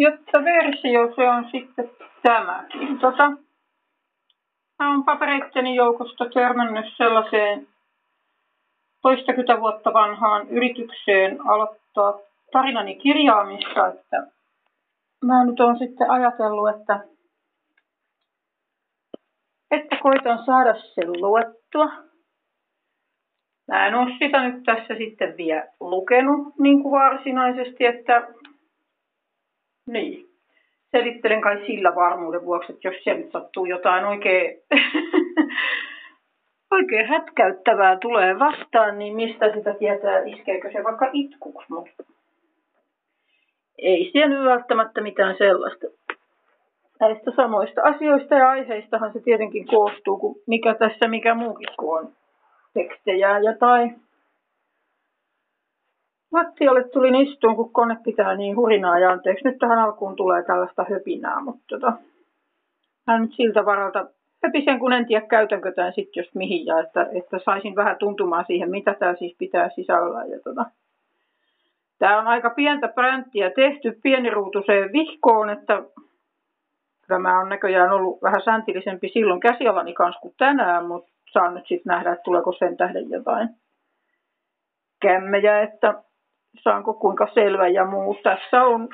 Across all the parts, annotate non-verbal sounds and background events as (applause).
jotta versio se on sitten tämäkin. Tota, mä oon papereitteni joukosta törmännyt sellaiseen toistakymmentä vuotta vanhaan yritykseen aloittaa tarinani kirjaamista, että mä nyt oon sitten ajatellut, että, että koitan saada sen luettua. Mä en ole sitä nyt tässä sitten vielä lukenut niin kuin varsinaisesti, että niin. Selittelen kai sillä varmuuden vuoksi, että jos siellä sattuu jotain oikein, (laughs) oikein hätkäyttävää tulee vastaan, niin mistä sitä tietää, iskeekö se vaikka itkuksi. Mutta ei siellä välttämättä mitään sellaista. Näistä samoista asioista ja aiheistahan se tietenkin koostuu, kun mikä tässä mikä muukin kun on tekstejä ja tai lattialle tulin istuun, kun kone pitää niin hurinaa ja anteeksi. Nyt tähän alkuun tulee tällaista höpinää, mutta tota, mä nyt siltä varalta höpisen, kun en tiedä käytänkö tämän sitten jos mihin ja että, että saisin vähän tuntumaan siihen, mitä tämä siis pitää sisällä. Ja tota, Tämä on aika pientä bränttiä tehty pieniruutuseen vihkoon, että kyllä mä on näköjään ollut vähän säntillisempi silloin käsialani kanssa kuin tänään, mutta saan nyt sitten nähdä, että tuleeko sen tähden jotain kämmejä, että saanko kuinka selvä ja muu. Tässä on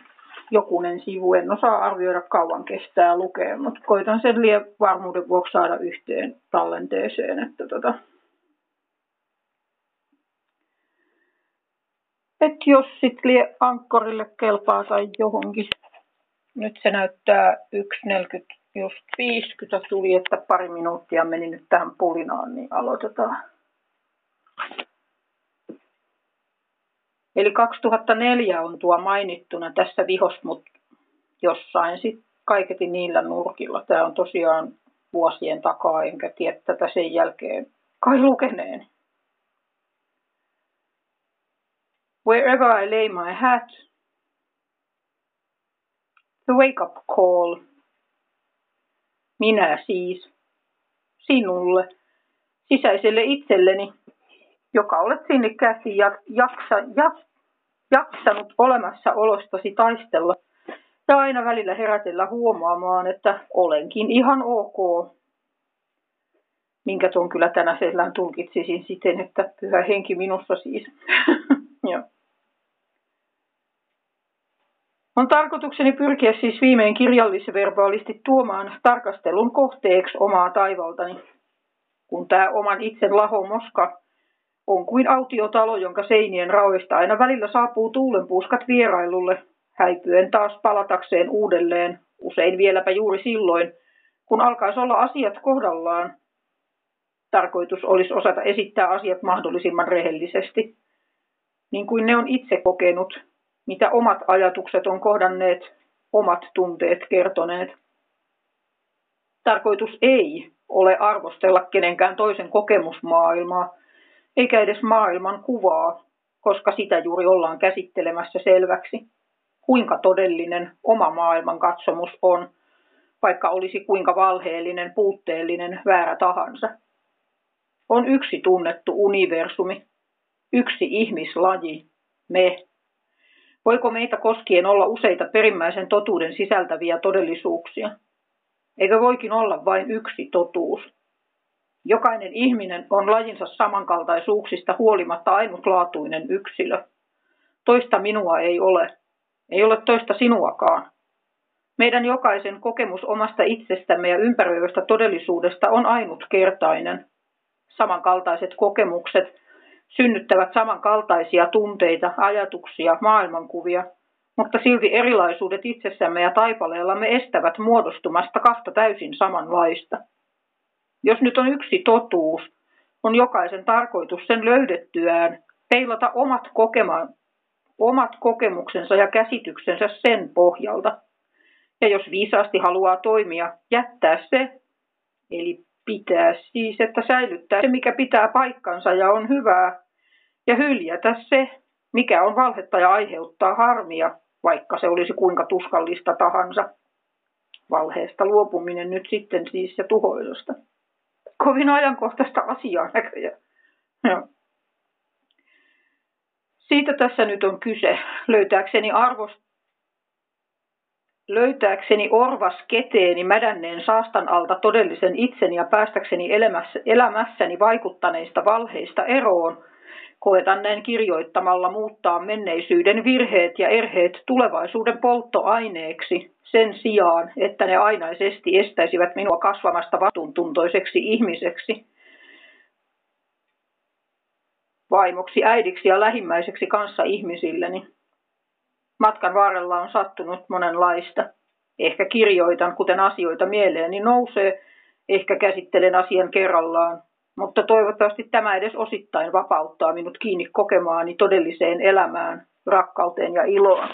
jokunen sivu, en osaa arvioida kauan kestää lukea, mutta koitan sen liian varmuuden vuoksi saada yhteen tallenteeseen, että tota, et jos sit lie ankkorille kelpaa tai johonkin. Nyt se näyttää 1.40, just 50 tuli, että pari minuuttia meni nyt tähän pulinaan, niin aloitetaan. Eli 2004 on tuo mainittuna tässä vihos, mutta jossain sitten kaiketin niillä nurkilla. Tämä on tosiaan vuosien takaa, enkä tiedä tätä sen jälkeen kai lukeneen. Wherever I lay my hat, the wake-up call. Minä siis, sinulle, sisäiselle itselleni, joka olet sinne käsi jaksa, jak, jaksanut olemassaolostasi taistella ja aina välillä herätellä huomaamaan, että olenkin ihan ok. Minkä tuon kyllä tänä sellään tulkitsisin siten, että pyhä henki minussa siis. (laughs) Joo. On tarkoitukseni pyrkiä siis viimein kirjallisverbaalisti tuomaan tarkastelun kohteeksi omaa taivaltani, kun tämä oman itsen laho moska on kuin autiotalo, jonka seinien raoista aina välillä saapuu tuulenpuuskat vierailulle, häipyen taas palatakseen uudelleen, usein vieläpä juuri silloin, kun alkaisi olla asiat kohdallaan. Tarkoitus olisi osata esittää asiat mahdollisimman rehellisesti, niin kuin ne on itse kokenut, mitä omat ajatukset on kohdanneet, omat tunteet kertoneet. Tarkoitus ei ole arvostella kenenkään toisen kokemusmaailmaa, eikä edes maailman kuvaa, koska sitä juuri ollaan käsittelemässä selväksi, kuinka todellinen oma maailman katsomus on, vaikka olisi kuinka valheellinen, puutteellinen, väärä tahansa. On yksi tunnettu universumi, yksi ihmislaji, me. Voiko meitä koskien olla useita perimmäisen totuuden sisältäviä todellisuuksia? Eikö voikin olla vain yksi totuus? Jokainen ihminen on lajinsa samankaltaisuuksista huolimatta ainutlaatuinen yksilö. Toista minua ei ole. Ei ole toista sinuakaan. Meidän jokaisen kokemus omasta itsestämme ja ympäröivästä todellisuudesta on ainutkertainen. Samankaltaiset kokemukset synnyttävät samankaltaisia tunteita, ajatuksia, maailmankuvia, mutta silti erilaisuudet itsessämme ja taipaleellamme estävät muodostumasta kahta täysin samanlaista. Jos nyt on yksi totuus, on jokaisen tarkoitus sen löydettyään peilata omat, kokema, omat kokemuksensa ja käsityksensä sen pohjalta. Ja jos viisaasti haluaa toimia, jättää se, eli pitää siis, että säilyttää se, mikä pitää paikkansa ja on hyvää, ja hyljätä se, mikä on valhetta ja aiheuttaa harmia, vaikka se olisi kuinka tuskallista tahansa. Valheesta luopuminen nyt sitten siis ja tuhoilusta kovin ajankohtaista asiaa näköjään. Joo. Siitä tässä nyt on kyse, löytääkseni arvost... Löytääkseni orvas keteeni mädänneen saastan alta todellisen itseni ja päästäkseni elämässä, elämässäni vaikuttaneista valheista eroon, koetan näin kirjoittamalla muuttaa menneisyyden virheet ja erheet tulevaisuuden polttoaineeksi sen sijaan, että ne ainaisesti estäisivät minua kasvamasta vastuuntuntoiseksi ihmiseksi, vaimoksi, äidiksi ja lähimmäiseksi kanssa ihmisilleni. Matkan varrella on sattunut monenlaista. Ehkä kirjoitan, kuten asioita mieleeni nousee, ehkä käsittelen asian kerrallaan, mutta toivottavasti tämä edes osittain vapauttaa minut kiinni kokemaani todelliseen elämään, rakkauteen ja iloon.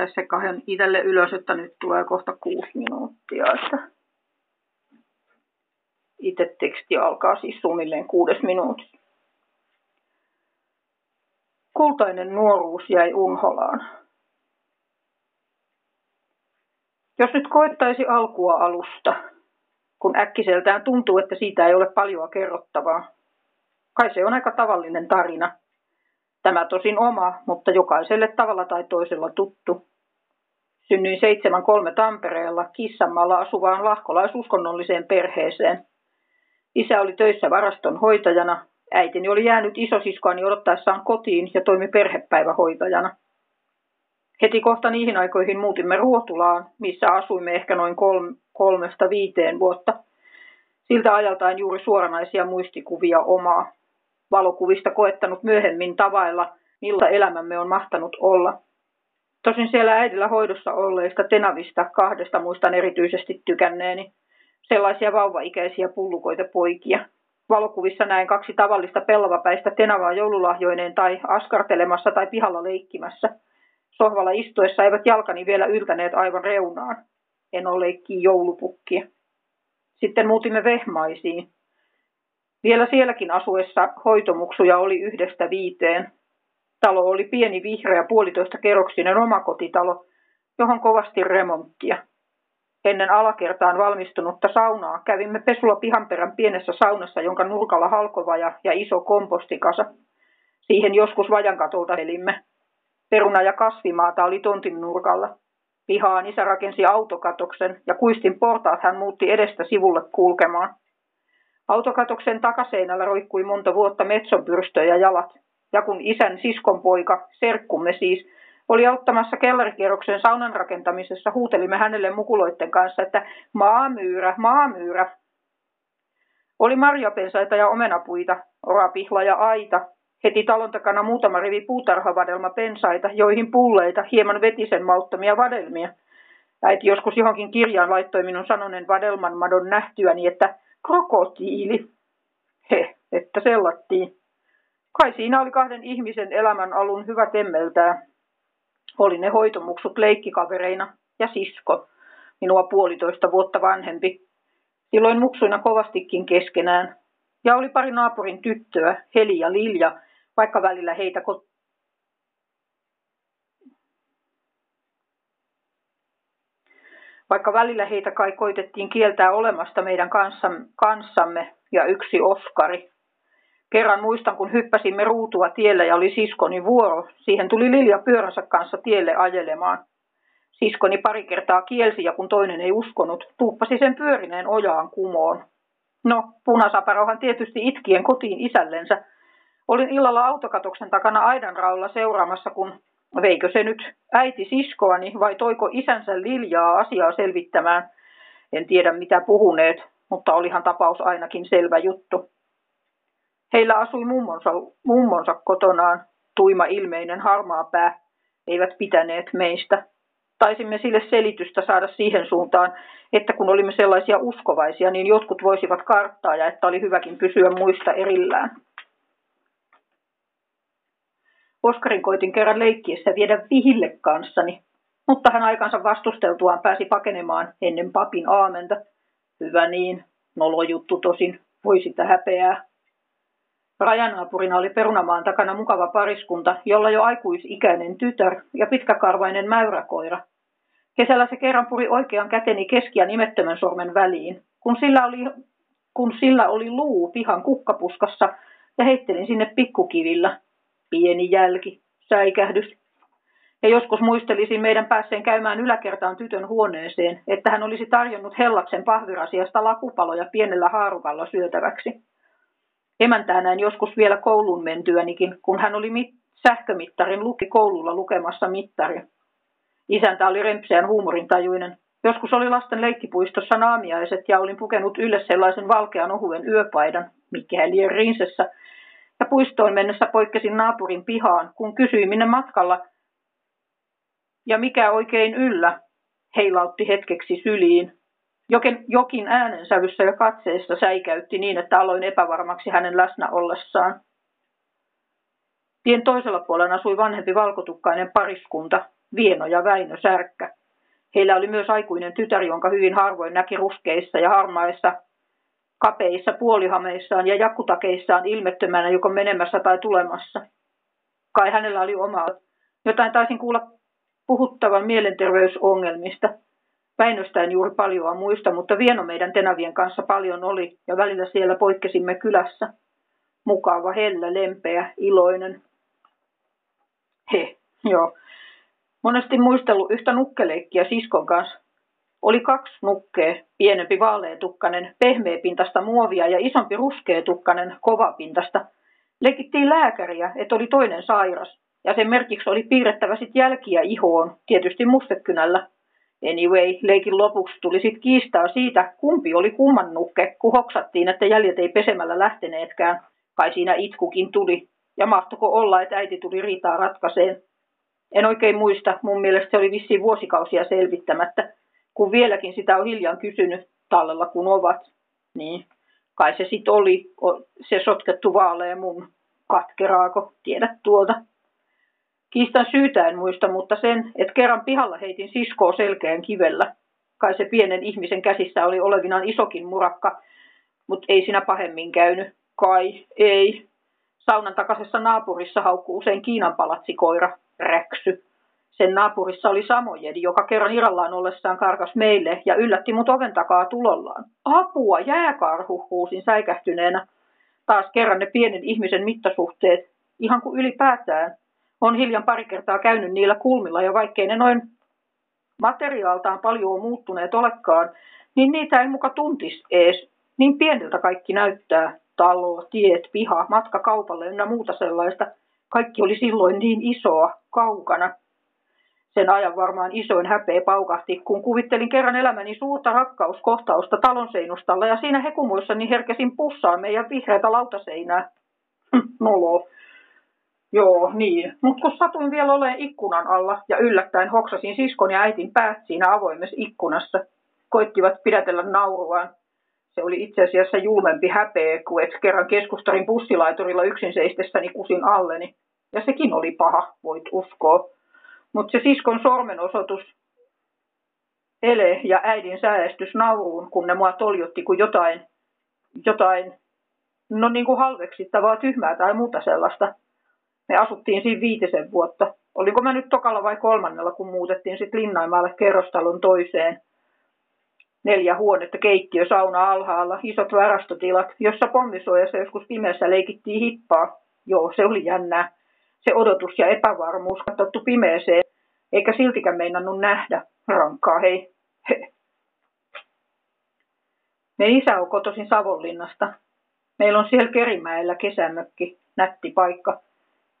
Tässä kahden itselle ylös, että nyt tulee kohta kuusi minuuttia. Että itse teksti alkaa siis suunnilleen kuudes minuutissa. Kultainen nuoruus jäi unholaan. Jos nyt koettaisi alkua alusta, kun äkkiseltään tuntuu, että siitä ei ole paljoa kerrottavaa. Kai se on aika tavallinen tarina. Tämä tosin oma, mutta jokaiselle tavalla tai toisella tuttu. Synnyin 7.3 Tampereella Kissanmaalla asuvaan lahkolaisuskonnolliseen perheeseen. Isä oli töissä varaston hoitajana Äitini oli jäänyt isosiskoani odottaessaan kotiin ja toimi perhepäivähoitajana. Heti kohta niihin aikoihin muutimme Ruotulaan, missä asuimme ehkä noin kolm, kolmesta viiteen vuotta. Siltä ajalta en juuri suoranaisia muistikuvia omaa. Valokuvista koettanut myöhemmin tavailla, miltä elämämme on mahtanut olla. Tosin siellä äidillä hoidossa olleista tenavista kahdesta muistan erityisesti tykänneeni. Sellaisia vauvaikäisiä pullukoita poikia, Valokuvissa näin kaksi tavallista pellavapäistä tenavaa joululahjoineen tai askartelemassa tai pihalla leikkimässä. Sohvalla istuessa eivät jalkani vielä yltäneet aivan reunaan. En ole leikkiä joulupukkia. Sitten muutimme vehmaisiin. Vielä sielläkin asuessa hoitomuksuja oli yhdestä viiteen. Talo oli pieni vihreä puolitoista kerroksinen omakotitalo, johon kovasti remonttia. Ennen alakertaan valmistunutta saunaa kävimme pesulla pihanperän pienessä saunassa, jonka nurkalla halkovaja ja iso kompostikasa. Siihen joskus vajan katolta elimme. Peruna ja kasvimaata oli tontin nurkalla. Pihaan isä rakensi autokatoksen ja kuistin portaat hän muutti edestä sivulle kulkemaan. Autokatoksen takaseinällä roikkui monta vuotta metsonpyrstöjä jalat, ja kun isän siskon poika, serkkumme siis, oli auttamassa kellarikierroksen saunan rakentamisessa, huutelimme hänelle mukuloitten kanssa, että maamyyrä, maamyyrä. Oli marjapensaita ja omenapuita, orapihla ja aita, heti talon takana muutama rivi puutarhavadelma pensaita, joihin pulleita, hieman vetisen mauttomia vadelmia. Äiti joskus johonkin kirjaan laittoi minun sanonen vadelman madon nähtyäni, että krokotiili. He, että sellattiin. Kai siinä oli kahden ihmisen elämän alun hyvä temmeltää. Oli ne hoitomuksut leikkikavereina ja sisko, minua puolitoista vuotta vanhempi. Silloin muksuina kovastikin keskenään. Ja oli pari naapurin tyttöä, Heli ja Lilja, vaikka välillä heitä ko- Vaikka välillä heitä kai koitettiin kieltää olemasta meidän kanssamme ja yksi Oskari, Kerran muistan, kun hyppäsimme ruutua tielle ja oli siskoni vuoro. Siihen tuli Lilja pyöränsä kanssa tielle ajelemaan. Siskoni pari kertaa kielsi ja kun toinen ei uskonut, tuuppasi sen pyörineen ojaan kumoon. No, punasaparohan tietysti itkien kotiin isällensä. Olin illalla autokatoksen takana aidanraulla seuraamassa, kun veikö se nyt äiti siskoani vai toiko isänsä Liljaa asiaa selvittämään. En tiedä mitä puhuneet, mutta olihan tapaus ainakin selvä juttu. Heillä asui mummonsa, mummonsa kotonaan, tuima ilmeinen harmaa pää, eivät pitäneet meistä. Taisimme sille selitystä saada siihen suuntaan, että kun olimme sellaisia uskovaisia, niin jotkut voisivat karttaa ja että oli hyväkin pysyä muista erillään. Oskarin koitin kerran leikkiessä viedä vihille kanssani, mutta hän aikansa vastusteltuaan pääsi pakenemaan ennen papin aamenta. Hyvä niin, nolo juttu tosin, voi sitä häpeää. Rajanaapurina oli perunamaan takana mukava pariskunta, jolla jo aikuisikäinen tytär ja pitkäkarvainen mäyräkoira. Kesällä se kerran puri oikean käteni keski- ja nimettömän sormen väliin, kun sillä oli, kun sillä oli luu pihan kukkapuskassa ja heittelin sinne pikkukivillä. Pieni jälki, säikähdys. Ja joskus muistelisin meidän päässeen käymään yläkertaan tytön huoneeseen, että hän olisi tarjonnut Hellaksen pahvirasiasta lakupaloja pienellä haarukalla syötäväksi. Emäntää näin joskus vielä kouluun mentyänikin, kun hän oli mit- sähkömittarin luki koululla lukemassa mittari. Isäntä oli rempseän huumorintajuinen. Joskus oli lasten leikkipuistossa naamiaiset ja olin pukenut ylle sellaisen valkean ohuen yöpaidan, mikäli rinsessä, ja puistoon mennessä poikkesin naapurin pihaan, kun kysyin minne matkalla ja mikä oikein yllä, heilautti hetkeksi syliin. Jokin, jokin äänensävyssä ja katseessa säikäytti niin, että aloin epävarmaksi hänen läsnä ollessaan. Tien toisella puolella asui vanhempi valkotukkainen pariskunta, Vieno ja Väinö Särkkä. Heillä oli myös aikuinen tytär, jonka hyvin harvoin näki ruskeissa ja harmaissa, kapeissa puolihameissaan ja jakkutakeissaan ilmettömänä joko menemässä tai tulemassa. Kai hänellä oli oma. Jotain taisin kuulla puhuttavan mielenterveysongelmista. Väinöstä en juuri paljoa muista, mutta Vieno meidän tenavien kanssa paljon oli ja välillä siellä poikkesimme kylässä. Mukava, hellä, lempeä, iloinen. He, joo. Monesti muistellut yhtä nukkeleikkiä siskon kanssa. Oli kaksi nukkea, pienempi vaaleetukkanen, pehmeäpintasta muovia ja isompi ruskeetukkanen, kovapintasta. Leikittiin lääkäriä, että oli toinen sairas, ja sen merkiksi oli piirrettävä sit jälkiä ihoon, tietysti mustekynällä. Anyway, leikin lopuksi tuli sit kiistaa siitä, kumpi oli kumman nukke, kun hoksattiin, että jäljet ei pesemällä lähteneetkään. Kai siinä itkukin tuli, ja mahtoko olla, että äiti tuli riitaa ratkaiseen. En oikein muista, mun mielestä se oli vissiin vuosikausia selvittämättä, kun vieläkin sitä on hiljan kysynyt tallella kun ovat. Niin, kai se sit oli, se sotkettu vaalea mun katkeraako, tiedät tuolta. Kiistan syytä en muista, mutta sen, että kerran pihalla heitin siskoa selkeän kivellä. Kai se pienen ihmisen käsissä oli olevinaan isokin murakka, mutta ei siinä pahemmin käynyt. Kai, ei. Saunan takaisessa naapurissa haukkuu usein Kiinan palatsikoira, räksy. Sen naapurissa oli Samojedi, joka kerran irallaan ollessaan karkas meille ja yllätti mut oven takaa tulollaan. Apua, jääkarhu, huusin säikähtyneenä. Taas kerran ne pienen ihmisen mittasuhteet, ihan kuin ylipäätään. On hiljan pari kertaa käynyt niillä kulmilla ja vaikkei ne noin materiaaltaan paljon on muuttuneet olekaan, niin niitä ei muka tuntis ees. Niin pieniltä kaikki näyttää. Talo, tiet, piha, matka kaupalle ynnä muuta sellaista. Kaikki oli silloin niin isoa, kaukana. Sen ajan varmaan isoin häpeä paukahti, kun kuvittelin kerran elämäni suurta rakkauskohtausta talon seinustalla ja siinä hekumuissani herkesin pussaan meidän vihreätä lautaseinää. Hm, nolo. Joo, niin. Mutta kun satuin vielä olemaan ikkunan alla ja yllättäen hoksasin siskon ja äitin päät siinä avoimessa ikkunassa, koittivat pidätellä nauruaan. Se oli itse asiassa julmempi häpeä, kuin et kerran keskustarin bussilaiturilla yksin seistessäni kusin alleni. Ja sekin oli paha, voit uskoa. Mutta se siskon sormenosoitus, ele ja äidin säästys nauruun, kun ne mua toljutti kuin jotain, jotain, no niin kuin halveksittavaa, tyhmää tai muuta sellaista. Me asuttiin siinä viitisen vuotta. Oliko mä nyt tokalla vai kolmannella, kun muutettiin sitten Linnaimaalle kerrostalon toiseen. Neljä huonetta, keittiö, sauna alhaalla, isot varastotilat, jossa pommisuojassa joskus pimeässä leikittiin hippaa. Joo, se oli jännää. Se odotus ja epävarmuus katsottu pimeeseen, eikä siltikään meinannut nähdä. Rankkaa, hei. He. Me isä on kotoisin Savonlinnasta. Meillä on siellä Kerimäellä kesämökki, nätti paikka.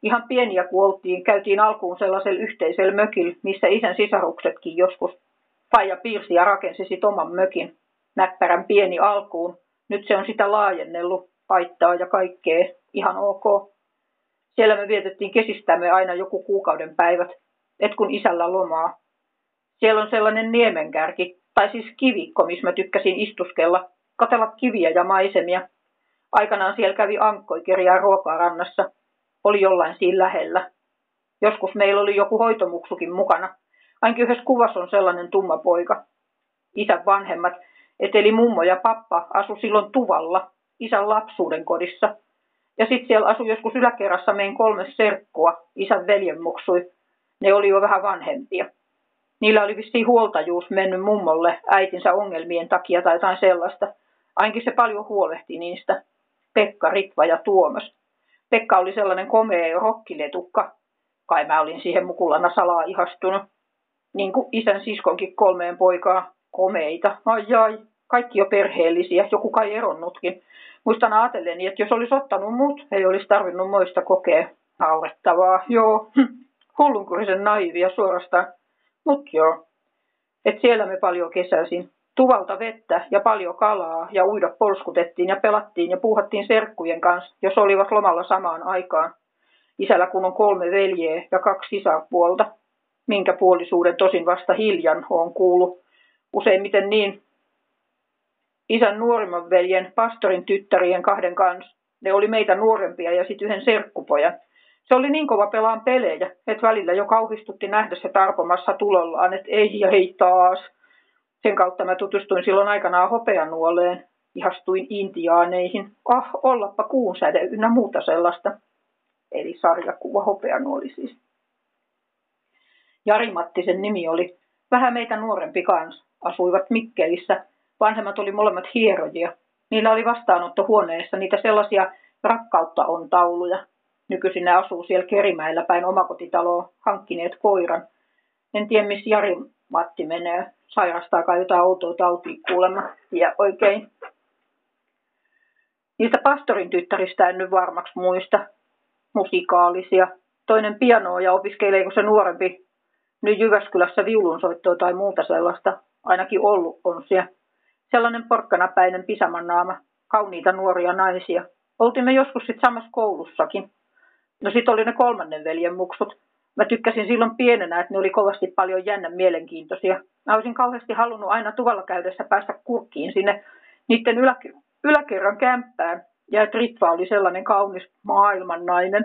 Ihan pieniä kun oltiin, käytiin alkuun sellaisella yhteisellä mökillä, missä isän sisaruksetkin joskus. Faija piirsi ja rakensi sit oman mökin. Näppärän pieni alkuun. Nyt se on sitä laajennellut, paittaa ja kaikkea. Ihan ok. Siellä me vietettiin kesistämme aina joku kuukauden päivät, et kun isällä lomaa. Siellä on sellainen niemenkärki, tai siis kivikko, missä mä tykkäsin istuskella, katella kiviä ja maisemia. Aikanaan siellä kävi ankkoi ruokaa rannassa. Oli jollain siinä lähellä. Joskus meillä oli joku hoitomuksukin mukana. Ainakin yhdessä kuvassa on sellainen tumma poika. Isän vanhemmat, et eli mummo ja pappa, asu silloin tuvalla, isän lapsuuden kodissa. Ja sitten siellä asui joskus yläkerrassa meidän kolme serkkua, isän veljen muksui. Ne oli jo vähän vanhempia. Niillä oli vissiin huoltajuus mennyt mummolle äitinsä ongelmien takia tai jotain sellaista. Ainakin se paljon huolehti niistä. Pekka, Ritva ja Tuomas. Pekka oli sellainen komea rokkiletukka. Kai mä olin siihen mukulana salaa ihastunut. Niin kuin isän siskonkin kolmeen poikaa. Komeita. Ai ai. Kaikki jo perheellisiä. Joku kai eronnutkin. Muistan ajatelleni, että jos olisi ottanut mut, ei olisi tarvinnut moista kokea. Naurettavaa, joo. (laughs) Hullunkurisen naivia suorastaan. Mut joo. Et siellä me paljon kesäisin. Tuvalta vettä ja paljon kalaa ja uida polskutettiin ja pelattiin ja puuhattiin serkkujen kanssa, jos olivat lomalla samaan aikaan. Isällä kun on kolme veljeä ja kaksi sisarpuolta, minkä puolisuuden tosin vasta hiljan on kuullut. Useimmiten niin isän nuorimman veljen, pastorin tyttärien kahden kanssa. Ne oli meitä nuorempia ja sitten yhden serkkupojan. Se oli niin kova pelaan pelejä, että välillä jo kauhistutti nähdä se tarpomassa tulollaan, että ei ja ei taas. Sen kautta mä tutustuin silloin aikanaan hopeanuoleen, ihastuin intiaaneihin, ah, ollappa kuunsäde ynnä muuta sellaista. Eli sarjakuva hopeanuoli siis. Jari Mattisen nimi oli. Vähän meitä nuorempi kans. Asuivat Mikkelissä. Vanhemmat oli molemmat hierojia. Niillä oli vastaanottohuoneessa niitä sellaisia rakkautta on tauluja. Nykyisin ne asuu siellä Kerimäellä päin omakotitaloa, hankkineet koiran. En tiedä, missä Jari Matti menee. Sairastaakaan jotain outoa tautia kuulemma. Ja oikein. Niistä pastorin tyttäristä en nyt varmaksi muista. Musikaalisia. Toinen pianoa ja opiskeleeko se nuorempi nyt Jyväskylässä viulunsoittoa tai muuta sellaista. Ainakin ollut on siellä. Sellainen porkkanapäinen pisaman naama. Kauniita nuoria naisia. Oltimme joskus sitten samassa koulussakin. No sitten oli ne kolmannen veljen muksut. Mä tykkäsin silloin pienenä, että ne oli kovasti paljon jännän mielenkiintoisia. Mä olisin kauheasti halunnut aina tuvalla käydessä päästä kurkkiin sinne niiden ylä- yläkerran kämppään. Ja että Ritva oli sellainen kaunis maailman nainen.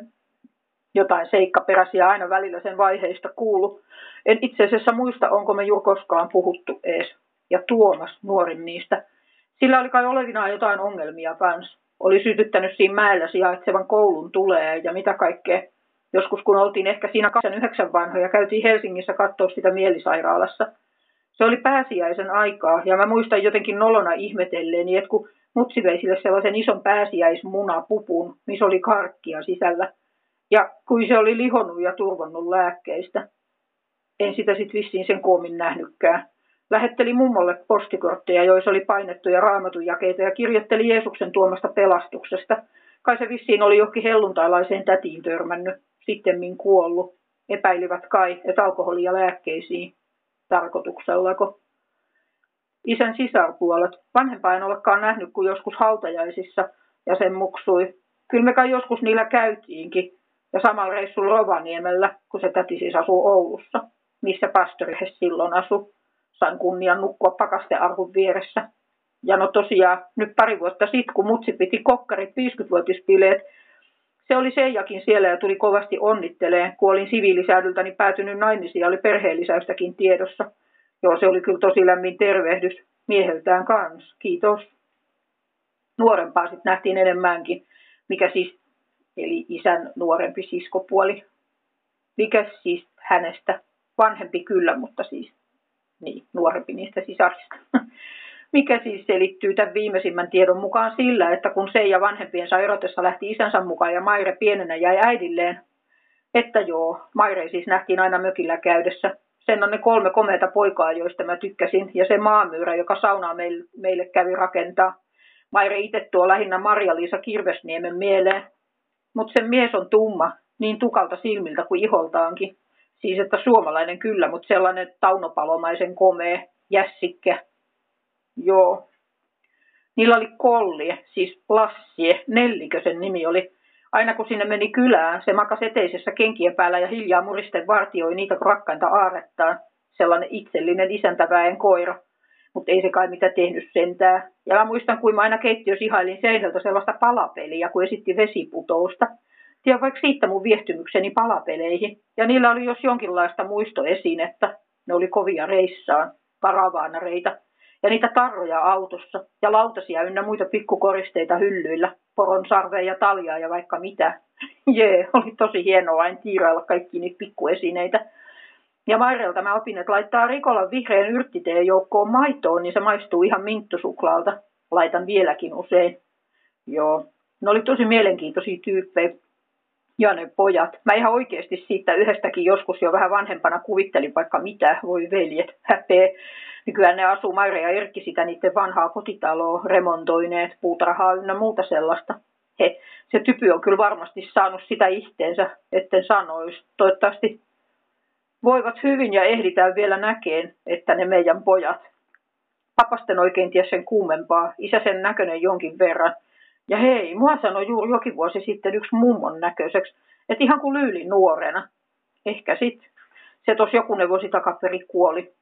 Jotain seikkaperäisiä aina välillä sen vaiheista kuulu. En itse asiassa muista, onko me juuri koskaan puhuttu ees. Ja Tuomas, nuorin niistä. Sillä oli kai olevinaan jotain ongelmia kanssa oli sytyttänyt siinä mäellä sijaitsevan koulun tulee ja mitä kaikkea. Joskus kun oltiin ehkä siinä 29 vanhoja, käytiin Helsingissä katsoa sitä mielisairaalassa. Se oli pääsiäisen aikaa ja mä muistan jotenkin nolona ihmetelleeni, että kun mutsi vei sille sellaisen ison pääsiäismunapupun, missä oli karkkia sisällä. Ja kun se oli lihonnut ja turvonnut lääkkeistä. En sitä sitten vissiin sen koomin nähnytkään. Lähetteli mummolle postikortteja, joissa oli painettuja raamatujakeita ja kirjoitteli Jeesuksen tuomasta pelastuksesta. Kai se vissiin oli johonkin helluntailaiseen tätiin törmännyt, sittemmin kuollut. Epäilivät kai, että alkoholia lääkkeisiin. Tarkoituksellako? Isän sisarpuolet. Vanhempaa en olekaan nähnyt kuin joskus hautajaisissa ja sen muksui. Kyllä me kai joskus niillä käytiinkin. Ja samalla reissulla Rovaniemellä, kun se täti siis asuu Oulussa, missä pastori silloin asui sain kunnian nukkua pakastearvun vieressä. Ja no tosiaan nyt pari vuotta sitten, kun mutsi piti kokkarit 50-vuotispileet, se oli Seijakin siellä ja tuli kovasti onnitteleen. Kun olin siviilisäädyltäni päätynyt naimisiin ja oli perheellisäystäkin tiedossa. Joo, se oli kyllä tosi lämmin tervehdys mieheltään kanssa. Kiitos. Nuorempaa sitten nähtiin enemmänkin, mikä siis, eli isän nuorempi siskopuoli. Mikä siis hänestä? Vanhempi kyllä, mutta siis niin, nuorempi niistä sisarista. (laughs) Mikä siis selittyy tämän viimeisimmän tiedon mukaan sillä, että kun se ja vanhempien erotessa lähti isänsä mukaan ja Maire pienenä jäi äidilleen, että joo, Maire siis nähtiin aina mökillä käydessä. Sen on ne kolme komeita poikaa, joista mä tykkäsin, ja se maamyyrä, joka saunaa meille, meille kävi rakentaa. Maire itse tuo lähinnä Marja-Liisa Kirvesniemen mieleen. Mutta sen mies on tumma, niin tukalta silmiltä kuin iholtaankin. Siis että suomalainen kyllä, mutta sellainen taunopalomaisen komea jässikkä. Joo. Niillä oli kollie, siis Lassie, Nellikö sen nimi oli. Aina kun sinne meni kylään, se makas eteisessä kenkien päällä ja hiljaa muristen vartioi niitä rakkainta aarettaan. Sellainen itsellinen isäntäväen koira. Mutta ei se kai mitä tehnyt sentään. Ja mä muistan, kuin mä aina keittiössä ihailin seinältä sellaista palapeliä, kun esitti vesiputousta – Tiedän vaikka siitä mun viehtymykseni palapeleihin. Ja niillä oli jos jonkinlaista muistoesinettä. Ne oli kovia reissaan, karavaanareita. Ja niitä tarroja autossa ja lautasia ynnä muita pikkukoristeita hyllyillä. Poron ja taljaa ja vaikka mitä. (laughs) Jee, oli tosi hienoa vain tiirailla kaikki niitä pikkuesineitä. Ja Mairelta mä opin, että laittaa Rikolan vihreän yrttiteen joukkoon maitoon, niin se maistuu ihan minttusuklaalta. Laitan vieläkin usein. Joo, ne oli tosi mielenkiintoisia tyyppejä. Ja ne pojat. Mä ihan oikeasti siitä yhdestäkin joskus jo vähän vanhempana kuvittelin vaikka mitä, voi veljet, häpeä. Nykyään ne asuu Maire ja Erkki sitä niiden vanhaa kotitaloa remontoineet, puutarhaa ynnä muuta sellaista. He, se typy on kyllä varmasti saanut sitä ihteensä, etten sanoisi. Toivottavasti voivat hyvin ja ehditään vielä näkeen, että ne meidän pojat. Papasten oikein ties sen kuumempaa, isä sen näköinen jonkin verran. Ja hei, mua sanoi juuri jokin vuosi sitten yksi mummon näköiseksi, että ihan kuin lyyli nuorena. Ehkä sit. Se tos jokunen vuosi takaperi kuoli.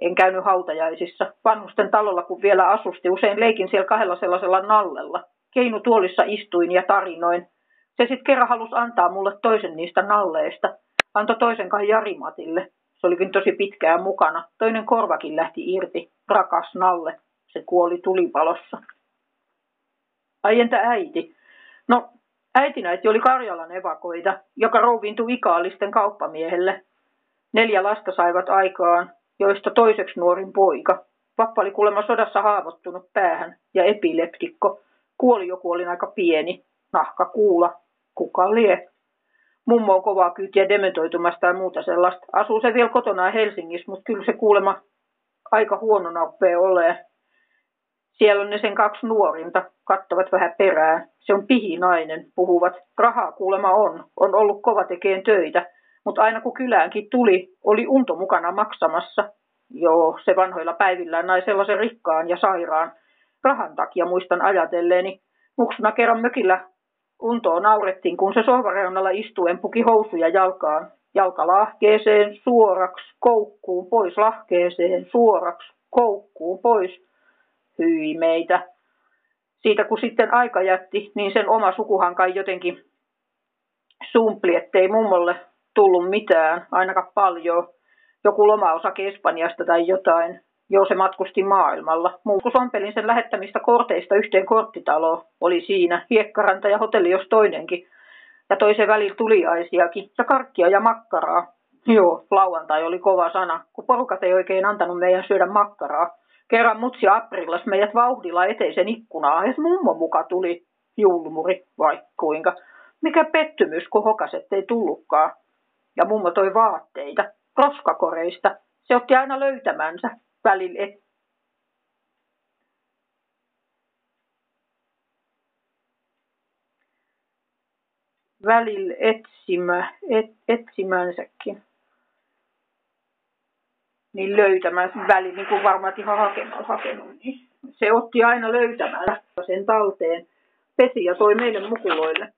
En käynyt hautajaisissa. Vanhusten talolla kun vielä asusti, usein leikin siellä kahdella sellaisella nallella. Keinu tuolissa istuin ja tarinoin. Se sitten kerran halusi antaa mulle toisen niistä nalleista. Antoi toisen kai Jarimatille. Se olikin tosi pitkään mukana. Toinen korvakin lähti irti. Rakas nalle. Se kuoli tulipalossa. Ai entä äiti? No, äitinäiti oli Karjalan evakoita, joka rouviintui ikaalisten kauppamiehelle. Neljä lasta saivat aikaan, joista toiseksi nuorin poika. Pappa oli kuulemma sodassa haavoittunut päähän ja epileptikko. Kuoli joku oli aika pieni, nahka kuula, kuka lie. Mummo on kovaa kyytiä dementoitumasta ja muuta sellaista. Asuu se vielä kotona Helsingissä, mutta kyllä se kuulemma aika huonona uppee olee. Siellä on ne sen kaksi nuorinta, kattavat vähän perään. Se on pihinainen, puhuvat. Rahaa kuulema on, on ollut kova tekeen töitä, mutta aina kun kyläänkin tuli, oli unto mukana maksamassa. Joo, se vanhoilla päivillään nai sellaisen rikkaan ja sairaan. Rahan takia muistan ajatelleeni. Muksuna kerran mökillä untoa naurettiin, kun se sohvareunalla istuen puki housuja jalkaan. Jalka lahkeeseen, suoraksi, koukkuun, pois lahkeeseen, suoraksi, koukkuun, pois. Hyi meitä. Siitä kun sitten aika jätti, niin sen oma sukuhan kai jotenkin sumpli, ettei mummolle tullut mitään, ainakaan paljon. Joku lomaosake Espanjasta tai jotain. Joo, se matkusti maailmalla. Muu kuin sompelin sen lähettämistä korteista yhteen korttitaloon. Oli siinä hiekkaranta ja hotelli jos toinenkin. Ja toisen välillä tuliaisiakin. Ja karkkia ja makkaraa. Joo, lauantai oli kova sana, kun porukat ei oikein antanut meidän syödä makkaraa. Kerran mutsi aprillas meidät vauhdilla eteisen ikkunaa, ja mummo muka tuli julmuri, vai kuinka. Mikä pettymys, kun hokaset ei tullutkaan. Ja mummo toi vaatteita, roskakoreista. Se otti aina löytämänsä välillä välillä etsimä, et, etsimänsäkin niin löytämään väli, niin kuin varmaan ihan hakenut, hakenut, niin se otti aina löytämään sen talteen, pesi ja toi meille mukuloille.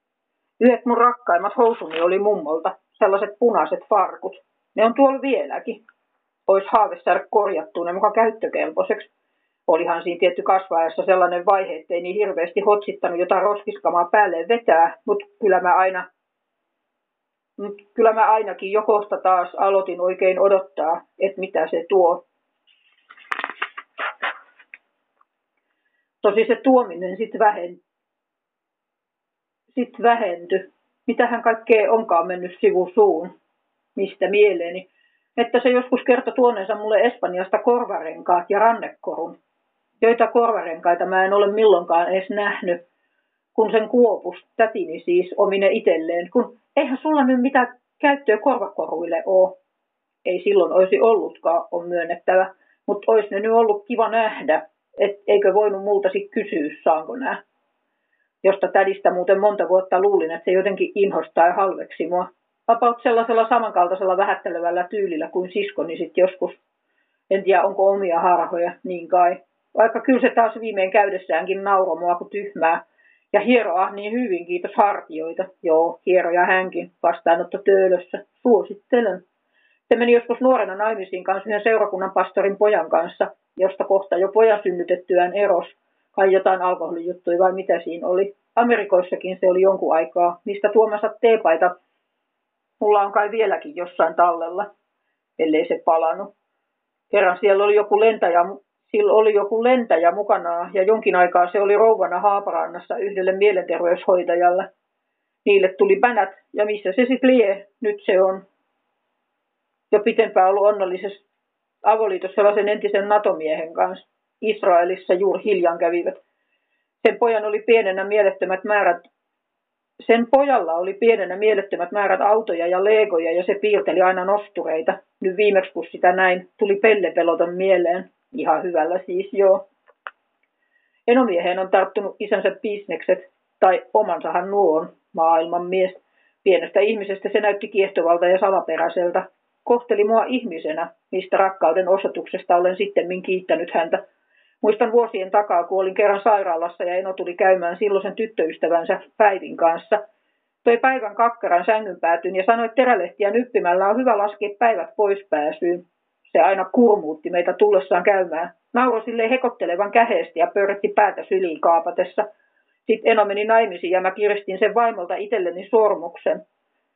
Yhdet mun rakkaimmat housuni oli mummolta, sellaiset punaiset farkut. Ne on tuolla vieläkin. Ois haave saada korjattua ne mukaan käyttökelpoiseksi. Olihan siinä tietty kasvaessa sellainen vaihe, ettei niin hirveästi hotsittanut jotain roskiskamaa päälle vetää, mutta kyllä mä aina mutta kyllä mä ainakin jo kohta taas aloitin oikein odottaa, että mitä se tuo. Tosi se tuominen sitten vähentyi. Sit vähentyi. Mitähän kaikkea onkaan mennyt sivusuun, mistä mieleeni. Että se joskus kertoi tuoneensa mulle Espanjasta korvarenkaat ja rannekorun, joita korvarenkaita mä en ole milloinkaan edes nähnyt, kun sen kuopus, tätini siis, omine itselleen, kun eihän sulla nyt mitään käyttöä korvakoruille ole. Ei silloin olisi ollutkaan, on myönnettävä, mutta olisi ne nyt ollut kiva nähdä, et eikö voinut multa sitten kysyä, saanko nää. Josta tädistä muuten monta vuotta luulin, että se jotenkin inhostaa ja halveksi mua. Vapaut sellaisella samankaltaisella vähättelevällä tyylillä kuin siskoni sitten joskus. En tiedä, onko omia harhoja, niin kai. Vaikka kyllä se taas viimein käydessäänkin nauroi mua kuin tyhmää, ja hieroa niin hyvin, kiitos hartioita. Joo, hieroja hänkin, vastaanotto töölössä. Suosittelen. Se meni joskus nuorena naimisiin kanssa yhden seurakunnan pastorin pojan kanssa, josta kohta jo pojan synnytettyään eros. Kai jotain alkoholijuttuja vai mitä siinä oli. Amerikoissakin se oli jonkun aikaa. Mistä tuomassa teepaita mulla on kai vieläkin jossain tallella, ellei se palannut. Kerran siellä oli joku lentäjä sillä oli joku lentäjä mukana ja jonkin aikaa se oli rouvana Haaparannassa yhdelle mielenterveyshoitajalle. Niille tuli bänät ja missä se sitten lie, nyt se on jo pitempään ollut onnallisessa avoliitossa sellaisen entisen NATO-miehen kanssa. Israelissa juuri hiljan kävivät. Sen pojan oli pienenä mielettömät määrät Sen pojalla oli pienenä mielettömät määrät autoja ja legoja ja se piirteli aina nostureita. Nyt viimeksi kun sitä näin, tuli pellepeloton mieleen. Ihan hyvällä siis joo. Enomieheen on tarttunut isänsä bisnekset, tai omansahan nuo on, maailman mies. Pienestä ihmisestä se näytti kiehtovalta ja salaperäiseltä. Kohteli mua ihmisenä, mistä rakkauden osoituksesta olen sittemmin kiittänyt häntä. Muistan vuosien takaa, kun olin kerran sairaalassa ja Eno tuli käymään silloisen tyttöystävänsä Päivin kanssa. Toi päivän kakkaran sängyn päätyn ja sanoi, että terälehtiä nyppimällä on hyvä laskea päivät pois pääsyyn. Se aina kurmuutti meitä tullessaan käymään. Nauro sille hekottelevan käheesti ja pörrätti päätä syliin kaapatessa. Sitten Eno meni naimisiin ja mä kiristin sen vaimolta itselleni sormuksen.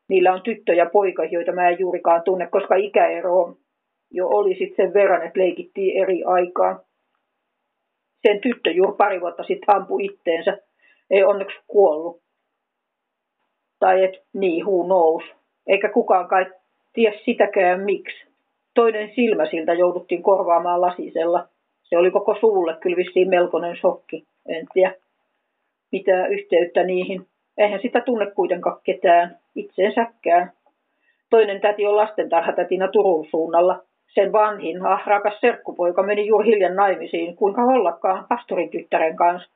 Niillä on tyttö ja poika, joita mä en juurikaan tunne, koska ikäero jo oli sitten sen verran, että leikittiin eri aikaan. Sen tyttö juuri pari vuotta sitten ampui itteensä. Ei onneksi kuollut. Tai et niin, huu nous. Eikä kukaan kai tiedä sitäkään miksi. Toinen silmä siltä jouduttiin korvaamaan lasisella. Se oli koko suulle kyllä vissiin melkoinen shokki. En tiedä mitään yhteyttä niihin. Eihän sitä tunne kuitenkaan ketään, itseensäkään. Toinen täti on lastentarhatätinä Turun suunnalla. Sen vanhin, ah, rakas serkkupoika meni juuri hiljan naimisiin, kuinka hollakaan pastorin tyttären kanssa.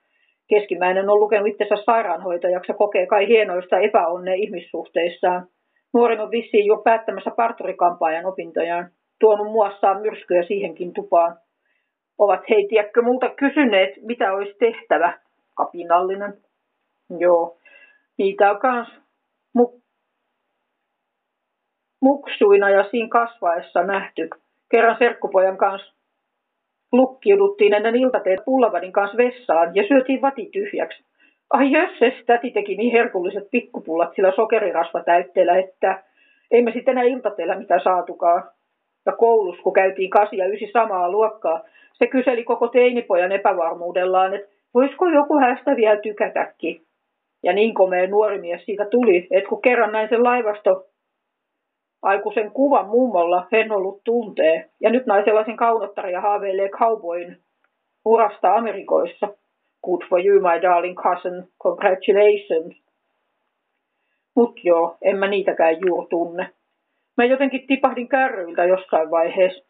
Keskimmäinen on lukenut itsensä sairaanhoitajaksi ja kokee kai hienoista epäonnea ihmissuhteissaan. Nuorin on vissiin jo päättämässä parturikampaajan opintojaan. Tuonut muassaan myrskyä siihenkin tupaan. Ovat hei, tiedätkö, multa kysyneet, mitä olisi tehtävä. Kapinallinen. Joo, niitä on kans mu- muksuina ja siinä kasvaessa nähty. Kerran serkkupojan kanssa lukkiuduttiin ennen iltateet pullavadin kanssa vessaan ja syötiin vati tyhjäksi. Ai jösses, täti teki niin herkulliset pikkupullat sillä sokerirasva täytteellä, että ei me sitten enää iltateellä mitä saatukaan. Ja koulussa, kun käytiin kasi ja ysi samaa luokkaa, se kyseli koko teinipojan epävarmuudellaan, että voisiko joku hästä vielä tykätäkin. Ja niin komea nuori mies siitä tuli, että kun kerran näin sen laivasto aikuisen kuvan mummolla en ollut tuntee. Ja nyt sellaisen kaunottari ja haaveilee cowboyn urasta Amerikoissa. Good for you, my darling cousin. Congratulations. Mut joo, en mä niitäkään juuri tunne. Mä jotenkin tipahdin kärryiltä jossain vaiheessa.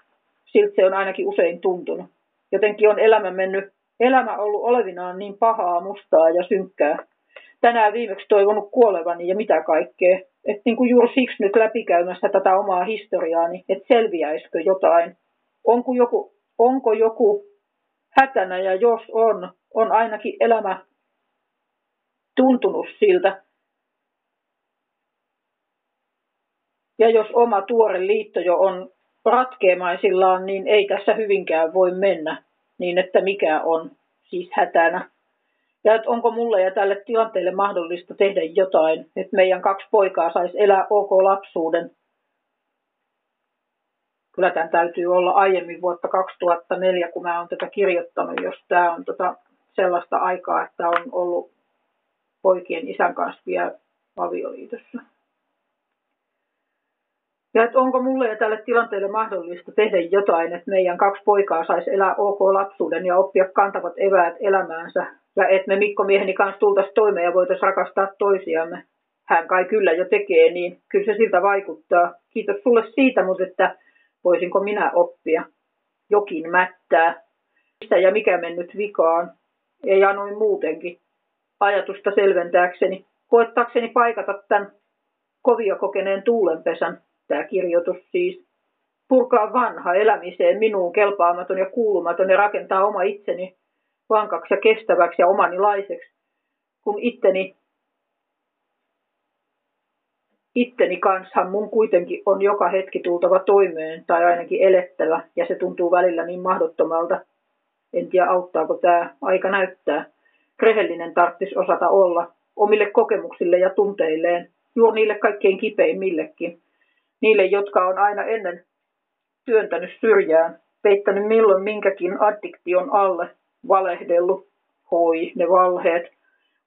Siltä se on ainakin usein tuntunut. Jotenkin on elämä mennyt, elämä ollut olevinaan niin pahaa, mustaa ja synkkää. Tänään viimeksi toivonut kuolevani ja mitä kaikkea. Että niin kuin juuri siksi nyt läpikäymässä tätä omaa historiaani, että selviäisikö jotain. Onko joku, onko joku hätänä ja jos on, on ainakin elämä tuntunut siltä. Ja jos oma tuore liitto jo on ratkeamaisillaan, niin ei tässä hyvinkään voi mennä niin, että mikä on siis hätänä. Ja että onko mulle ja tälle tilanteelle mahdollista tehdä jotain, että meidän kaksi poikaa saisi elää ok lapsuuden. Kyllä tämän täytyy olla aiemmin vuotta 2004, kun mä oon tätä kirjoittanut, jos tämä on tota sellaista aikaa, että on ollut poikien isän kanssa vielä avioliitossa. Ja että onko mulle ja tälle tilanteelle mahdollista tehdä jotain, että meidän kaksi poikaa saisi elää ok lapsuuden ja oppia kantavat eväät elämäänsä. Ja että me Mikko mieheni kanssa tultaisiin toimeen ja voitaisiin rakastaa toisiamme. Hän kai kyllä jo tekee, niin kyllä se siltä vaikuttaa. Kiitos sulle siitä, mutta että voisinko minä oppia. Jokin mättää. Mistä ja mikä mennyt vikaan. Ei anoin muutenkin. Ajatusta selventääkseni. Koettaakseni paikata tämän kovia kokeneen tuulenpesän tämä kirjoitus siis. Purkaa vanha elämiseen minuun kelpaamaton ja kuulumaton ja rakentaa oma itseni vankaksi ja kestäväksi ja omanilaiseksi, kun itteni, itteni kanssahan mun kuitenkin on joka hetki tultava toimeen tai ainakin elettävä ja se tuntuu välillä niin mahdottomalta. En tiedä auttaako tämä, aika näyttää. Rehellinen tarvitsisi osata olla omille kokemuksille ja tunteilleen, juuri niille kaikkein kipeimmillekin niille, jotka on aina ennen työntänyt syrjään, peittänyt milloin minkäkin addiktion alle, valehdellut, hoi ne valheet.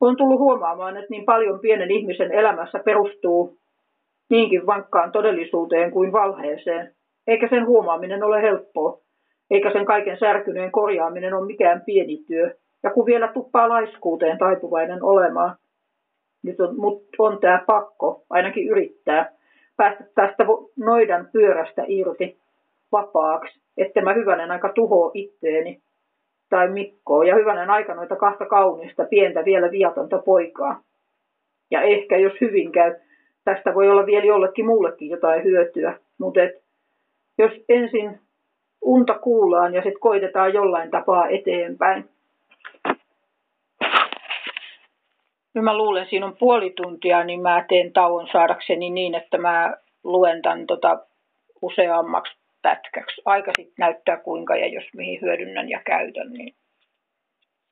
On tullut huomaamaan, että niin paljon pienen ihmisen elämässä perustuu niinkin vankkaan todellisuuteen kuin valheeseen, eikä sen huomaaminen ole helppoa, eikä sen kaiken särkyneen korjaaminen ole mikään pieni työ, ja kun vielä tuppaa laiskuuteen taipuvainen olemaan, nyt on, mut on tämä pakko ainakin yrittää päästä tästä noidan pyörästä irti vapaaksi, että mä hyvänen aika tuhoa itteeni tai Mikkoa ja hyvänen aika noita kahta kaunista pientä vielä viatonta poikaa. Ja ehkä jos hyvin käy, tästä voi olla vielä jollekin muullekin jotain hyötyä, mutta jos ensin unta kuullaan ja sitten koitetaan jollain tapaa eteenpäin. Nyt mä luulen, siinä on puoli tuntia, niin mä teen tauon saadakseni niin, että mä luen tämän tota useammaksi pätkäksi. Aika sitten näyttää kuinka ja jos mihin hyödynnän ja käytän, niin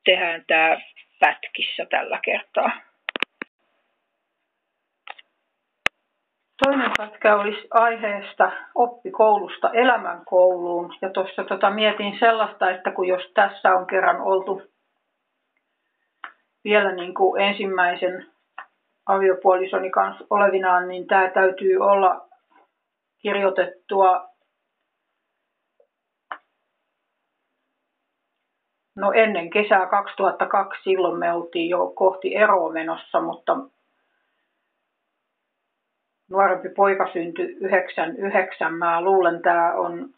tehdään tämä pätkissä tällä kertaa. Toinen pätkä olisi aiheesta oppikoulusta elämänkouluun. Ja tuossa tota mietin sellaista, että kun jos tässä on kerran oltu vielä niin kuin ensimmäisen aviopuolisoni kanssa olevinaan, niin tämä täytyy olla kirjoitettua no ennen kesää 2002, silloin me oltiin jo kohti eroa menossa, mutta nuorempi poika syntyi 99. Mä luulen, tämä on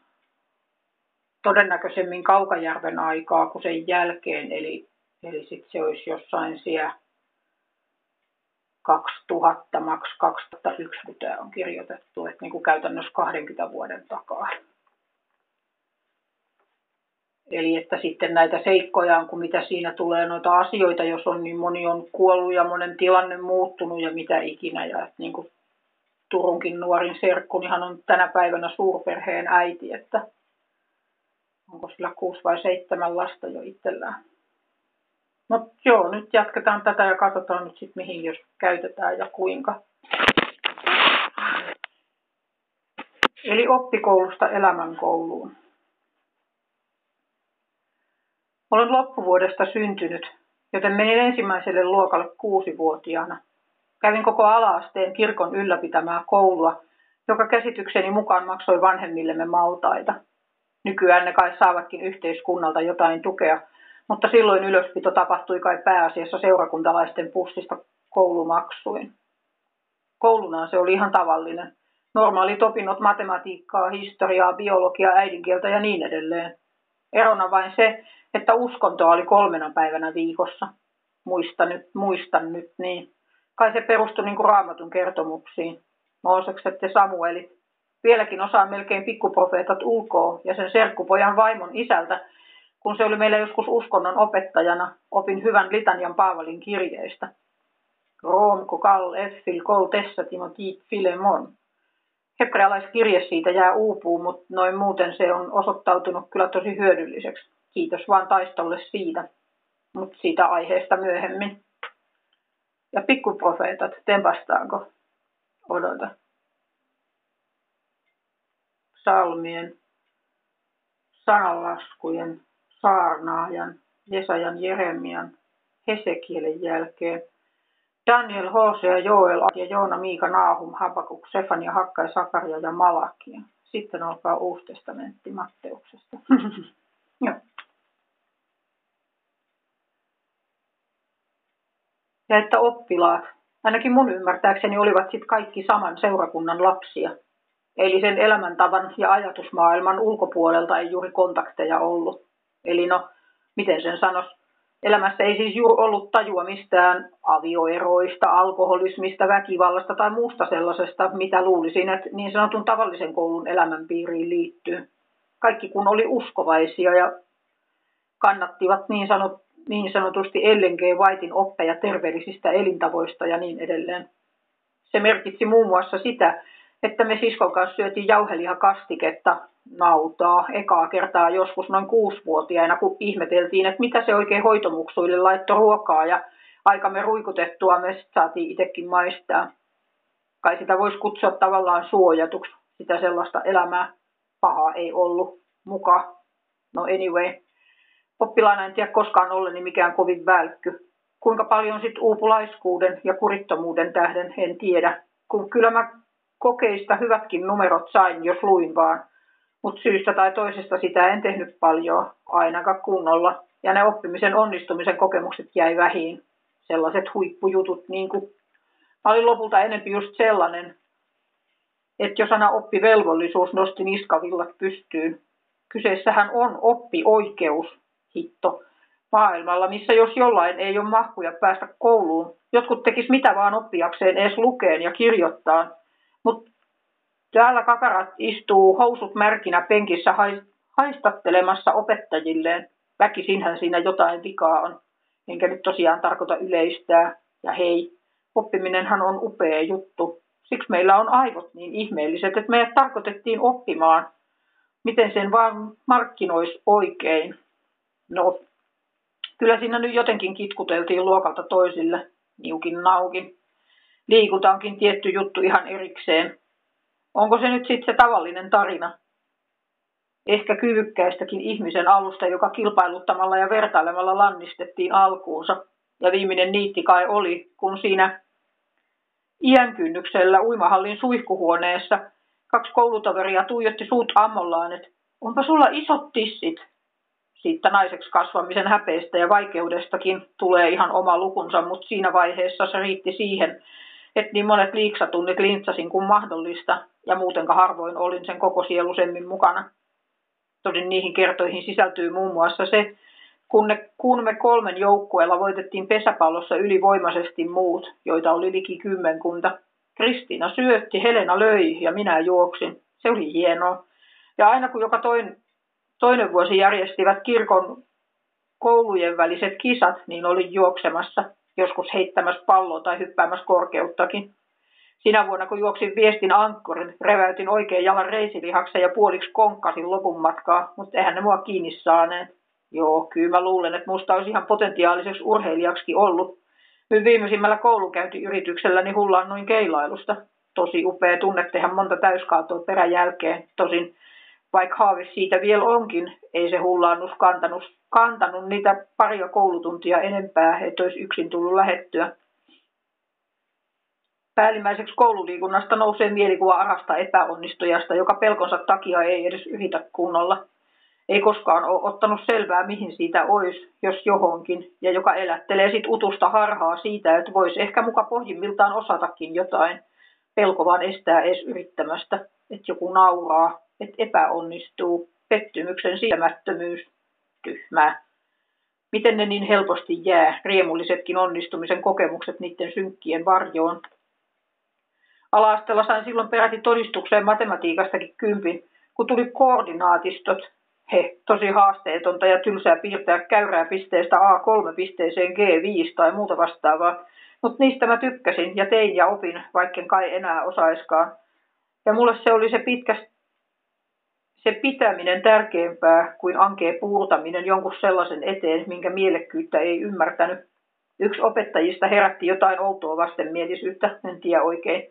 todennäköisemmin Kaukajärven aikaa kuin sen jälkeen, eli, eli sitten se olisi jossain siellä 2000, maks 2001, kun tämä on kirjoitettu, että niin kuin käytännössä 20 vuoden takaa. Eli että sitten näitä seikkoja, kun mitä siinä tulee noita asioita, jos on niin moni on kuollut ja monen tilanne muuttunut ja mitä ikinä. Ja että niin kuin Turunkin nuorin serkku, hän on tänä päivänä suurperheen äiti, että onko sillä kuusi vai seitsemän lasta jo itsellään. Mutta joo, nyt jatketaan tätä ja katsotaan nyt sitten mihin jos käytetään ja kuinka. Eli oppikoulusta elämänkouluun. Olen loppuvuodesta syntynyt, joten menin ensimmäiselle luokalle kuusivuotiaana. Kävin koko alaasteen kirkon ylläpitämää koulua, joka käsitykseni mukaan maksoi vanhemmillemme maltaita. Nykyään ne kai saavatkin yhteiskunnalta jotain tukea, mutta silloin ylöspito tapahtui kai pääasiassa seurakuntalaisten pussista koulumaksuin. Koulunaan se oli ihan tavallinen. Normaalit opinnot matematiikkaa, historiaa, biologiaa, äidinkieltä ja niin edelleen. Erona vain se, että uskontoa oli kolmena päivänä viikossa. Muista nyt, muistan nyt niin. Kai se perustui niin kuin raamatun kertomuksiin. Moosekset ja Samuelit. Vieläkin osaan melkein pikkuprofeetat ulkoa ja sen serkkupojan vaimon isältä, kun se oli meillä joskus uskonnon opettajana, opin hyvän litanian Paavalin kirjeistä. Rom, Kokal, Effil, Kol, Tessa, Timotit, Filemon. Hebrealaiskirje siitä jää uupuu, mutta noin muuten se on osoittautunut kyllä tosi hyödylliseksi. Kiitos vaan taistolle siitä, mutta siitä aiheesta myöhemmin. Ja pikkuprofeetat, tempastaanko? Odota. Salmien, sananlaskujen, saarnaajan, Jesajan, Jeremian, Hesekielen jälkeen Daniel, Hosea, Joel ja Joona, Miika, Naahum, Habakuk, Sefania, Hakkai, Sakaria ja Malakia. Sitten alkaa Uusi testamentti Matteuksesta. (laughs) Joo. Ja että oppilaat, ainakin mun ymmärtääkseni, olivat sitten kaikki saman seurakunnan lapsia. Eli sen elämäntavan ja ajatusmaailman ulkopuolelta ei juuri kontakteja ollut. Eli no, miten sen sanoisi, elämässä ei siis juuri ollut tajua mistään avioeroista, alkoholismista, väkivallasta tai muusta sellaisesta, mitä luulisin, että niin sanotun tavallisen koulun elämänpiiriin liittyy. Kaikki kun oli uskovaisia ja kannattivat niin, sanot, niin sanotusti Ellen G. Whitein oppeja terveellisistä elintavoista ja niin edelleen. Se merkitsi muun muassa sitä, että me siskon kanssa syötiin jauhelihakastiketta, nautaa, ekaa kertaa joskus noin kuusivuotiaina, kun ihmeteltiin, että mitä se oikein hoitomuksuille laittoi ruokaa ja aikamme ruikutettua me saatiin itsekin maistaa. Kai sitä voisi kutsua tavallaan suojatuksi, sitä sellaista elämää pahaa ei ollut muka. No anyway, oppilaana en tiedä koskaan olleni mikään kovin välkky. Kuinka paljon sitten uupulaiskuuden ja kurittomuuden tähden en tiedä, kun kyllä mä kokeista hyvätkin numerot sain, jos luin vaan. Mutta syystä tai toisesta sitä en tehnyt paljon, ainakaan kunnolla. Ja ne oppimisen onnistumisen kokemukset jäi vähiin. Sellaiset huippujutut niin kuin Mä olin lopulta enempi just sellainen, että jo sana oppivelvollisuus nosti niskavillat pystyyn. Kyseessähän on oppioikeus, hitto, maailmalla, missä jos jollain ei ole mahkuja päästä kouluun, jotkut tekis mitä vaan oppiakseen edes lukeen ja kirjoittaa, mutta täällä kakarat istuu housut märkinä penkissä haistattelemassa opettajilleen. Väkisinhän siinä jotain vikaa on, enkä nyt tosiaan tarkoita yleistää. Ja hei, oppiminenhan on upea juttu. Siksi meillä on aivot niin ihmeelliset, että meidät tarkoitettiin oppimaan, miten sen vaan markkinoisi oikein. No, kyllä siinä nyt jotenkin kitkuteltiin luokalta toisille, niukin naukin. Liikunta onkin tietty juttu ihan erikseen. Onko se nyt sitten se tavallinen tarina? Ehkä kyvykkäistäkin ihmisen alusta, joka kilpailuttamalla ja vertailemalla lannistettiin alkuunsa. Ja viimeinen niitti kai oli, kun siinä iän kynnyksellä uimahallin suihkuhuoneessa kaksi koulutoveria tuijotti suut ammollaan, että onpa sulla isot tissit. Siitä naiseksi kasvamisen häpeestä ja vaikeudestakin tulee ihan oma lukunsa, mutta siinä vaiheessa se riitti siihen, että niin monet liiksatunnit lintsasin kuin mahdollista, ja muutenka harvoin olin sen koko sielusemmin mukana. Tosin niihin kertoihin sisältyy muun muassa se, kun, ne, kun me kolmen joukkueella voitettiin pesäpallossa ylivoimaisesti muut, joita oli liki kymmenkunta. Kristiina syötti, Helena löi ja minä juoksin. Se oli hienoa. Ja aina kun joka toinen, toinen vuosi järjestivät kirkon koulujen väliset kisat, niin olin juoksemassa, joskus heittämässä palloa tai hyppäämässä korkeuttakin. Sinä vuonna, kun juoksin viestin ankkorin, reväytin oikein jalan reisilihaksen ja puoliksi konkkasin lopun matkaa, mutta eihän ne mua kiinni saaneet. Joo, kyllä mä luulen, että musta olisi ihan potentiaaliseksi urheilijaksi ollut. Nyt viimeisimmällä koulukäyntiyritykselläni hullaan noin keilailusta. Tosi upea tunne tehdä monta täyskaatoa peräjälkeen. Tosin vaikka haave siitä vielä onkin, ei se hullaannus kantanut, kantanut niitä paria koulutuntia enempää, että olisi yksin tullut lähettyä. Päällimmäiseksi koululiikunnasta nousee mielikuva arasta epäonnistujasta, joka pelkonsa takia ei edes yritä kunnolla. Ei koskaan ole ottanut selvää, mihin siitä olisi, jos johonkin, ja joka elättelee sit utusta harhaa siitä, että voisi ehkä muka pohjimmiltaan osatakin jotain. Pelko vaan estää edes yrittämästä, että joku nauraa, että epäonnistuu, pettymyksen siemättömyys, tyhmää. Miten ne niin helposti jää, riemullisetkin onnistumisen kokemukset niiden synkkien varjoon, Ala-asteella sain silloin peräti todistukseen matematiikastakin kympin, kun tuli koordinaatistot. He, tosi haasteetonta ja tylsää piirtää käyrää pisteestä A3 pisteeseen G5 tai muuta vastaavaa. Mutta niistä mä tykkäsin ja tein ja opin, vaikken kai enää osaiskaan. Ja mulle se oli se pitkä, se pitäminen tärkeämpää kuin ankee puurtaminen jonkun sellaisen eteen, minkä mielekkyyttä ei ymmärtänyt. Yksi opettajista herätti jotain outoa vastenmielisyyttä, en tiedä oikein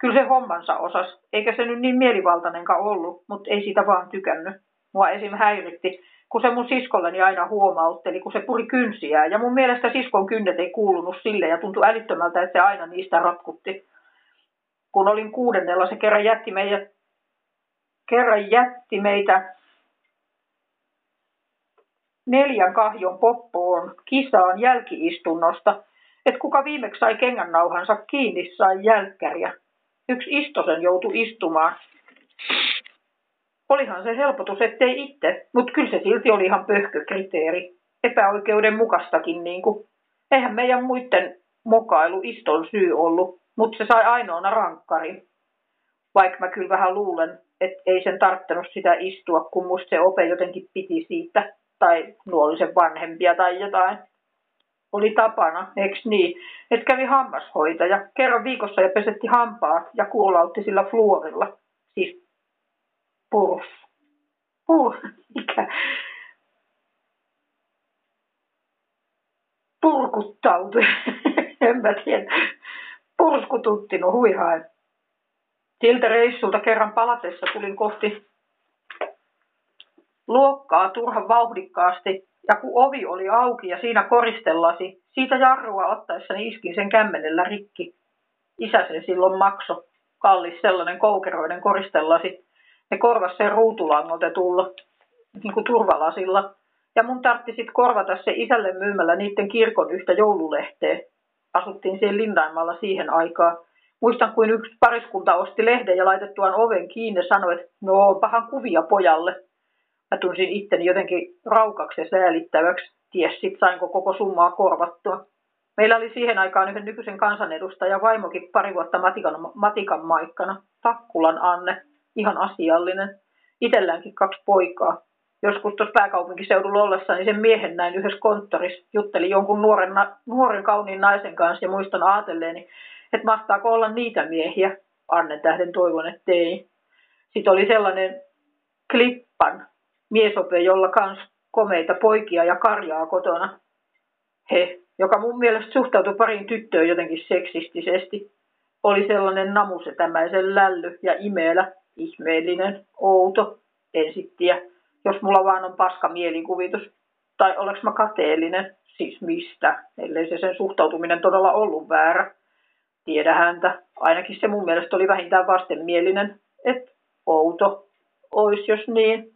kyllä se hommansa osas, eikä se nyt niin mielivaltainenkaan ollut, mutta ei siitä vaan tykännyt. Mua esim. häiritti, kun se mun siskolleni aina huomautteli, kun se puri kynsiä. Ja mun mielestä siskon kynnet ei kuulunut sille ja tuntui älyttömältä, että se aina niistä ratkutti. Kun olin kuudennella, se kerran jätti meitä, kerran jätti meitä neljän kahjon poppoon kisaan jälkiistunnosta, että kuka viimeksi sai kengännauhansa kiinni, sai jälkkäriä. Yksi istosen joutui istumaan. Olihan se helpotus, ettei itse, mutta kyllä se silti oli ihan pöhkökriteeri. Epäoikeudenmukaistakin niin kuin. Eihän meidän muiden mokailu iston syy ollut, mutta se sai ainoana rankkarin. Vaikka mä kyllä vähän luulen, että ei sen tarttanut sitä istua, kun musta se ope jotenkin piti siitä. Tai nuolisen vanhempia tai jotain oli tapana, eikö niin, että kävi hammashoitaja kerran viikossa ja pesetti hampaat ja kuolautti sillä fluorilla, siis purs. Pur, mikä? Purkuttautui, (laughs) en mä tiedä. Purskututtinut, huihaen. Siltä reissulta kerran palatessa tulin kohti luokkaa turhan vauhdikkaasti ja kun ovi oli auki ja siinä koristellasi, siitä jarrua ottaessani iskin sen kämmenellä rikki. Isä sen silloin makso. Kallis sellainen koukeroiden koristellasi. Ne korvasi sen ruutulangotetulla, niin kuin turvalasilla. Ja mun tartti sit korvata se isälle myymällä niiden kirkon yhtä joululehteä. asuttiin siellä Lindaimalla siihen aikaan. Muistan, kuin yksi pariskunta osti lehden ja laitettuaan oven kiinni sanoi, että no pahan kuvia pojalle. Mä tunsin itteni jotenkin raukaksi ja säälittäväksi. Ties sit sainko koko summaa korvattua. Meillä oli siihen aikaan yhden nykyisen kansanedustaja vaimokin pari vuotta matikan, matikan maikkana. Takkulan Anne, ihan asiallinen. Itelläänkin kaksi poikaa. Joskus tuossa pääkaupunkiseudulla ollessa, niin sen miehen näin yhdessä konttorissa. Jutteli jonkun nuoren, nuoren kauniin naisen kanssa ja muistan ajatelleeni, että mahtaako olla niitä miehiä. Anne tähden toivon, että ei. Sitten oli sellainen klippan miesope, jolla kans komeita poikia ja karjaa kotona. He, joka mun mielestä suhtautui pariin tyttöön jotenkin seksistisesti. Oli sellainen namusetämäisen lälly ja imeellä, ihmeellinen, outo, ensittiä, jos mulla vaan on paska mielikuvitus. Tai oleks mä kateellinen, siis mistä, ellei se sen suhtautuminen todella ollut väärä. Tiedä häntä, ainakin se mun mielestä oli vähintään vastenmielinen, että outo, ois jos niin.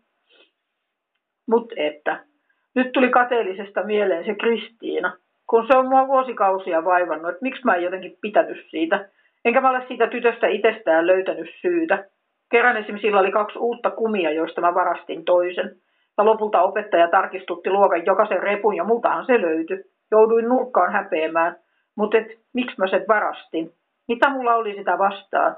Mut että, nyt tuli kateellisesta mieleen se Kristiina, kun se on mua vuosikausia vaivannut, että miksi mä en jotenkin pitänyt siitä. Enkä mä ole siitä tytöstä itsestään löytänyt syytä. Kerran esimerkiksi sillä oli kaksi uutta kumia, joista mä varastin toisen. Ja lopulta opettaja tarkistutti luokan jokaisen repun ja multahan se löytyi. Jouduin nurkkaan häpeämään, mutta miksi mä sen varastin? Mitä mulla oli sitä vastaan?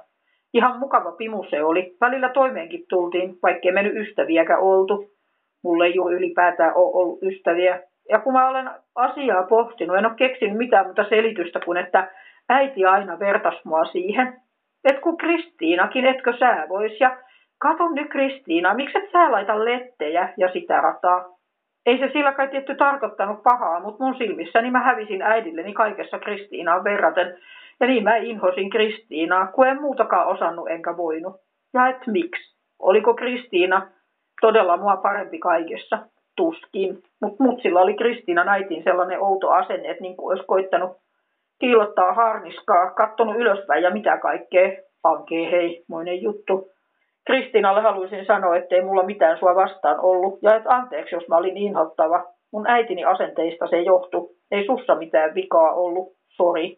Ihan mukava pimu se oli. Välillä toimeenkin tultiin, vaikkei mennyt ystäviäkään oltu. Mulle ei juuri ylipäätään ole ollut ystäviä. Ja kun mä olen asiaa pohtinut, en ole keksinyt mitään muuta selitystä kuin, että äiti aina vertas mua siihen. Et kun Kristiinakin, etkö sä vois? Ja katon nyt Kristiina, miksi et sä laita lettejä ja sitä rataa? Ei se sillä kai tietty tarkoittanut pahaa, mutta mun silmissäni mä hävisin äidilleni kaikessa Kristiinaan verraten. Ja niin mä inhosin Kristiinaa, kun en muutakaan osannut enkä voinut. Ja et miksi? Oliko Kristiina todella mua parempi kaikessa? Tuskin. Mutta mutsilla oli Kristiina näitiin sellainen outo asenne, että niin kuin olisi koittanut kiillottaa harniskaa, kattonut ylöspäin ja mitä kaikkea. Pankee hei, moinen juttu. Kristiinalle haluaisin sanoa, ettei mulla mitään sua vastaan ollut, ja että anteeksi, jos mä olin inhottava. Mun äitini asenteista se johtu. Ei sussa mitään vikaa ollut. Sori.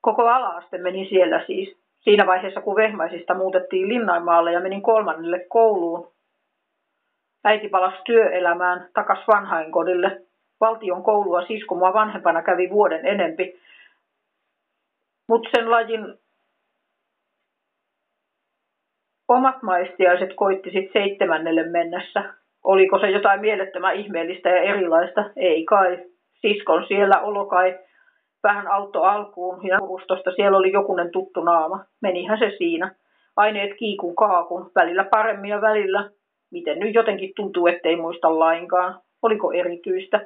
Koko alaaste meni siellä siis. Siinä vaiheessa, kun Vehmaisista muutettiin Linnaimaalle ja menin kolmannelle kouluun, äiti palasi työelämään takas vanhainkodille. Valtion koulua kun mua vanhempana kävi vuoden enempi. Mutta sen lajin omat maistiaiset koitti sitten seitsemännelle mennessä. Oliko se jotain mielettömän ihmeellistä ja erilaista? Ei kai. Siskon siellä olo kai vähän auto alkuun ja kurustosta siellä oli jokunen tuttu naama. Menihän se siinä. Aineet kiikun kaakun, välillä paremmin ja välillä. Miten nyt jotenkin tuntuu, ettei muista lainkaan. Oliko erityistä?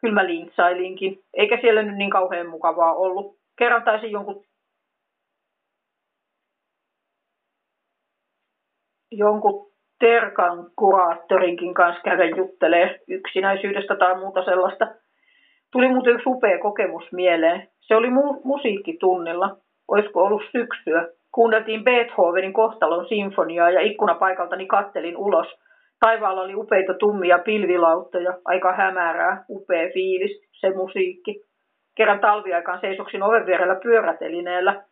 Kyllä mä lintsailinkin. Eikä siellä nyt niin kauhean mukavaa ollut. Kerran taisin jonkun jonkun Terkan kuraattorinkin kanssa käydä juttelee yksinäisyydestä tai muuta sellaista. Tuli muuten yksi upea kokemus mieleen. Se oli mu- musiikkitunnilla. Olisiko ollut syksyä. Kuunneltiin Beethovenin kohtalon sinfoniaa ja ikkunapaikaltani kattelin ulos. Taivaalla oli upeita tummia pilvilauttoja, aika hämärää, upea fiilis, se musiikki. Kerran talviaikaan seisoksin oven vierellä pyörätelineellä.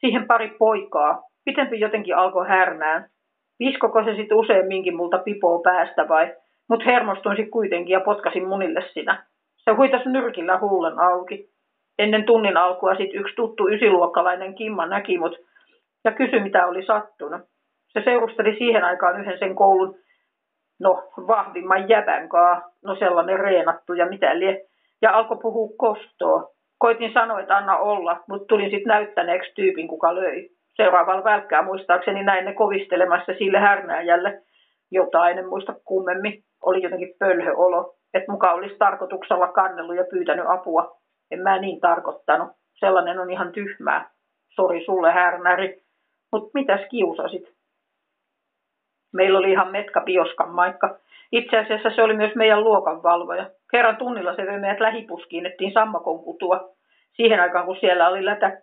Siihen pari poikaa. Pitempi jotenkin alkoi härnään. Viskoko se sitten useamminkin multa pipoo päästä vai? Mut hermostuin sit kuitenkin ja potkasin munille sinä. Se huitas nyrkillä huulen auki. Ennen tunnin alkua sit yksi tuttu ysiluokkalainen Kimma näki mut ja kysyi mitä oli sattunut. Se seurusteli siihen aikaan yhden sen koulun, no vahvimman jäbän kaa, no sellainen reenattu ja mitä lie, ja alkoi puhua kostoa. Koitin sanoa, että anna olla, mutta tulin sitten näyttäneeksi tyypin, kuka löi. Seuraavalla välkkää muistaakseni näin ne kovistelemassa sille härnääjälle jotain, en muista kummemmin. Oli jotenkin pölhöolo että muka olisi tarkoituksella kannellut ja pyytänyt apua. En mä niin tarkoittanut. Sellainen on ihan tyhmää. Sori sulle härnäri. Mutta mitäs kiusasit? Meillä oli ihan metka pioskan maikka. Itse asiassa se oli myös meidän luokanvalvoja. Kerran tunnilla se vei meidät lähipuskiin, ettiin sammakon kutua. Siihen aikaan, kun siellä oli lätä,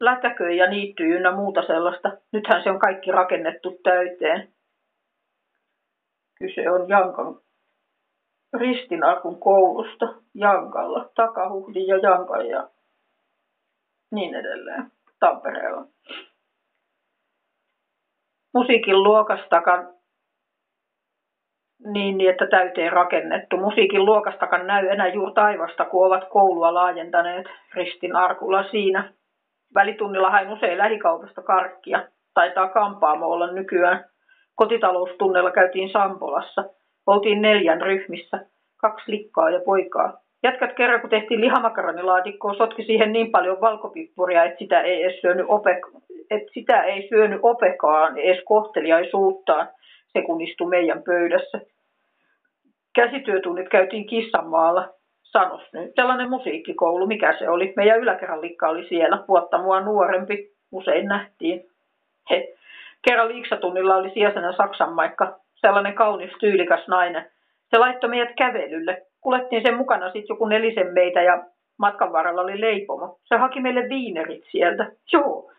lätäköä ja niittyy ynnä muuta sellaista. Nythän se on kaikki rakennettu täyteen. Kyse on Jankan Ristinarkun koulusta Jankalla, Takahuhdin ja Jankan ja niin edelleen Tampereella. Musiikin luokastakaan niin, niin, että täyteen rakennettu. Musiikin luokastakaan näy enää juuri taivasta, kun ovat koulua laajentaneet Ristin Arkulla siinä. Välitunnilla hain usein lähikaupasta karkkia. Taitaa kampaamo olla nykyään. Kotitaloustunnella käytiin Sampolassa. Oltiin neljän ryhmissä. Kaksi likkaa ja poikaa. Jätkät kerran, kun tehtiin lihamakaronilaadikkoa, sotki siihen niin paljon valkopippuria, että sitä ei edes syönyt, ope, että sitä ei syönyt opekaan edes kohteliaisuuttaan se kun istui meidän pöydässä. Käsityötunnit käytiin Kissanmaalla, sanos nyt. Sellainen musiikkikoulu, mikä se oli. Meidän yläkerran likka oli siellä, vuotta mua nuorempi, usein nähtiin. He. Kerran liiksatunnilla oli sijaisena Saksan maikka, sellainen kaunis tyylikäs nainen. Se laittoi meidät kävelylle. Kulettiin sen mukana sitten joku nelisen meitä ja matkan varrella oli leipomo. Se haki meille viinerit sieltä. Joo.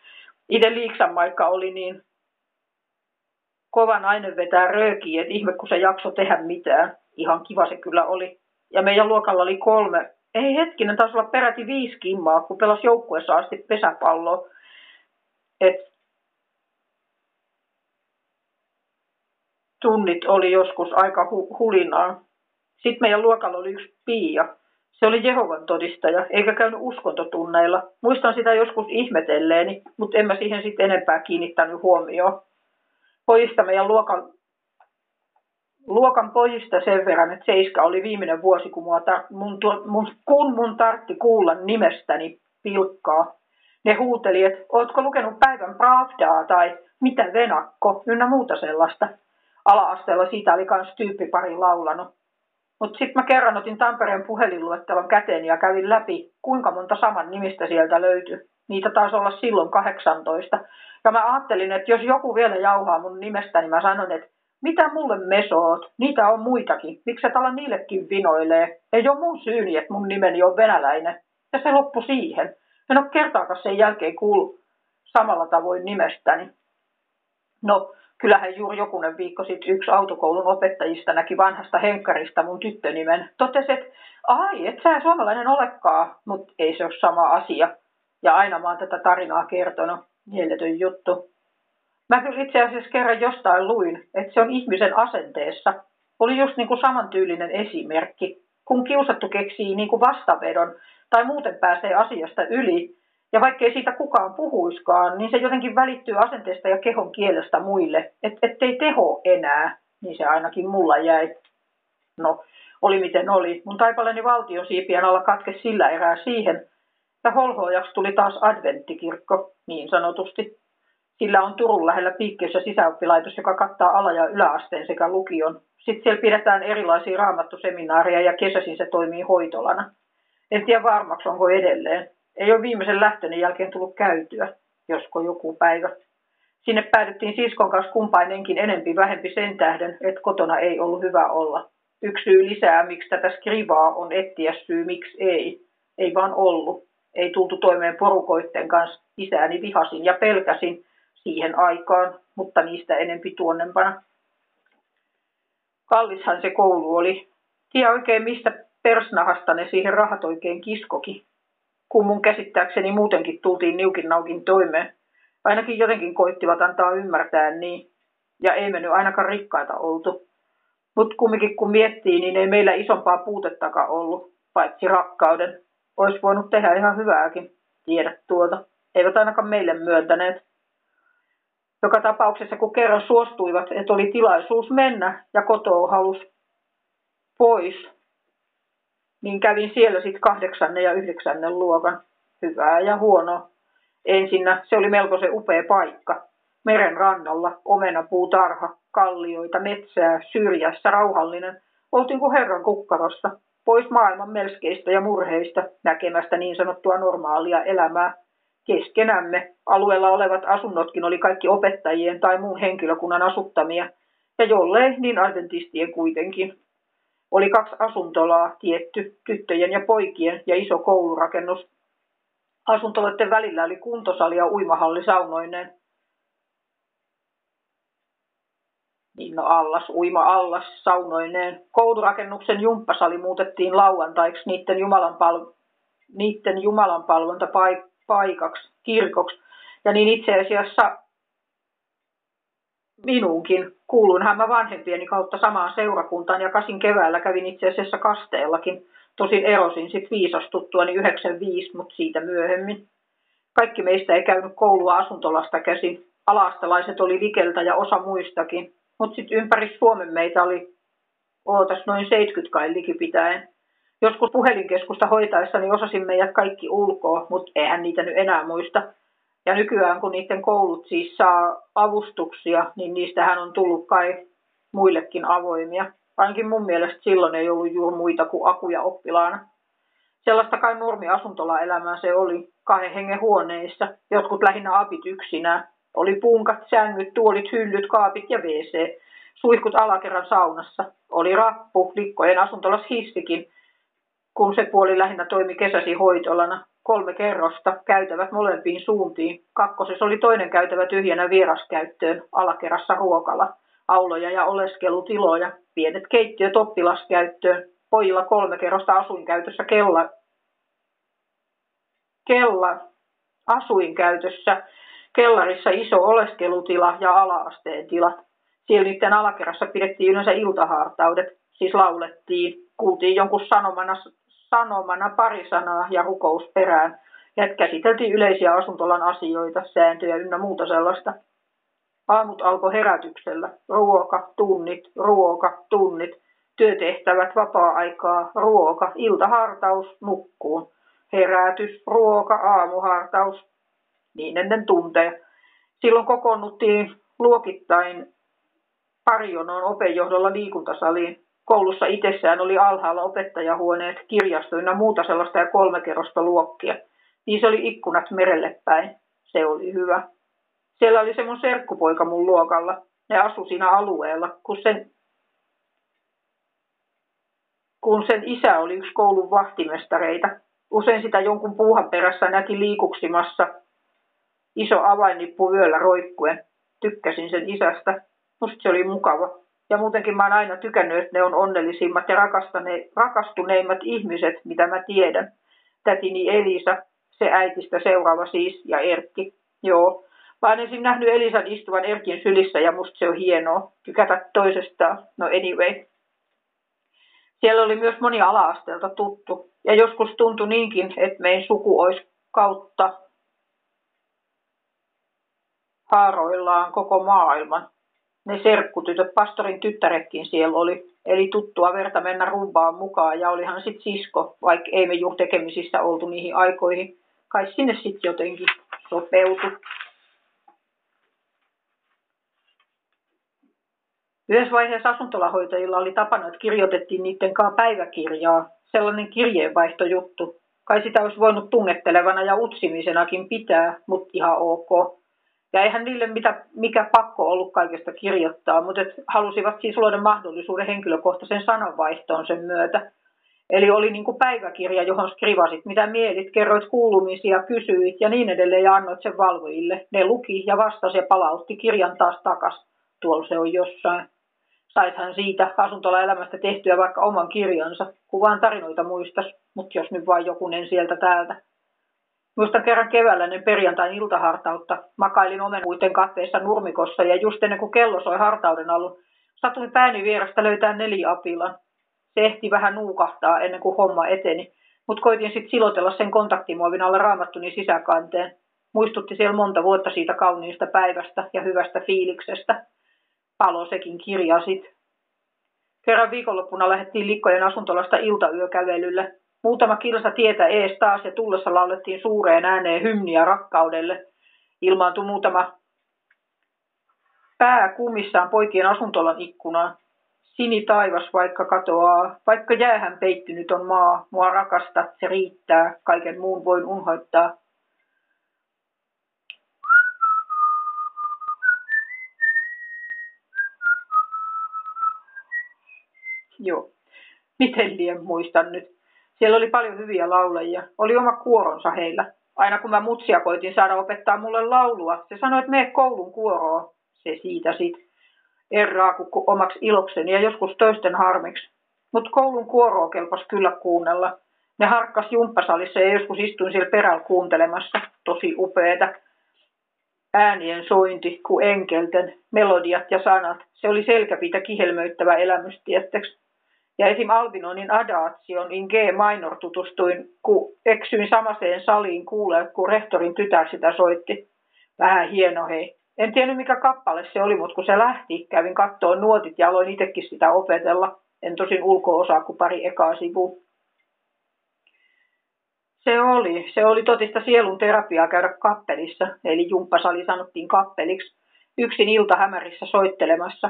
Ide Liiksan maikka oli niin kova nainen vetää röökiä, että ihme kun se jakso tehdä mitään. Ihan kiva se kyllä oli. Ja meidän luokalla oli kolme, ei hetkinen, taisi olla peräti viisi kimmaa, kun pelasi joukkueessa asti pesäpalloa. Et tunnit oli joskus aika hu- hulinaa. Sitten meidän luokalla oli yksi Pia. Se oli Jehovan todistaja, eikä käynyt uskontotunneilla. Muistan sitä joskus ihmetelleeni, mutta en mä siihen sitten enempää kiinnittänyt huomioon pojista meidän luokan, luokan pojista sen verran, että Seiska oli viimeinen vuosi, kun, mua tar- mun, mun, kun mun tartti kuulla nimestäni pilkkaa. Ne huuteli, että ootko lukenut päivän Pravdaa tai mitä venakko, ynnä muuta sellaista. Ala-asteella siitä oli kans pari laulanut. Mutta sitten mä kerran otin Tampereen puhelinluettelon käteen ja kävin läpi, kuinka monta saman nimistä sieltä löytyi. Niitä taisi olla silloin 18. Ja mä ajattelin, että jos joku vielä jauhaa mun nimestä, niin mä sanon, että mitä mulle mesoot? Niitä on muitakin. Miksi et ala niillekin vinoilee? Ei ole mun syyni, että mun nimeni on venäläinen. Ja se loppu siihen. En ole kertaakaan sen jälkeen kuullut samalla tavoin nimestäni. No, kyllähän juuri jokunen viikko sitten yksi autokoulun opettajista näki vanhasta henkkarista mun tyttönimen. Totesi, että ai, et sä suomalainen olekaan, mutta ei se ole sama asia. Ja aina mä oon tätä tarinaa kertonut. Mieletön juttu. Mä kyllä itse asiassa kerran jostain luin, että se on ihmisen asenteessa. Oli just niin kuin samantyylinen esimerkki. Kun kiusattu keksii niin kuin vastavedon tai muuten pääsee asiasta yli, ja vaikkei siitä kukaan puhuiskaan, niin se jotenkin välittyy asenteesta ja kehon kielestä muille, että ettei teho enää, niin se ainakin mulla jäi. No, oli miten oli. Mun taipaleni valtion siipien alla katke sillä erää siihen, ja holhoajaksi tuli taas adventtikirkko, niin sanotusti. Sillä on Turun lähellä piikkeessä sisäoppilaitos, joka kattaa ala- ja yläasteen sekä lukion. Sitten siellä pidetään erilaisia raamattuseminaareja ja kesäisin se toimii hoitolana. En tiedä varmaksi, onko edelleen. Ei ole viimeisen lähtöni jälkeen tullut käytyä, josko joku päivä. Sinne päädyttiin siskon kanssa kumpainenkin enempi vähempi sen tähden, että kotona ei ollut hyvä olla. Yksi syy lisää, miksi tätä skrivaa on etsiä syy, miksi ei. Ei vaan ollut ei tultu toimeen porukoitten kanssa. Isääni vihasin ja pelkäsin siihen aikaan, mutta niistä enempi tuonnempana. Kallishan se koulu oli. Tiedä oikein mistä persnahasta ne siihen rahat oikein kiskoki. Kun mun käsittääkseni muutenkin tultiin niukin naukin toimeen. Ainakin jotenkin koittivat antaa ymmärtää niin. Ja ei mennyt ainakaan rikkaita oltu. Mutta kumminkin kun miettii, niin ei meillä isompaa puutettakaan ollut, paitsi rakkauden. Olisi voinut tehdä ihan hyvääkin, tiedä tuota. Eivät ainakaan meille myöntäneet. Joka tapauksessa, kun kerran suostuivat, että oli tilaisuus mennä ja kotoa halus pois, niin kävin siellä sitten kahdeksannen ja yhdeksännen luokan. Hyvää ja huonoa. Ensinnä se oli melko se upea paikka. Meren rannalla, omenapuutarha, kallioita, metsää, syrjässä, rauhallinen. Oltiin kuin herran kukkarossa pois maailman melskeistä ja murheista näkemästä niin sanottua normaalia elämää. Keskenämme alueella olevat asunnotkin oli kaikki opettajien tai muun henkilökunnan asuttamia, ja jollei niin adventistien kuitenkin. Oli kaksi asuntolaa tietty, tyttöjen ja poikien ja iso koulurakennus. Asuntoloiden välillä oli kuntosali ja uimahalli saunoineen. Niin no allas, uima allas, saunoineen. Koulurakennuksen jumppasali muutettiin lauantaiksi niiden jumalanpal- niiden jumalanpalvontapaikaksi, kirkoksi. Ja niin itse asiassa minunkin. Kuulunhan mä vanhempieni kautta samaan seurakuntaan ja kasin keväällä kävin itse asiassa kasteellakin. Tosin erosin sitten viisastuttua niin 95, mutta siitä myöhemmin. Kaikki meistä ei käynyt koulua asuntolasta käsin. Alaastalaiset oli likeltä ja osa muistakin. Mutta sitten ympäri Suomen meitä oli ootas noin 70 kai likipitäen. Joskus puhelinkeskusta hoitaessani osasin meidät kaikki ulkoa, mutta eihän niitä nyt enää muista. Ja nykyään kun niiden koulut siis saa avustuksia, niin niistähän on tullut kai muillekin avoimia. Ainakin mun mielestä silloin ei ollut juuri muita kuin akuja oppilaana. Sellaista kai normi-asuntola-elämää se oli, kahden hengen huoneissa, jotkut lähinnä apit yksinään. Oli punkat, sängyt, tuolit, hyllyt, kaapit ja WC. Suihkut alakerran saunassa. Oli rappu, likkojen asuntolas hissikin, kun se puoli lähinnä toimi kesäsi hoitolana kolme kerrosta, käytävät molempiin suuntiin. Kakkosessa oli toinen käytävä tyhjänä vieraskäyttöön, alakerrassa ruokala, auloja ja oleskelutiloja, pienet keittiöt oppilaskäyttöön, pojilla kolme kerrosta asuinkäytössä kella, kella asuinkäytössä, kellarissa iso oleskelutila ja alaasteen tilat. Siellä niiden alakerrassa pidettiin yleensä iltahartaudet, siis laulettiin, kuultiin jonkun sanomana sanomana pari sanaa ja rukous perään. Ja käsiteltiin yleisiä asuntolan asioita, sääntöjä ynnä muuta sellaista. Aamut alkoi herätyksellä. Ruoka, tunnit, ruoka, tunnit, työtehtävät, vapaa-aikaa, ruoka, iltahartaus, nukkuun. Herätys, ruoka, aamuhartaus, niin ennen tunteja. Silloin kokoonnuttiin luokittain parijonoon opejohdolla liikuntasaliin. Koulussa itsessään oli alhaalla opettajahuoneet, kirjasto ja muuta sellaista ja kolme kerrosta luokkia. Niissä oli ikkunat merelle päin. Se oli hyvä. Siellä oli se mun serkkupoika mun luokalla. Ne asu siinä alueella, kun sen, kun sen isä oli yksi koulun vahtimestareita. Usein sitä jonkun puuhan perässä näki liikuksimassa. Iso avainnippu vyöllä roikkuen. Tykkäsin sen isästä. Musta se oli mukava. Ja muutenkin mä oon aina tykännyt, että ne on onnellisimmat ja rakastuneimmat ihmiset, mitä mä tiedän. Tätini Elisa, se äitistä seuraava siis, ja Erkki. Joo, mä oon ensin nähnyt Elisan istuvan Erkin sylissä ja musta se on hienoa. Tykätä toisestaan. No anyway. Siellä oli myös moni ala-asteelta tuttu. Ja joskus tuntui niinkin, että meidän suku olisi kautta haaroillaan koko maailman ne serkkutytöt, pastorin tyttäretkin siellä oli. Eli tuttua verta mennä rumpaan mukaan ja olihan sitten sisko, vaikka ei me juuri tekemisissä oltu niihin aikoihin. Kai sinne sitten jotenkin sopeutu. Yhdessä vaiheessa asuntolahoitajilla oli tapana, että kirjoitettiin niiden kanssa päiväkirjaa, sellainen kirjeenvaihtojuttu. Kai sitä olisi voinut tungettelevana ja utsimisenakin pitää, mutta ihan ok. Ja eihän niille mitä, mikä pakko ollut kaikesta kirjoittaa, mutta et halusivat siis luoda mahdollisuuden henkilökohtaisen sananvaihtoon sen myötä. Eli oli niin kuin päiväkirja, johon skrivasit, mitä mielit, kerroit kuulumisia, kysyit ja niin edelleen ja annoit sen valvojille. Ne luki ja vastasi ja palautti kirjan taas takas. Tuolla se on jossain. Saithan siitä asuntolaelämästä tehtyä vaikka oman kirjansa, kun vaan tarinoita muistas, mutta jos nyt vain jokunen sieltä täältä. Muistan kerran keväällä ne perjantain iltahartautta. Makailin omenuiden katteessa nurmikossa ja just ennen kuin kello soi hartauden alun, satuin pääni vierestä löytää neliapilan. Se ehti vähän nuukahtaa ennen kuin homma eteni, mutta koitin sitten silotella sen kontaktimuovin alla raamattuni sisäkanteen. Muistutti siellä monta vuotta siitä kauniista päivästä ja hyvästä fiiliksestä. Palo sekin kirjasit. Kerran viikonloppuna lähdettiin Likkojen asuntolasta iltayökävelylle. Muutama kilsa tietä ees taas ja tullessa laulettiin suureen ääneen hymniä rakkaudelle. Ilmaantui muutama pää kumissaan poikien asuntolan ikkunaan. Sini taivas vaikka katoaa, vaikka jäähän peittynyt on maa, mua rakasta, se riittää, kaiken muun voin unhoittaa. Joo, miten lien muistan nyt. Siellä oli paljon hyviä laulajia. Oli oma kuoronsa heillä. Aina kun mä mutsia koitin saada opettaa mulle laulua, se sanoi, että mene koulun kuoroon. Se siitä sit. erraakukku omaksi ilokseni ja joskus toisten harmiksi. Mutta koulun kuoroa kelpas kyllä kuunnella. Ne harkkas jumppasalissa ja joskus istuin siellä perällä kuuntelemassa. Tosi upeeta. Äänien sointi, ku enkelten, melodiat ja sanat. Se oli selkäpitä kihelmöittävä elämys, tiettäks. Ja esim. Albinonin Adaation in G minor tutustuin, kun eksyin samaseen saliin kuulee, kun rehtorin tytär sitä soitti. Vähän hieno hei. En tiennyt mikä kappale se oli, mutta kun se lähti, kävin kattoon nuotit ja aloin itsekin sitä opetella. En tosin ulko-osaa kuin pari ekaa sivua. Se oli. Se oli totista sielun terapiaa käydä kappelissa, eli jumppasali sanottiin kappeliksi, yksin ilta hämärissä soittelemassa.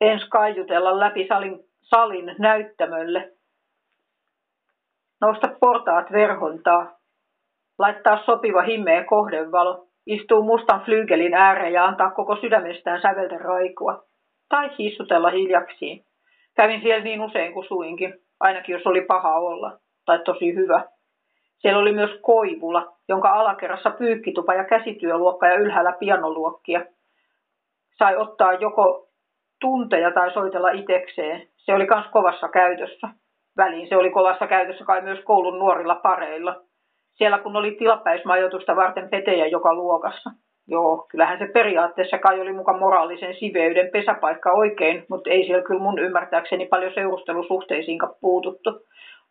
Ens kaiutella läpi salin, salin näyttämölle. Nousta portaat verhontaa. Laittaa sopiva himmeä kohdevalo. Istuu mustan flyygelin ääreen ja antaa koko sydämestään säveltä raikua. Tai hissutella hiljaksiin. Kävin siellä niin usein kuin suinkin, ainakin jos oli paha olla, tai tosi hyvä. Siellä oli myös koivula, jonka alakerrassa pyykkitupa ja käsityöluokka ja ylhäällä pianoluokkia. Sai ottaa joko tunteja tai soitella itekseen. Se oli myös kovassa käytössä. Väliin se oli kovassa käytössä kai myös koulun nuorilla pareilla. Siellä kun oli tilapäismajoitusta varten petejä joka luokassa. Joo, kyllähän se periaatteessa kai oli mukaan moraalisen siveyden pesäpaikka oikein, mutta ei siellä kyllä mun ymmärtääkseni paljon seurustelusuhteisiinkaan puututtu.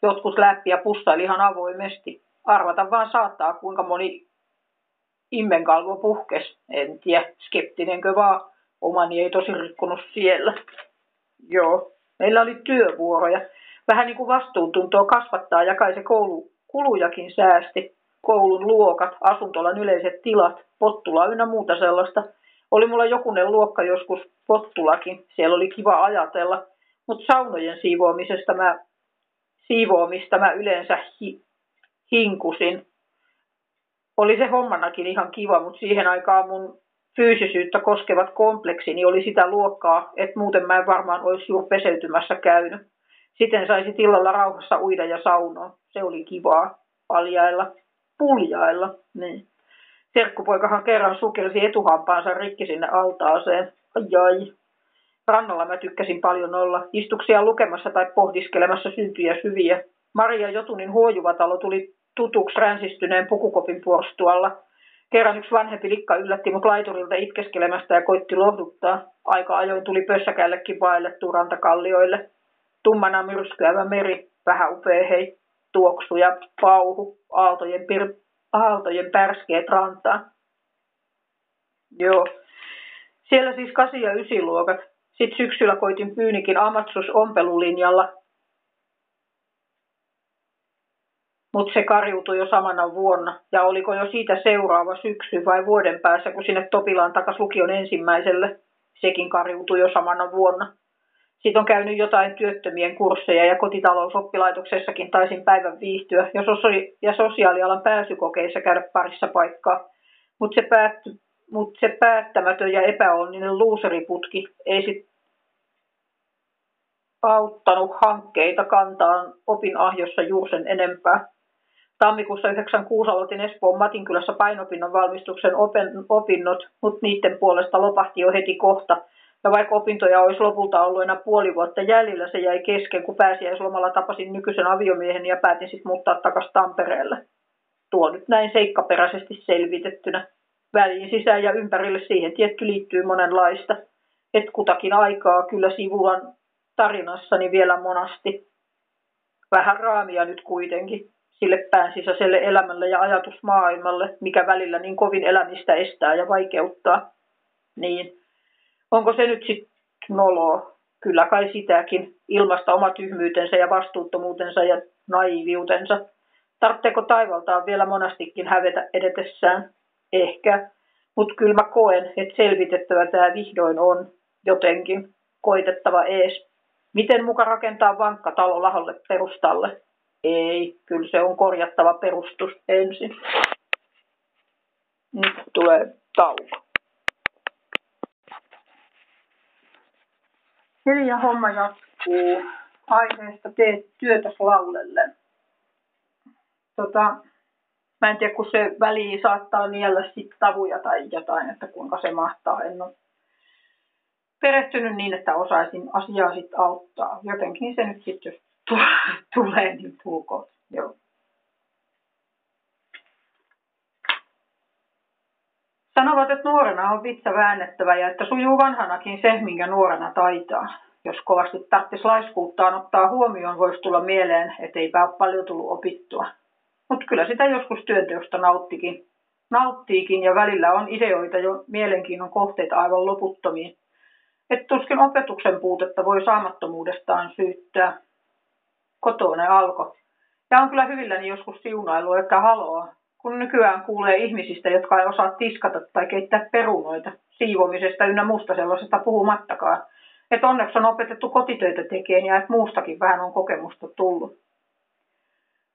Jotkut läppi ja pussaili ihan avoimesti. Arvata vaan saattaa, kuinka moni immenkalvo puhkes. En tiedä, skeptinenkö vaan. Omani ei tosi rikkunut siellä. Joo, meillä oli työvuoroja. Vähän niin kuin vastuuntuntoa kasvattaa ja kai se koulu kulujakin säästi. Koulun luokat, asuntolan yleiset tilat, pottula ynnä muuta sellaista. Oli mulla jokunen luokka joskus pottulakin, siellä oli kiva ajatella, mutta saunojen siivoamisesta mä siivoamista mä yleensä hi, hinkusin. Oli se hommanakin ihan kiva, mutta siihen aikaan mun fyysisyyttä koskevat kompleksini oli sitä luokkaa, että muuten mä en varmaan olisi juuri peseytymässä käynyt. Sitten saisi tilalla rauhassa uida ja saunoa. Se oli kivaa paljailla, puljailla. Niin. Serkkupoikahan kerran sukelsi etuhampaansa rikki sinne altaaseen. Ai Rannalla mä tykkäsin paljon olla. Istuksia lukemassa tai pohdiskelemassa syntyjä syviä. Maria Jotunin huojuvatalo tuli tutuksi ränsistyneen pukukopin puolustualla. Kerran yksi vanhempi likka yllätti mut laiturilta itkeskelemästä ja koitti lohduttaa. Aika ajoin tuli pössäkällekin vaellettua rantakallioille. Tummana myrskyävä meri, vähän upea hei, tuoksu ja pauhu, aaltojen, pir- aaltojen pärskeet rantaan. Joo. Siellä siis 8 ja 9 luokat. Sitten syksyllä koitin Pyynikin Amatsus ompelulinjalla, mutta se kariutui jo samana vuonna. Ja oliko jo siitä seuraava syksy vai vuoden päässä, kun sinne Topilaan takas lukion ensimmäiselle, sekin kariutui jo samana vuonna. Sitten on käynyt jotain työttömien kursseja ja kotitalousoppilaitoksessakin taisin päivän viihtyä ja, sosiaali- ja sosiaalialan pääsykokeissa käydä parissa paikkaa. Mutta se päättyi mutta se päättämätön ja epäonninen luuseriputki ei sit auttanut hankkeita kantaan opinahjossa juuri sen enempää. Tammikuussa 96 aloitin Espoon Matinkylässä painopinnon valmistuksen opinnot, mutta niiden puolesta lopahti jo heti kohta. Ja vaikka opintoja olisi lopulta ollut enää puoli vuotta jäljellä, se jäi kesken, kun pääsiäislomalla tapasin nykyisen aviomiehen ja päätin sitten muuttaa takaisin Tampereelle. Tuo nyt näin seikkaperäisesti selvitettynä väliin sisään ja ympärille siihen tietty liittyy monenlaista. Et kutakin aikaa kyllä sivulan tarinassani vielä monasti. Vähän raamia nyt kuitenkin sille päänsisäiselle elämälle ja ajatusmaailmalle, mikä välillä niin kovin elämistä estää ja vaikeuttaa. Niin, onko se nyt sitten noloa? Kyllä kai sitäkin, ilmasta oma tyhmyytensä ja vastuuttomuutensa ja naiviutensa. Tartteeko taivaltaan vielä monastikin hävetä edetessään? Ehkä, mutta kyllä mä koen, että selvitettävä tämä vihdoin on jotenkin koitettava ees. Miten muka rakentaa vankka talo laholle perustalle? Ei, kyllä se on korjattava perustus ensin. Nyt tulee tauko. Neljä homma jatkuu. Aiheesta teet työtä laulelle. Tota, Mä en tiedä, kun se väli saattaa niellä sit tavuja tai jotain, että kuinka se mahtaa. En ole perehtynyt niin, että osaisin asiaa sitten auttaa. Jotenkin se nyt sitten, jos tulee, niin tulkoon. Joo. Sanovat, että nuorena on vitsa väännettävä ja että sujuu vanhanakin se, minkä nuorena taitaa. Jos kovasti tarvitsisi laiskuuttaan ottaa huomioon, voisi tulla mieleen, että eipä ole paljon tullut opittua. Mutta kyllä sitä joskus työnteosta nauttikin. Nauttiikin ja välillä on ideoita jo mielenkiinnon kohteita aivan loputtomiin. Et tuskin opetuksen puutetta voi saamattomuudestaan syyttää. Kotone alko. Ja on kyllä hyvilläni joskus siunailu, että haloa, kun nykyään kuulee ihmisistä, jotka ei osaa tiskata tai keittää perunoita, siivomisesta ynnä muusta sellaisesta puhumattakaan. Että onneksi on opetettu kotitöitä tekemään ja että muustakin vähän on kokemusta tullut.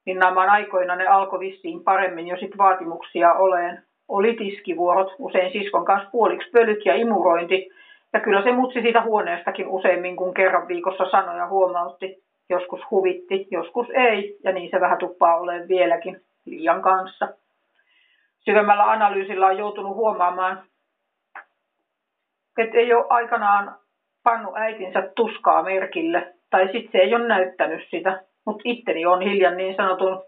Niin nämä aikoina ne alkoi vissiin paremmin jo sit vaatimuksia oleen. Oli tiskivuorot, usein siskon kanssa puoliksi pölyt ja imurointi. Ja kyllä se mutsi siitä huoneestakin useimmin kuin kerran viikossa sanoja huomautti. Joskus huvitti, joskus ei, ja niin se vähän tuppaa olemaan vieläkin liian kanssa. Syvemmällä analyysillä on joutunut huomaamaan, että ei ole aikanaan pannut äitinsä tuskaa merkille, tai sitten se ei ole näyttänyt sitä, mutta itteni on hiljan niin sanotun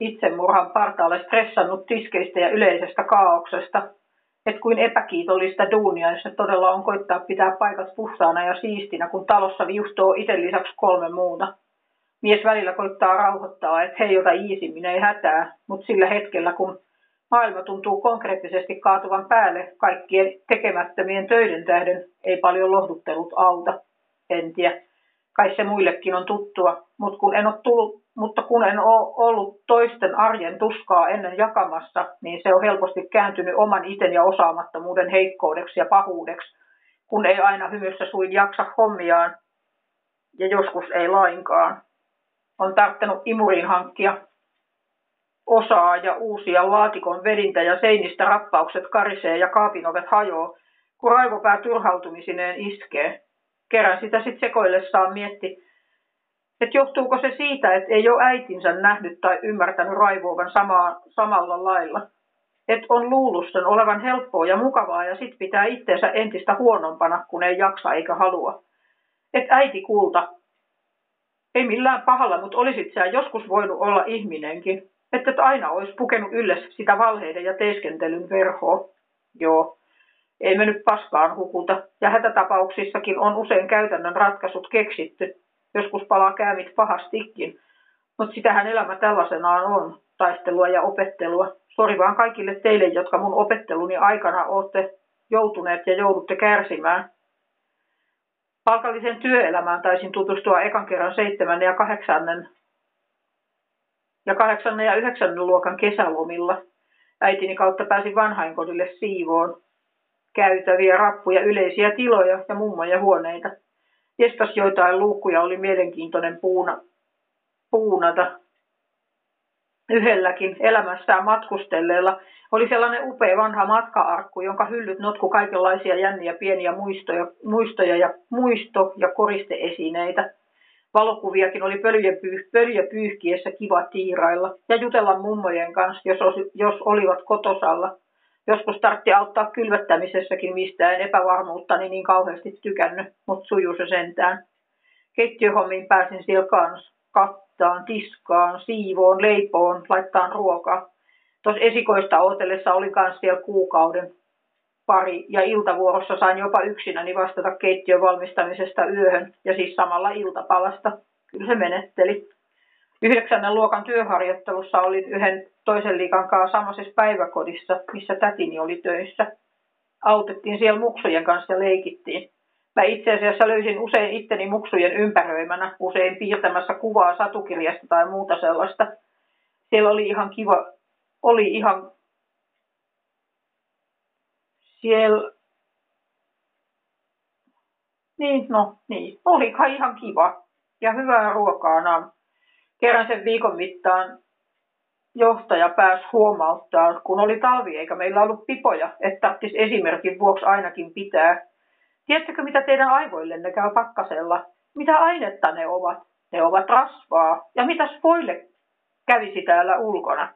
itsemurhan partaalle stressannut tiskeistä ja yleisestä kaauksesta, että kuin epäkiitollista duunia, jos se todella on koittaa pitää paikat puhtaana ja siistinä, kun talossa viuhtoo itse lisäksi kolme muuta. Mies välillä koittaa rauhoittaa, että hei, ota iisimmin, ei hätää, mutta sillä hetkellä, kun maailma tuntuu konkreettisesti kaatuvan päälle kaikkien tekemättömien töiden tähden, ei paljon lohduttelut auta. En tiedä, kai se muillekin on tuttua, mutta kun en ole tullut mutta kun en ole ollut toisten arjen tuskaa ennen jakamassa, niin se on helposti kääntynyt oman iten ja osaamattomuuden heikkoudeksi ja pahuudeksi, kun ei aina hymyssä suin jaksa hommiaan ja joskus ei lainkaan on tarttunut imuriin hankkia osaa ja uusia laatikon vedintä ja seinistä rappaukset karisee ja kaapinovet hajoo, kun raivopää turhautumisineen iskee. Kerran sitä sitten sekoillessaan mietti, että johtuuko se siitä, että ei ole äitinsä nähnyt tai ymmärtänyt raivoavan samaa, samalla lailla. Että on luullut sen olevan helppoa ja mukavaa ja sitten pitää itseensä entistä huonompana, kun ei jaksa eikä halua. Että äiti kulta, ei millään pahalla, mutta olisit sä joskus voinut olla ihminenkin. Että et aina olisi pukenut ylles sitä valheiden ja teeskentelyn verhoa. Joo, ei me nyt paskaan hukuta. Ja hätätapauksissakin on usein käytännön ratkaisut keksitty. Joskus palaa käymit pahastikin. Mutta sitähän elämä tällaisenaan on, taistelua ja opettelua. Sori vaan kaikille teille, jotka mun opetteluni aikana olette joutuneet ja joudutte kärsimään. Palkalliseen työelämään taisin tutustua ekan kerran seitsemännen ja kahdeksannen ja kahdeksannen ja yhdeksännen luokan kesälomilla. Äitini kautta pääsin vanhainkodille siivoon. Käytäviä, rappuja, yleisiä tiloja ja mummoja huoneita. Jestas joitain luukkuja oli mielenkiintoinen puuna, puunata yhdelläkin elämässään matkustelleella oli sellainen upea vanha matkaarkku, jonka hyllyt notku kaikenlaisia jänniä pieniä muistoja, muistoja ja muisto- ja koristeesineitä. Valokuviakin oli pölyjä, pölyjä pyyhkiessä kiva tiirailla ja jutella mummojen kanssa, jos, os, jos olivat kotosalla. Joskus tartti auttaa kylvettämisessäkin mistään epävarmuuttani niin kauheasti tykännyt, mutta sujuu se sentään. Keittiöhommiin pääsin kanssa kattaan, tiskaan, siivoon, leipoon, laittaan ruokaa. Tuossa esikoista odotellessa oli myös siellä kuukauden pari ja iltavuorossa sain jopa yksinäni vastata keittiön valmistamisesta yöhön ja siis samalla iltapalasta. Kyllä se menetteli. Yhdeksännen luokan työharjoittelussa olin yhden toisen liikan kanssa samaisessa päiväkodissa, missä tätini oli töissä. Autettiin siellä muksujen kanssa ja leikittiin. Mä itse asiassa löysin usein itteni muksujen ympäröimänä, usein piirtämässä kuvaa satukirjasta tai muuta sellaista. Siellä oli ihan kiva, oli ihan siellä, niin no niin, oli ihan kiva ja hyvää ruokaa. Kerran sen viikon mittaan johtaja pääsi huomauttaa, kun oli talvi eikä meillä ollut pipoja, että tarvitsisi esimerkin vuoksi ainakin pitää Tiedättekö, mitä teidän aivoillenne käy pakkasella? Mitä ainetta ne ovat? Ne ovat rasvaa. Ja mitä spoille kävisi täällä ulkona?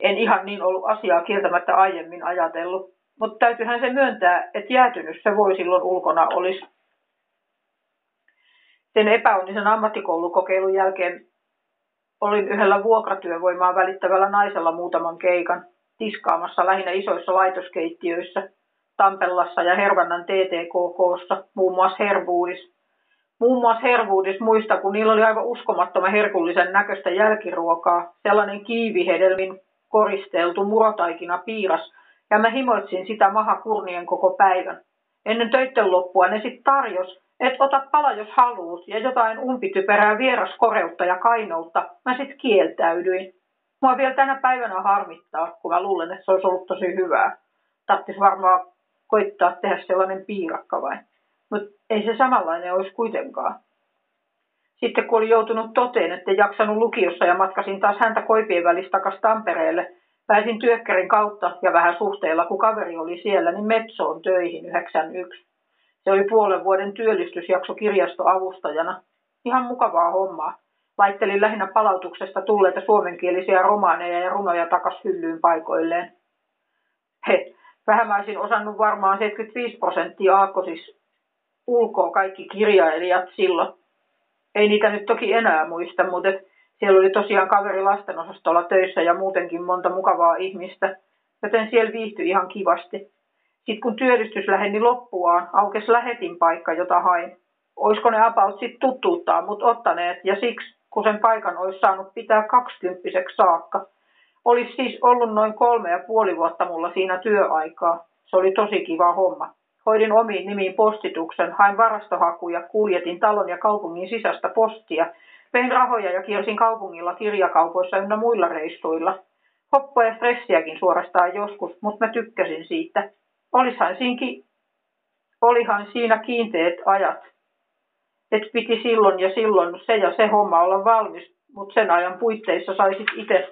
En ihan niin ollut asiaa kieltämättä aiemmin ajatellut. mutta täytyyhän se myöntää, että jäätynyt se voi silloin ulkona olisi. Sen epäonnisen ammattikoulukokeilun jälkeen olin yhdellä vuokratyövoimaa välittävällä naisella muutaman keikan, tiskaamassa lähinnä isoissa laitoskeittiöissä, Tampellassa ja Hervannan TTKKssa, muun muassa Hervuudis. Muun muassa Hervuudis muista, kun niillä oli aivan uskomattoman herkullisen näköistä jälkiruokaa, sellainen kiivihedelmin koristeltu murotaikina piiras, ja mä himoitsin sitä maha kurnien koko päivän. Ennen töitten loppua ne sitten tarjos, että ota pala jos haluut, ja jotain umpityperää vieraskoreutta ja kainoutta, mä sitten kieltäydyin. Mua vielä tänä päivänä harmittaa, kun mä luulen, että se olisi ollut tosi hyvää. Tarvitsisi varmaan koittaa tehdä sellainen piirakka vai. Mutta ei se samanlainen olisi kuitenkaan. Sitten kun oli joutunut toteen, että jaksanut lukiossa ja matkasin taas häntä koipien välistä takas Tampereelle, pääsin työkkärin kautta ja vähän suhteella, kun kaveri oli siellä, niin Metsoon töihin 91. Se oli puolen vuoden työllistysjakso kirjastoavustajana. Ihan mukavaa hommaa. Laittelin lähinnä palautuksesta tulleita suomenkielisiä romaaneja ja runoja takas hyllyyn paikoilleen. He, vähän mä olisin osannut varmaan 75 prosenttia aakkosis ulkoa kaikki kirjailijat silloin. Ei niitä nyt toki enää muista, mutta siellä oli tosiaan kaveri lastenosastolla töissä ja muutenkin monta mukavaa ihmistä, joten siellä viihtyi ihan kivasti. Sitten kun työllistys läheni loppuaan, aukesi lähetin paikka, jota hain. Oisko ne apaut sitten tuttuuttaa mut ottaneet ja siksi, kun sen paikan olisi saanut pitää kaksikymppiseksi saakka. Olisi siis ollut noin kolme ja puoli vuotta mulla siinä työaikaa. Se oli tosi kiva homma. Hoidin omiin nimiin postituksen, hain varastohakuja, kuljetin talon ja kaupungin sisäistä postia, vein rahoja ja kiersin kaupungilla kirjakaupoissa ynnä muilla reissuilla. Hoppoa ja stressiäkin suorastaan joskus, mutta mä tykkäsin siitä. Siinkin, olihan siinä kiinteät ajat. Et piti silloin ja silloin se ja se homma olla valmis, mutta sen ajan puitteissa saisit itse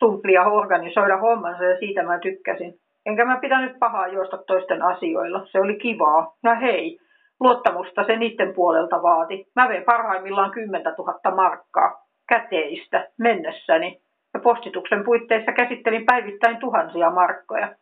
sumplia organisoida hommansa ja siitä mä tykkäsin. Enkä mä pitänyt pahaa juosta toisten asioilla. Se oli kivaa. Ja hei, luottamusta se niiden puolelta vaati. Mä vein parhaimmillaan 10 000 markkaa käteistä mennessäni ja postituksen puitteissa käsittelin päivittäin tuhansia markkoja.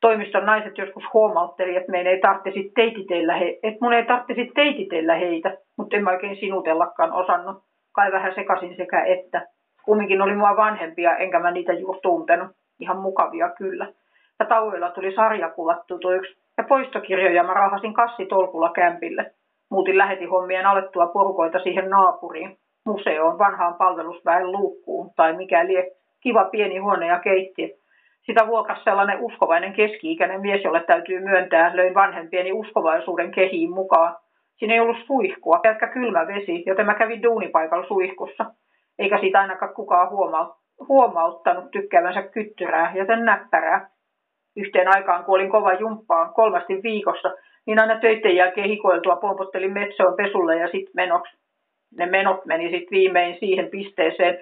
Toimiston naiset joskus huomautteli, että meidän ei tarvitsisi teititellä he, että mun ei tarvitsisi teititellä heitä, mutta en mä oikein sinutellakaan osannut. Kai vähän sekasin sekä että. Kumminkin oli mua vanhempia, enkä mä niitä juuri tuntenut. Ihan mukavia kyllä. Ja tauoilla tuli sarjakuvat tutuiksi ja poistokirjoja mä rahasin kassitolkulla kämpille. Muutin lähetihommien alettua porukoita siihen naapuriin museoon, vanhaan palvelusväen luukkuun tai mikäli kiva pieni huone ja keittiö. Sitä vuokras sellainen uskovainen keski-ikäinen mies, jolle täytyy myöntää, löin vanhempieni uskovaisuuden kehiin mukaan. Siinä ei ollut suihkua, pelkkä kylmä vesi, joten mä kävin duunipaikalla suihkussa. Eikä siitä ainakaan kukaan huomauttanut tykkäävänsä kyttyrää, joten näppärää. Yhteen aikaan, kun olin kova jumppaan kolmasti viikossa, niin aina töiden jälkeen hikoiltua pompottelin metsoon pesulle ja sitten menoksi ne menot meni sitten viimein siihen pisteeseen,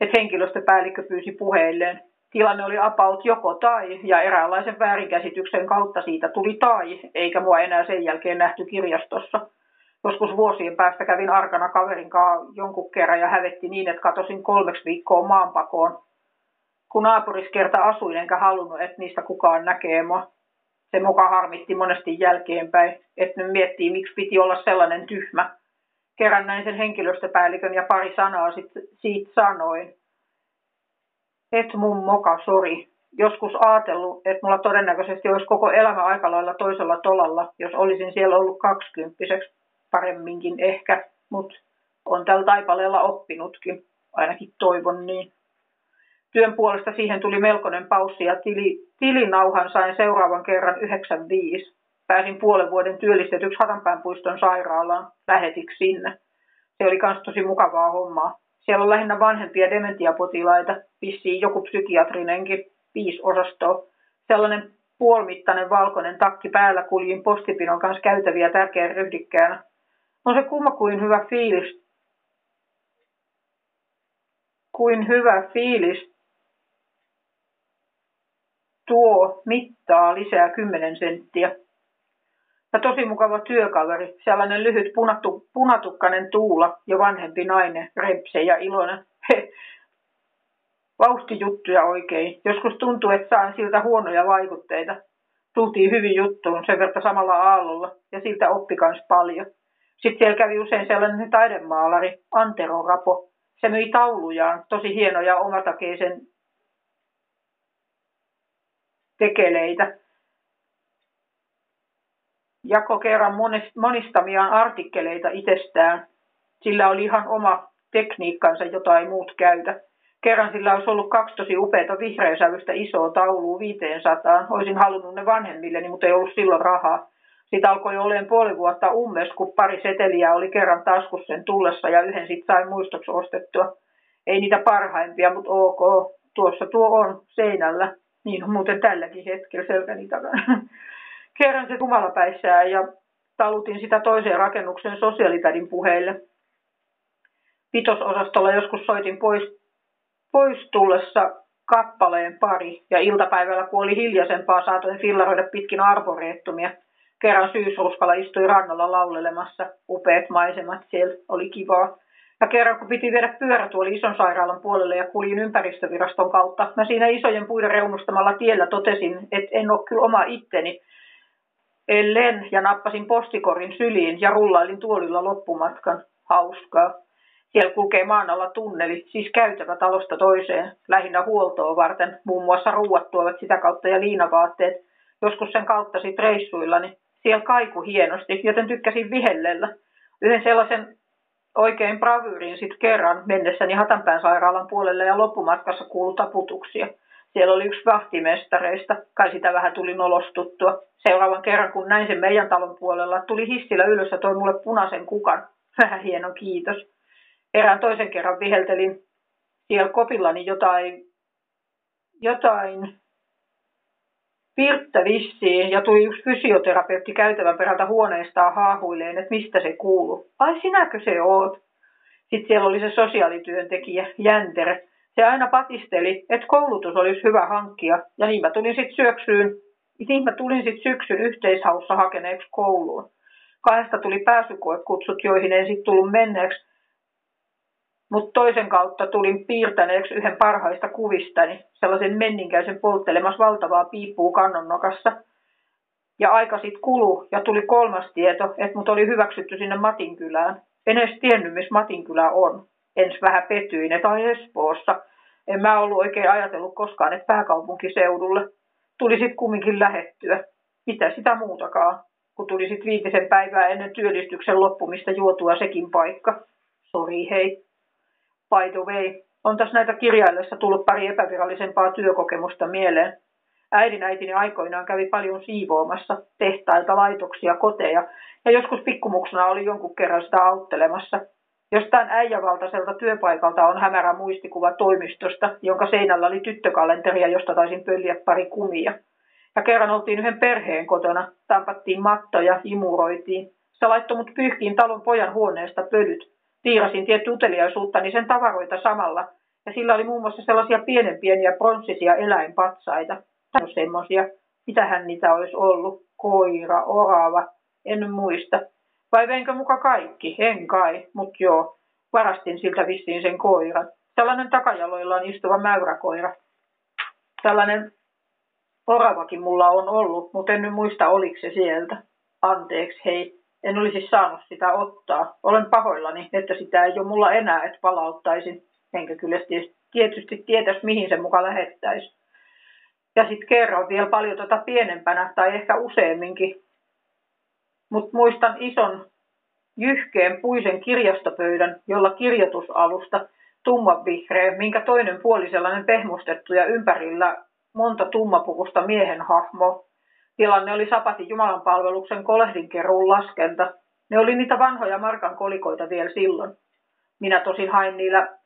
että henkilöstöpäällikkö pyysi puheilleen. Tilanne oli apaut joko tai, ja eräänlaisen väärinkäsityksen kautta siitä tuli tai, eikä mua enää sen jälkeen nähty kirjastossa. Joskus vuosien päästä kävin arkana kaverin kanssa jonkun kerran ja hävetti niin, että katosin kolmeksi viikkoa maanpakoon. Kun naapuriskerta asuin enkä halunnut, että niistä kukaan näkee mua. Se muka harmitti monesti jälkeenpäin, että ne miettii, miksi piti olla sellainen tyhmä kerran näin sen henkilöstöpäällikön ja pari sanaa sit, siitä sanoin. Et mun moka, sori. Joskus ajatellut, että mulla todennäköisesti olisi koko elämä aika lailla toisella tolalla, jos olisin siellä ollut kaksikymppiseksi paremminkin ehkä, mutta on tällä taipaleella oppinutkin, ainakin toivon niin. Työn puolesta siihen tuli melkoinen paussi ja tili, tilinauhan sain seuraavan kerran 95 pääsin puolen vuoden työllistetyksi Hatanpäänpuiston sairaalaan, lähetiksi sinne. Se oli myös tosi mukavaa hommaa. Siellä on lähinnä vanhempia dementiapotilaita, vissiin joku psykiatrinenkin, viisi osastoa. Sellainen puolmittainen valkoinen takki päällä kuljin postipinon kanssa käytäviä tärkeän ryhdikkäänä. On se kumma kuin hyvä fiilis. Kuin hyvä fiilis tuo mittaa lisää 10 senttiä. Ja tosi mukava työkaveri, sellainen lyhyt punattu, punatukkainen tuula ja vanhempi nainen, rempse ja iloinen. He, Vauhtijuttuja oikein. Joskus tuntuu, että saan siltä huonoja vaikutteita. Tultiin hyvin juttuun sen verran samalla aallolla ja siltä oppi kans paljon. Sitten siellä kävi usein sellainen taidemaalari, Antero Rapo. Se myi taulujaan, tosi hienoja omatakeisen tekeleitä. Jako kerran monistamiaan artikkeleita itsestään. Sillä oli ihan oma tekniikkansa, jota ei muut käytä. Kerran sillä olisi ollut kaksi tosi upeata vihreäsävystä isoa taulua 500. Olisin halunnut ne vanhemmilleni, mutta ei ollut silloin rahaa. Sitten alkoi olemaan puoli vuotta ummes, kun pari seteliä oli kerran taskussa sen tullessa ja yhden sitten sain muistoksi ostettua. Ei niitä parhaimpia, mutta ok, tuossa tuo on seinällä. Niin on muuten tälläkin hetkellä selkäni takana. (laughs) Kerran se humalapäissään ja talutin sitä toiseen rakennuksen sosiaalitädin puheille. Vitososastolla joskus soitin pois, pois tullessa kappaleen pari ja iltapäivällä kun oli hiljaisempaa saatoin fillaroida pitkin arboreettumia. Kerran syysruskalla istui rannalla laulelemassa. Upeat maisemat siellä, oli kivaa. Ja kerran kun piti viedä pyörätuoli ison sairaalan puolelle ja kuljin ympäristöviraston kautta, mä siinä isojen puiden reunustamalla tiellä totesin, että en ole kyllä oma itteni. Ellen ja nappasin postikorin syliin ja rullailin tuolilla loppumatkan. Hauskaa. Siellä kulkee maan alla tunneli, siis käytävä talosta toiseen, lähinnä huoltoa varten. Muun muassa ruuat tuovat sitä kautta ja liinavaatteet. Joskus sen kautta sit reissuillani. Siellä kaiku hienosti, joten tykkäsin vihellellä. Yhden sellaisen oikein bravyyrin sit kerran mennessäni Hatanpään sairaalan puolelle ja loppumatkassa kuului taputuksia. Siellä oli yksi vahtimestareista, kai sitä vähän tuli nolostuttua. Seuraavan kerran, kun näin sen meidän talon puolella, tuli hissillä ylös ja toi mulle punaisen kukan. (laughs) Vähän hieno kiitos. Erään toisen kerran viheltelin siellä kopillani jotain, jotain Pirtta vissiin ja tuli yksi fysioterapeutti käytävän perältä huoneestaan haahuilleen, että mistä se kuuluu. Ai sinäkö se oot? Sitten siellä oli se sosiaalityöntekijä, Jäntere. Se aina patisteli, että koulutus olisi hyvä hankkia. Ja niin mä tulin sitten syöksyyn, niin mä tulin sitten syksyn yhteishaussa hakeneeksi kouluun. Kahdesta tuli pääsykoekutsut, joihin en sitten tullut menneeksi, mutta toisen kautta tulin piirtäneeksi yhden parhaista kuvistani, sellaisen menninkäisen polttelemassa valtavaa piippuu kannonnokassa. Ja aika sitten kulu ja tuli kolmas tieto, että mut oli hyväksytty sinne Matinkylään. En edes tiennyt, missä Matinkylä on. Ens vähän petyin, että ai Espoossa. En mä ollut oikein ajatellut koskaan, että pääkaupunkiseudulle. Tuli sitten kumminkin lähettyä. Mitä sitä muutakaan, kun tuli sitten viitisen päivää ennen työllistyksen loppumista juotua sekin paikka. Sori hei by the way, on tässä näitä kirjaillessa tullut pari epävirallisempaa työkokemusta mieleen. Äidin äitini aikoinaan kävi paljon siivoamassa tehtailta, laitoksia, koteja ja joskus pikkumuksena oli jonkun kerran sitä auttelemassa. Jostain äijävaltaiselta työpaikalta on hämärä muistikuva toimistosta, jonka seinällä oli tyttökalenteri ja josta taisin pölliä pari kumia. Ja kerran oltiin yhden perheen kotona, tampattiin mattoja, imuroitiin. Se laittoi mut pyyhkiin talon pojan huoneesta pölyt piirasin tietty uteliaisuutta, niin sen tavaroita samalla. Ja sillä oli muun muassa sellaisia pienen pieniä pronssisia eläinpatsaita. No semmoisia, mitähän niitä olisi ollut, koira, orava, en muista. Vai veinkö muka kaikki? En kai, mutta joo, varastin siltä vissiin sen koiran. Tällainen takajaloillaan istuva mäyräkoira. Tällainen oravakin mulla on ollut, mutta en nyt muista oliko se sieltä. Anteeksi, hei. En olisi saanut sitä ottaa. Olen pahoillani, että sitä ei ole mulla enää, että palauttaisin. Enkä kyllä tietysti tietäisi, mihin se muka lähettäisi. Ja sitten kerron vielä paljon tuota pienempänä tai ehkä useamminkin. Mutta muistan ison jyhkeen puisen kirjastopöydän, jolla kirjoitusalusta tummanvihreä, minkä toinen puoli sellainen pehmustettu ja ympärillä monta tummapukusta miehen hahmo Tilanne oli Sapatin Jumalan palveluksen kolehdinkeruun laskenta. Ne oli niitä vanhoja markan kolikoita vielä silloin. Minä tosin hain niillä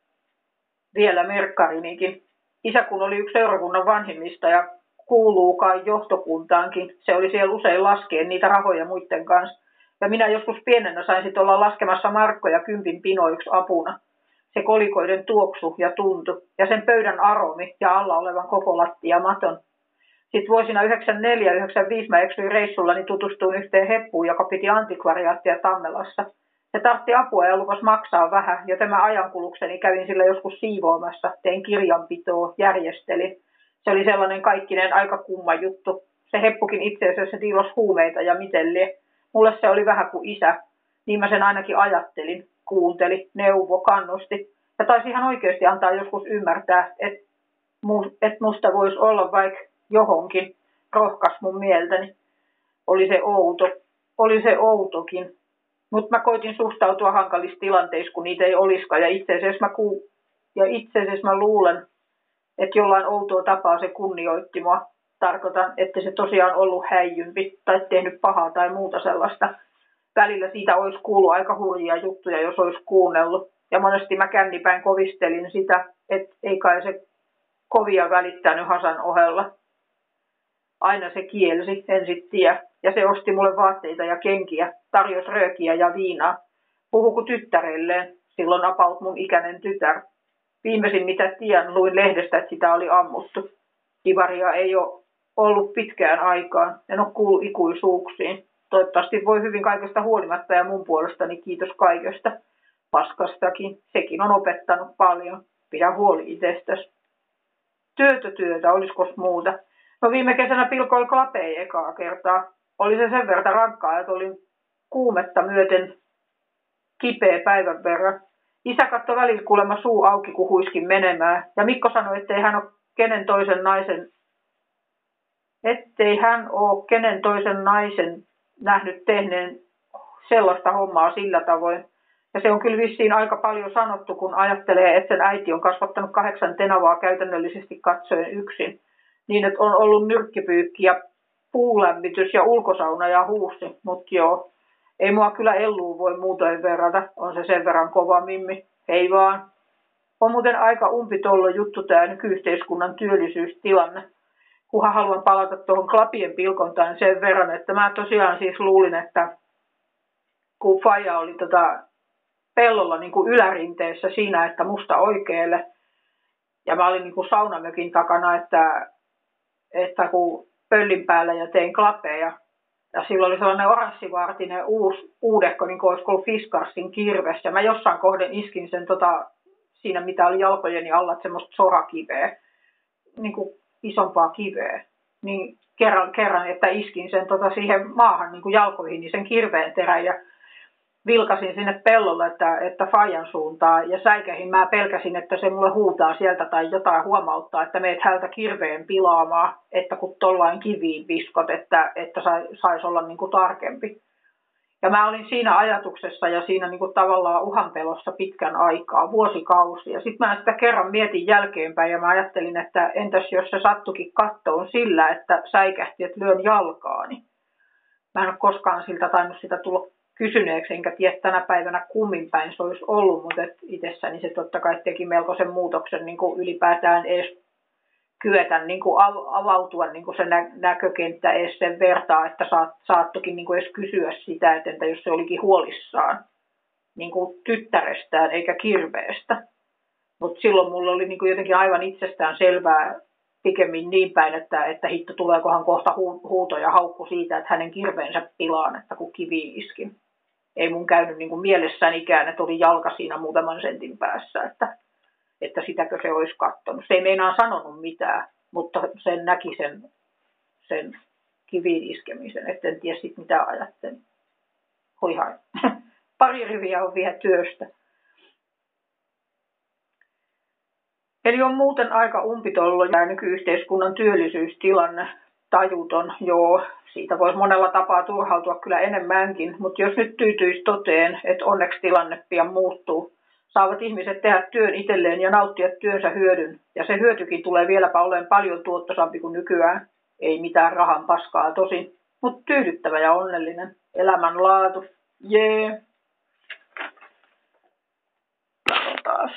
vielä merkkarinikin. Isä kun oli yksi seurakunnan vanhimmista ja kuuluu kai johtokuntaankin. Se oli siellä usein laskeen niitä rahoja muiden kanssa. Ja minä joskus pienenä sain sitten olla laskemassa markkoja kympin pinoiksi apuna. Se kolikoiden tuoksu ja tuntu ja sen pöydän aromi ja alla olevan koko lattia maton. Sitten vuosina 94-95 mä eksyin reissulla, niin tutustuin yhteen heppuun, joka piti antikvariaattia Tammelassa. Se tartti apua ja lupasi maksaa vähän, joten mä ajankulukseni kävin sillä joskus siivoamassa, tein kirjanpitoa, järjestelin. Se oli sellainen kaikkinen aika kumma juttu. Se heppukin itse asiassa tiilos huumeita ja miten lie. Mulle se oli vähän kuin isä. Niin mä sen ainakin ajattelin, kuunteli, neuvo, kannusti. Ja taisi ihan oikeasti antaa joskus ymmärtää, että et musta voisi olla vaikka johonkin. Rohkas mun mieltäni. Oli se outo. Oli se outokin. Mutta mä koitin suhtautua hankalissa tilanteissa, kun niitä ei olisikaan. Ja itse asiassa mä, ku... ja itse asiassa mä luulen, että jollain outoa tapaa se kunnioitti mua. Tarkoitan, että se tosiaan ollut häijympi tai tehnyt pahaa tai muuta sellaista. Välillä siitä olisi kuullut aika hurjia juttuja, jos olisi kuunnellut. Ja monesti mä kännipäin kovistelin sitä, että ei kai se kovia välittänyt Hasan ohella. Aina se kielsi, en sit tiedä. Ja se osti mulle vaatteita ja kenkiä, tarjosi röökiä ja viinaa. Puhuku tyttärelleen, silloin apaut mun ikäinen tytär. Viimeisin mitä tiedän, luin lehdestä, että sitä oli ammuttu. Ivaria ei ole ollut pitkään aikaan, en ole kuullut ikuisuuksiin. Toivottavasti voi hyvin kaikesta huolimatta ja mun puolestani kiitos kaikesta. Paskastakin, sekin on opettanut paljon. Pidä huoli itsestäsi. Työtä työtä, olisiko muuta? No viime kesänä pilkoi klapei ekaa kertaa. Oli se sen verran rankkaa, että olin kuumetta myöten kipeä päivän verran. Isä katsoi välillä kuulemma suu auki, kun huiskin menemään. Ja Mikko sanoi, ettei hän ole kenen toisen naisen, ettei hän ole kenen toisen naisen nähnyt tehneen sellaista hommaa sillä tavoin. Ja se on kyllä vissiin aika paljon sanottu, kun ajattelee, että sen äiti on kasvattanut kahdeksan tenavaa käytännöllisesti katsoen yksin. Niin, että on ollut nyrkkipyykki ja puulämmitys ja ulkosauna ja huusi. Mutta joo, ei mua kyllä Elluun voi muutoin verrata. On se sen verran kova mimmi. Ei vaan. On muuten aika umpitollo juttu tämä nykyyhteiskunnan työllisyystilanne. Kunhan haluan palata tuohon klapien pilkontaan sen verran, että mä tosiaan siis luulin, että kun Faja oli tota pellolla niin kuin ylärinteessä siinä, että musta oikealle. Ja mä olin niin kuin saunamökin takana, että, että kun pöllin päällä ja tein klapeja. Ja silloin oli sellainen oranssivartinen uusi, uudekko, niin kuin olisi ollut Fiskarsin kirves. Ja mä jossain kohden iskin sen tota, siinä, mitä oli jalkojeni alla, semmoista sorakiveä, niin kuin isompaa kiveä. Niin kerran, kerran että iskin sen tota siihen maahan niin kuin jalkoihin, niin sen kirveen terän. Ja vilkasin sinne pellolle, että, että Fajan suuntaan ja säikähin mä pelkäsin, että se mulle huutaa sieltä tai jotain huomauttaa, että meet hältä kirveen pilaamaan, että kun tollain kiviin viskot, että, että saisi olla niin kuin tarkempi. Ja mä olin siinä ajatuksessa ja siinä niin kuin tavallaan uhanpelossa pitkän aikaa, vuosikausia. Sitten mä sitä kerran mietin jälkeenpäin ja mä ajattelin, että entäs jos se sattukin kattoon sillä, että säikähti, että lyön jalkaani. Mä en ole koskaan siltä tainnut sitä tulla kysyneeksi, enkä tiedä tänä päivänä kummin päin se olisi ollut, mutta itsessäni se totta kai teki melkoisen muutoksen niin kuin ylipäätään edes kyetä niin kuin avautua niin kuin se nä- näkökenttä edes sen vertaa, että saat, saattokin niin kuin edes kysyä sitä, että entä jos se olikin huolissaan niin kuin tyttärestään eikä kirveestä. Mutta silloin mulla oli niin kuin jotenkin aivan itsestään selvää pikemmin niin päin, että, että hitto tuleekohan kohta huuto ja haukku siitä, että hänen kirveensä pilaan, että kun kivi iskin ei mun käynyt niin kuin mielessänikään, että oli jalka siinä muutaman sentin päässä, että, että sitäkö se olisi katsonut. Se ei meinaa sanonut mitään, mutta sen näki sen, sen kiviin iskemisen, että en tiedä sitten mitä ajattelin. Hoihan. (laughs) Pari riviä on vielä työstä. Eli on muuten aika umpitollo ja nykyyhteiskunnan työllisyystilanne tajuton, joo, siitä voisi monella tapaa turhautua kyllä enemmänkin, mutta jos nyt tyytyisi toteen, että onneksi tilanne pian muuttuu, saavat ihmiset tehdä työn itselleen ja nauttia työnsä hyödyn, ja se hyötykin tulee vieläpä olemaan paljon tuottosampi kuin nykyään. Ei mitään rahan paskaa tosin, mutta tyydyttävä ja onnellinen elämänlaatu. Jee. Katsotaan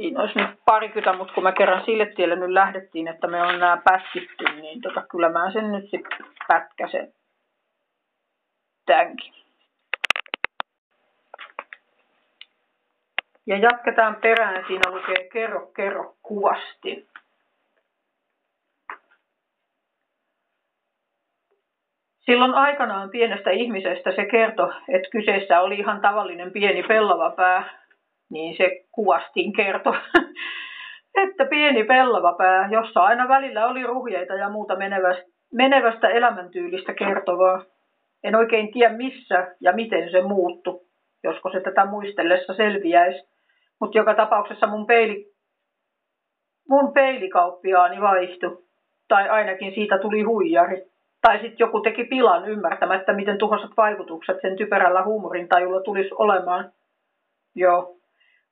siinä olisi nyt parikymmentä, mutta kun me kerran sille tielle nyt lähdettiin, että me on nämä pätkitty, niin tota, kyllä mä sen nyt sitten pätkäsen tämänkin. Ja jatketaan perään, siinä lukee kerro, kerro kuvasti. Silloin aikanaan pienestä ihmisestä se kertoi, että kyseessä oli ihan tavallinen pieni pellava pää, niin se kuvastiin kerto, (laughs) että pieni pellava pää, jossa aina välillä oli ruhjeita ja muuta menevästä, elämäntyylistä kertovaa. En oikein tiedä missä ja miten se muuttu, josko se tätä muistellessa selviäisi. Mutta joka tapauksessa mun, peili, mun peilikauppiaani vaihtui, tai ainakin siitä tuli huijari. Tai sitten joku teki pilan ymmärtämättä, miten tuhosat vaikutukset sen typerällä huumorintajulla tulisi olemaan. Joo,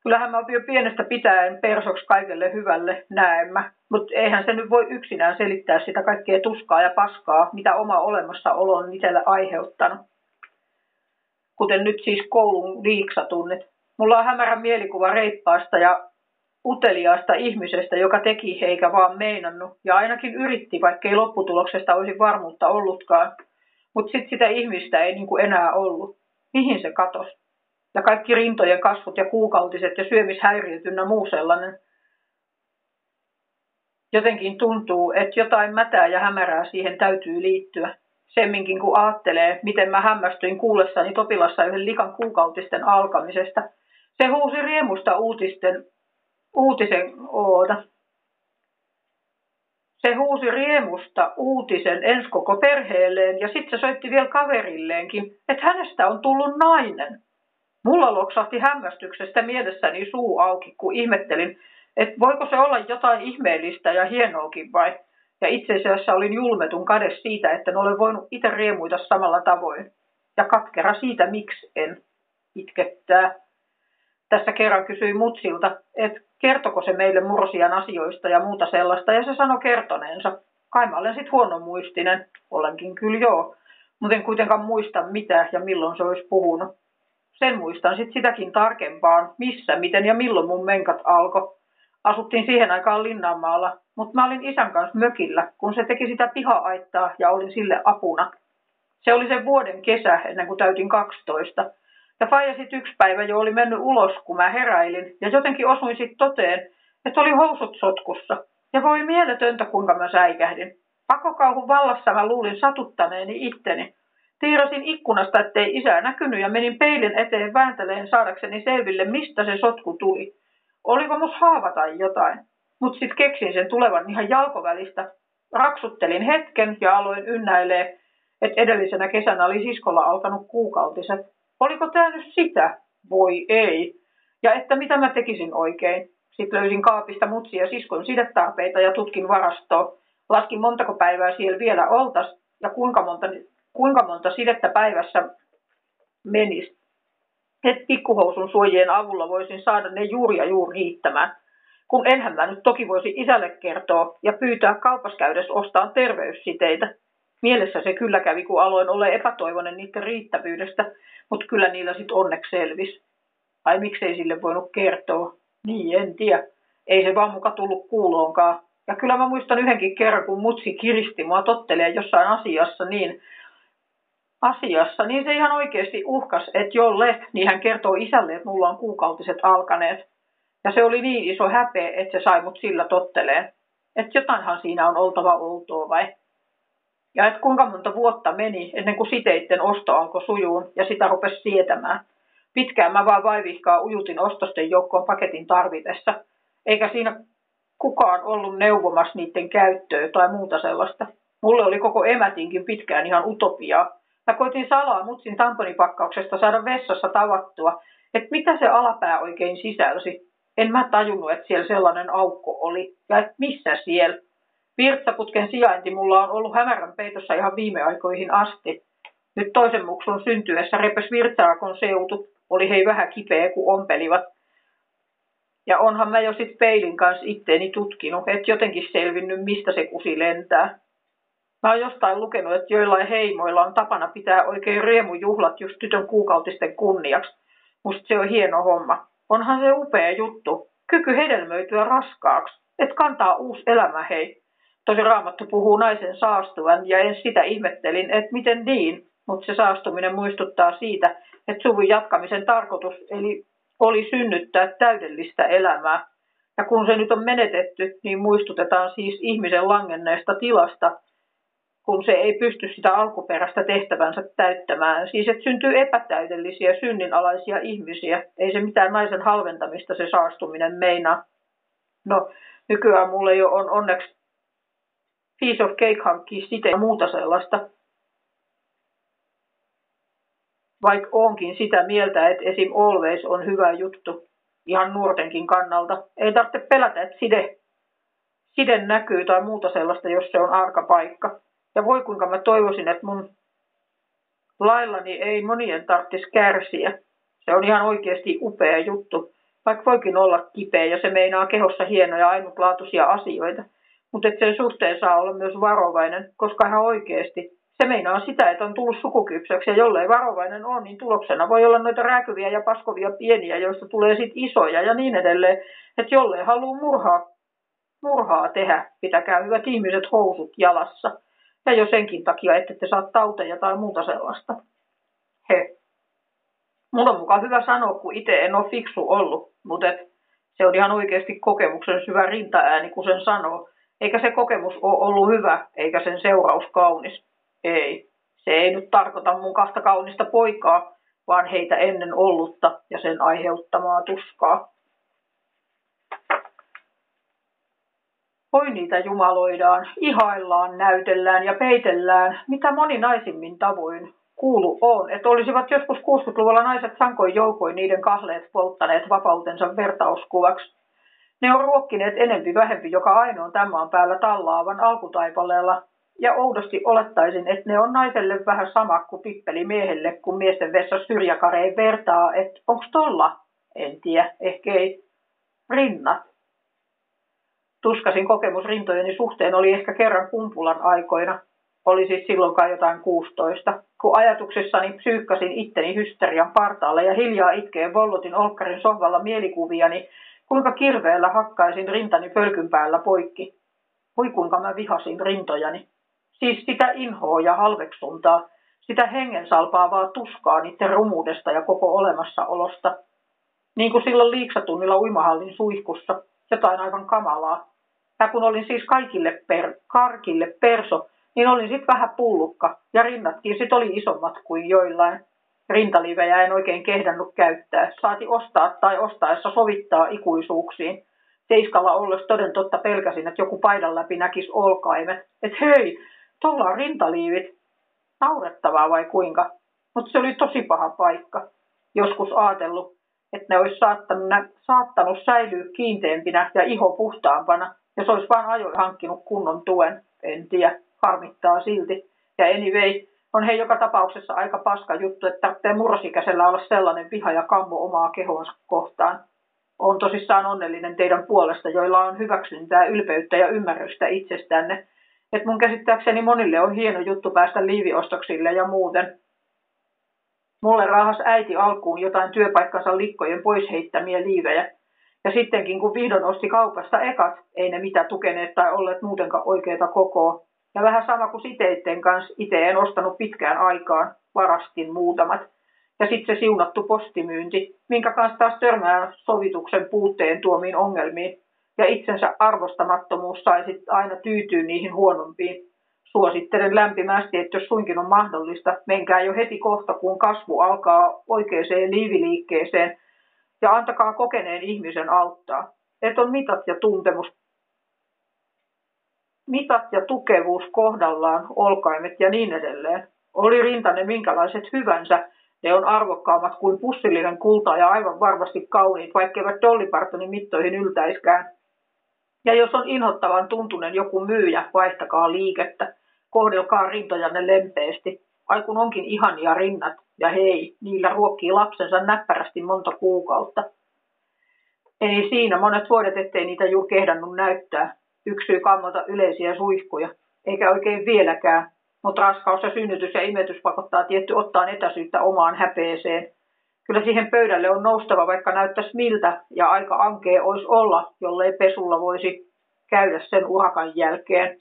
kyllähän mä jo pienestä pitäen persoksi kaikelle hyvälle näemmä, mutta eihän se nyt voi yksinään selittää sitä kaikkea tuskaa ja paskaa, mitä oma olemassaolo on itselle aiheuttanut. Kuten nyt siis koulun liiksatunnit. Mulla on hämärä mielikuva reippaasta ja uteliaasta ihmisestä, joka teki eikä vaan meinannut, ja ainakin yritti, vaikkei lopputuloksesta olisi varmuutta ollutkaan. Mutta sitten sitä ihmistä ei niinku enää ollut. Mihin se katosi? Ja kaikki rintojen kasvut ja kuukautiset ja syömishäiriöt ynnä muu sellainen. Jotenkin tuntuu, että jotain mätää ja hämärää siihen täytyy liittyä. Semminkin kun ajattelee, miten mä hämmästyin kuullessani Topilassa yhden likan kuukautisten alkamisesta. Se huusi riemusta uutisten uutisen oota. Se huusi riemusta uutisen ensi koko perheelleen ja sitten se soitti vielä kaverilleenkin, että hänestä on tullut nainen. Mulla loksahti hämmästyksestä mielessäni suu auki, kun ihmettelin, että voiko se olla jotain ihmeellistä ja hienoakin vai. Ja itse asiassa olin julmetun kade siitä, että en ole voinut itse riemuita samalla tavoin. Ja katkera siitä, miksi en itkettää. Tässä kerran kysyi mutsilta, että kertoko se meille mursian asioista ja muuta sellaista, ja se sanoi kertoneensa. Kai mä olen sitten huonomuistinen, olenkin kyllä joo, mutta en kuitenkaan muista mitä ja milloin se olisi puhunut. Sen muistan sitten sitäkin tarkempaan, missä, miten ja milloin mun menkat alkoi. Asuttiin siihen aikaan Linnanmaalla, mutta mä olin isän kanssa mökillä, kun se teki sitä piha-aittaa ja olin sille apuna. Se oli sen vuoden kesä ennen kuin täytin 12. Ja Faija sitten yksi päivä jo oli mennyt ulos, kun mä heräilin, ja jotenkin osuin sitten toteen, että oli housut sotkussa. Ja voi mieletöntä, kuinka mä säikähdin. Pakokauhun vallassa mä luulin satuttaneeni itteni. Tiirasin ikkunasta, ettei isää näkynyt ja menin peilin eteen väänteleen saadakseni selville, mistä se sotku tuli. Oliko mus haava tai jotain? Mut sit keksin sen tulevan ihan jalkovälistä. Raksuttelin hetken ja aloin ynnäilee, että edellisenä kesänä oli siskolla alkanut kuukautiset. Oliko tämä nyt sitä? Voi ei. Ja että mitä mä tekisin oikein? Sitten löysin kaapista mutsia siskon sidetarpeita ja tutkin varastoa. Laskin montako päivää siellä vielä oltas ja kuinka monta, kuinka monta sidettä päivässä menisi. Et pikkuhousun suojien avulla voisin saada ne juuri ja juuri riittämään. Kun enhän mä nyt toki voisi isälle kertoa ja pyytää kaupaskäydessä ostaa terveyssiteitä. Mielessä se kyllä kävi, kun aloin olla epätoivoinen niiden riittävyydestä, mutta kyllä niillä sitten onneksi selvisi. Ai miksei sille voinut kertoa? Niin, en tiedä. Ei se vaan muka tullut kuuloonkaan. Ja kyllä mä muistan yhdenkin kerran, kun mutsi kiristi mua tottelee jossain asiassa niin, asiassa, niin se ihan oikeasti uhkas, että jolle, niin hän kertoo isälle, että mulla on kuukautiset alkaneet. Ja se oli niin iso häpeä, että se sai mut sillä totteleen. Että jotainhan siinä on oltava outoa vai? Ja että kuinka monta vuotta meni ennen kuin siteitten osto alkoi sujuun ja sitä rupesi sietämään. Pitkään mä vaan vaivihkaa ujutin ostosten joukkoon paketin tarvitessa, eikä siinä kukaan ollut neuvomassa niiden käyttöä tai muuta sellaista. Mulle oli koko emätinkin pitkään ihan utopiaa. Mä koitin salaa mutsin tamponipakkauksesta saada vessassa tavattua, että mitä se alapää oikein sisälsi. En mä tajunnut, että siellä sellainen aukko oli ja että missä siellä. Virtsaputken sijainti mulla on ollut hämärän peitossa ihan viime aikoihin asti. Nyt toisen muksun syntyessä repes virtsaakon seutu. Oli hei vähän kipeä, kun ompelivat. Ja onhan mä jo sit peilin kanssa itteeni tutkinut, et jotenkin selvinnyt, mistä se kusi lentää. Mä oon jostain lukenut, että joillain heimoilla on tapana pitää oikein riemujuhlat just tytön kuukautisten kunniaksi. Musta se on hieno homma. Onhan se upea juttu. Kyky hedelmöityä raskaaksi. Et kantaa uusi elämä hei. Tosi raamattu puhuu naisen saastuvan ja en sitä ihmettelin, että miten niin, mutta se saastuminen muistuttaa siitä, että suvun jatkamisen tarkoitus eli oli synnyttää täydellistä elämää. Ja kun se nyt on menetetty, niin muistutetaan siis ihmisen langenneesta tilasta, kun se ei pysty sitä alkuperäistä tehtävänsä täyttämään. Siis että syntyy epätäydellisiä, synninalaisia ihmisiä. Ei se mitään naisen halventamista se saastuminen meinaa. No, nykyään mulle jo on onneksi Piece of Cake hankkii sitä ja muuta sellaista. Vaikka onkin sitä mieltä, että esim. Always on hyvä juttu ihan nuortenkin kannalta. Ei tarvitse pelätä, että side, side näkyy tai muuta sellaista, jos se on arka paikka. Ja voi kuinka mä toivoisin, että mun laillani ei monien tarvitsisi kärsiä. Se on ihan oikeasti upea juttu, vaikka voikin olla kipeä ja se meinaa kehossa hienoja ainutlaatuisia asioita. Mutta sen suhteen saa olla myös varovainen, koska ihan oikeasti se meinaa sitä, että on tullut sukukypsäksi ja jollei varovainen on, niin tuloksena voi olla noita rääkyviä ja paskovia pieniä, joista tulee sitten isoja ja niin edelleen. Että jollei halua murhaa, murhaa tehdä, pitäkää hyvät ihmiset housut jalassa. Ja jo senkin takia, että te saa tauteja tai muuta sellaista. He. Mulla on mukaan hyvä sanoa, kun itse en ole fiksu ollut, mutta et se on ihan oikeasti kokemuksen syvä rintaääni, kun sen sanoo. Eikä se kokemus ole ollut hyvä, eikä sen seuraus kaunis. Ei. Se ei nyt tarkoita mun kahta kaunista poikaa, vaan heitä ennen ollutta ja sen aiheuttamaa tuskaa. Oi niitä jumaloidaan, ihaillaan, näytellään ja peitellään, mitä moninaisimmin tavoin kuulu on, että olisivat joskus 60-luvulla naiset sankoin joukoin niiden kahleet polttaneet vapautensa vertauskuvaksi. Ne on ruokkineet enempi vähempi joka ainoan tämän päällä tallaavan alkutaipaleella, ja oudosti olettaisin, että ne on naiselle vähän sama kuin pippeli miehelle, kun miesten vessa syrjäkareen vertaa, että onks tolla? En tiedä, ehkä ei. Rinnat. Tuskasin kokemus rintojeni suhteen oli ehkä kerran kumpulan aikoina. Oli siis silloinkaan jotain 16, kun ajatuksessani psyykkasin itteni hysterian partaalle ja hiljaa itkeen vollotin olkkarin sohvalla mielikuviani, kuinka kirveellä hakkaisin rintani pölkyn päällä poikki. Voi kuinka mä vihasin rintojani. Siis sitä inhoa ja halveksuntaa, sitä hengen salpaavaa tuskaa niiden rumuudesta ja koko olemassaolosta. Niin kuin silloin liiksatunnilla uimahallin suihkussa, jotain aivan kamalaa. Ja kun olin siis kaikille per, karkille perso, niin olin sitten vähän pullukka, ja rinnatkin sit oli isommat kuin joillain. Rintalivejä en oikein kehdannut käyttää, saati ostaa tai ostaessa sovittaa ikuisuuksiin. Teiskalla ollessa toden totta pelkäsin, että joku paidan läpi näkisi olkaimet. Että hei, tuolla on rintaliivit. Naurettavaa vai kuinka? Mutta se oli tosi paha paikka. Joskus ajatellut, että ne olisi saattanut, saattanut säilyä kiinteämpinä ja iho puhtaampana, jos olisi vain ajoin hankkinut kunnon tuen. En tiedä, harmittaa silti. Ja anyway, on he joka tapauksessa aika paska juttu, että tarvitsee murrosikäisellä olla sellainen viha ja kammo omaa kehoonsa kohtaan. On tosissaan onnellinen teidän puolesta, joilla on hyväksyntää, ylpeyttä ja ymmärrystä itsestänne. Et mun käsittääkseni monille on hieno juttu päästä liiviostoksille ja muuten. Mulle rahas äiti alkuun jotain työpaikkansa likkojen pois heittämiä liivejä. Ja sittenkin kun vihdoin osti kaupasta ekat, ei ne mitä tukeneet tai olleet muutenkaan oikeita kokoa. Ja vähän sama kuin siteitten kanssa, itse en ostanut pitkään aikaan, varastin muutamat. Ja sitten se siunattu postimyynti, minkä kanssa taas törmää sovituksen puutteen tuomiin ongelmiin. Ja itsensä arvostamattomuus sai sitten aina tyytyä niihin huonompiin. Suosittelen lämpimästi, että jos suinkin on mahdollista, menkää jo heti kohta, kun kasvu alkaa oikeaan liiviliikkeeseen ja antakaa kokeneen ihmisen auttaa. Että on mitat ja tuntemus mitat ja tukevuus kohdallaan, olkaimet ja niin edelleen. Oli rintanne minkälaiset hyvänsä, ne on arvokkaammat kuin pussillinen kulta ja aivan varmasti kauniit, vaikkeivat dollipartonin mittoihin yltäiskään. Ja jos on inhottavan tuntunen joku myyjä, vaihtakaa liikettä. Kohdelkaa rintojanne lempeästi. Ai kun onkin ihania rinnat, ja hei, niillä ruokkii lapsensa näppärästi monta kuukautta. Ei siinä monet vuodet, ettei niitä juuri kehdannut näyttää yksyy kammota yleisiä suihkuja, eikä oikein vieläkään, mutta raskaus ja synnytys ja imetys pakottaa tietty ottaa etäisyyttä omaan häpeeseen. Kyllä siihen pöydälle on noustava, vaikka näyttäisi miltä, ja aika ankee olisi olla, jollei pesulla voisi käydä sen urakan jälkeen.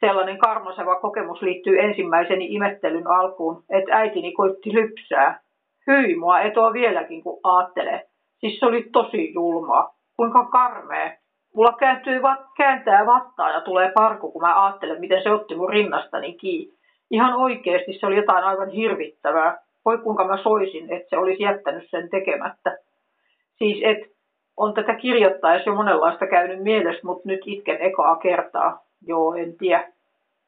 Sellainen karmaseva kokemus liittyy ensimmäiseni imettelyn alkuun, että äitini koitti lypsää. Hyi mua etoa vieläkin, kun aattelee. Siis se oli tosi julmaa. Kuinka karmea. Mulla kääntyy va- kääntää vattaa ja tulee parku, kun mä ajattelen, miten se otti mun rinnastani kiinni. Ihan oikeasti se oli jotain aivan hirvittävää. Voi kuinka mä soisin, että se olisi jättänyt sen tekemättä. Siis, että on tätä kirjoittaessa jo monenlaista käynyt mielessä, mutta nyt itken ekaa kertaa. Joo, en tiedä.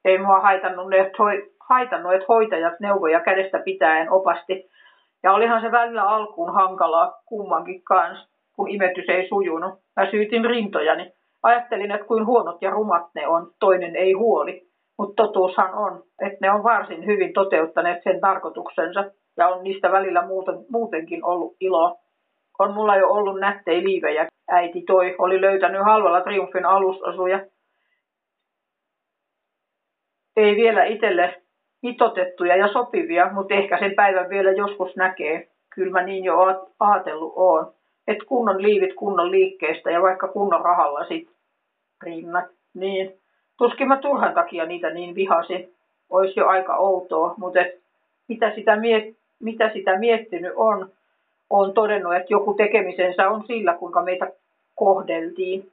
Ei mua haitannut, että, hoi, haitannut, että hoitajat neuvoja kädestä pitäen opasti. Ja olihan se välillä alkuun hankalaa kummankin kanssa, kun imetys ei sujunut. Mä syytin rintojani. Ajattelin, että kuin huonot ja rumat ne on, toinen ei huoli. Mutta totuushan on, että ne on varsin hyvin toteuttaneet sen tarkoituksensa ja on niistä välillä muuten, muutenkin ollut iloa. On mulla jo ollut nättei liivejä. Äiti toi oli löytänyt halvalla Triumfin alusasuja. Ei vielä itselle mitotettuja ja sopivia, mutta ehkä sen päivän vielä joskus näkee. Kyllä mä niin jo ajatellut oon. Että kunnon liivit kunnon liikkeestä ja vaikka kunnon rahalla sit rinnat. Niin. Tuskin mä turhan takia niitä niin vihasin. Olisi jo aika outoa, mutta et mitä, sitä miet, mitä sitä miettinyt on, on todennut, että joku tekemisensä on sillä, kuinka meitä kohdeltiin.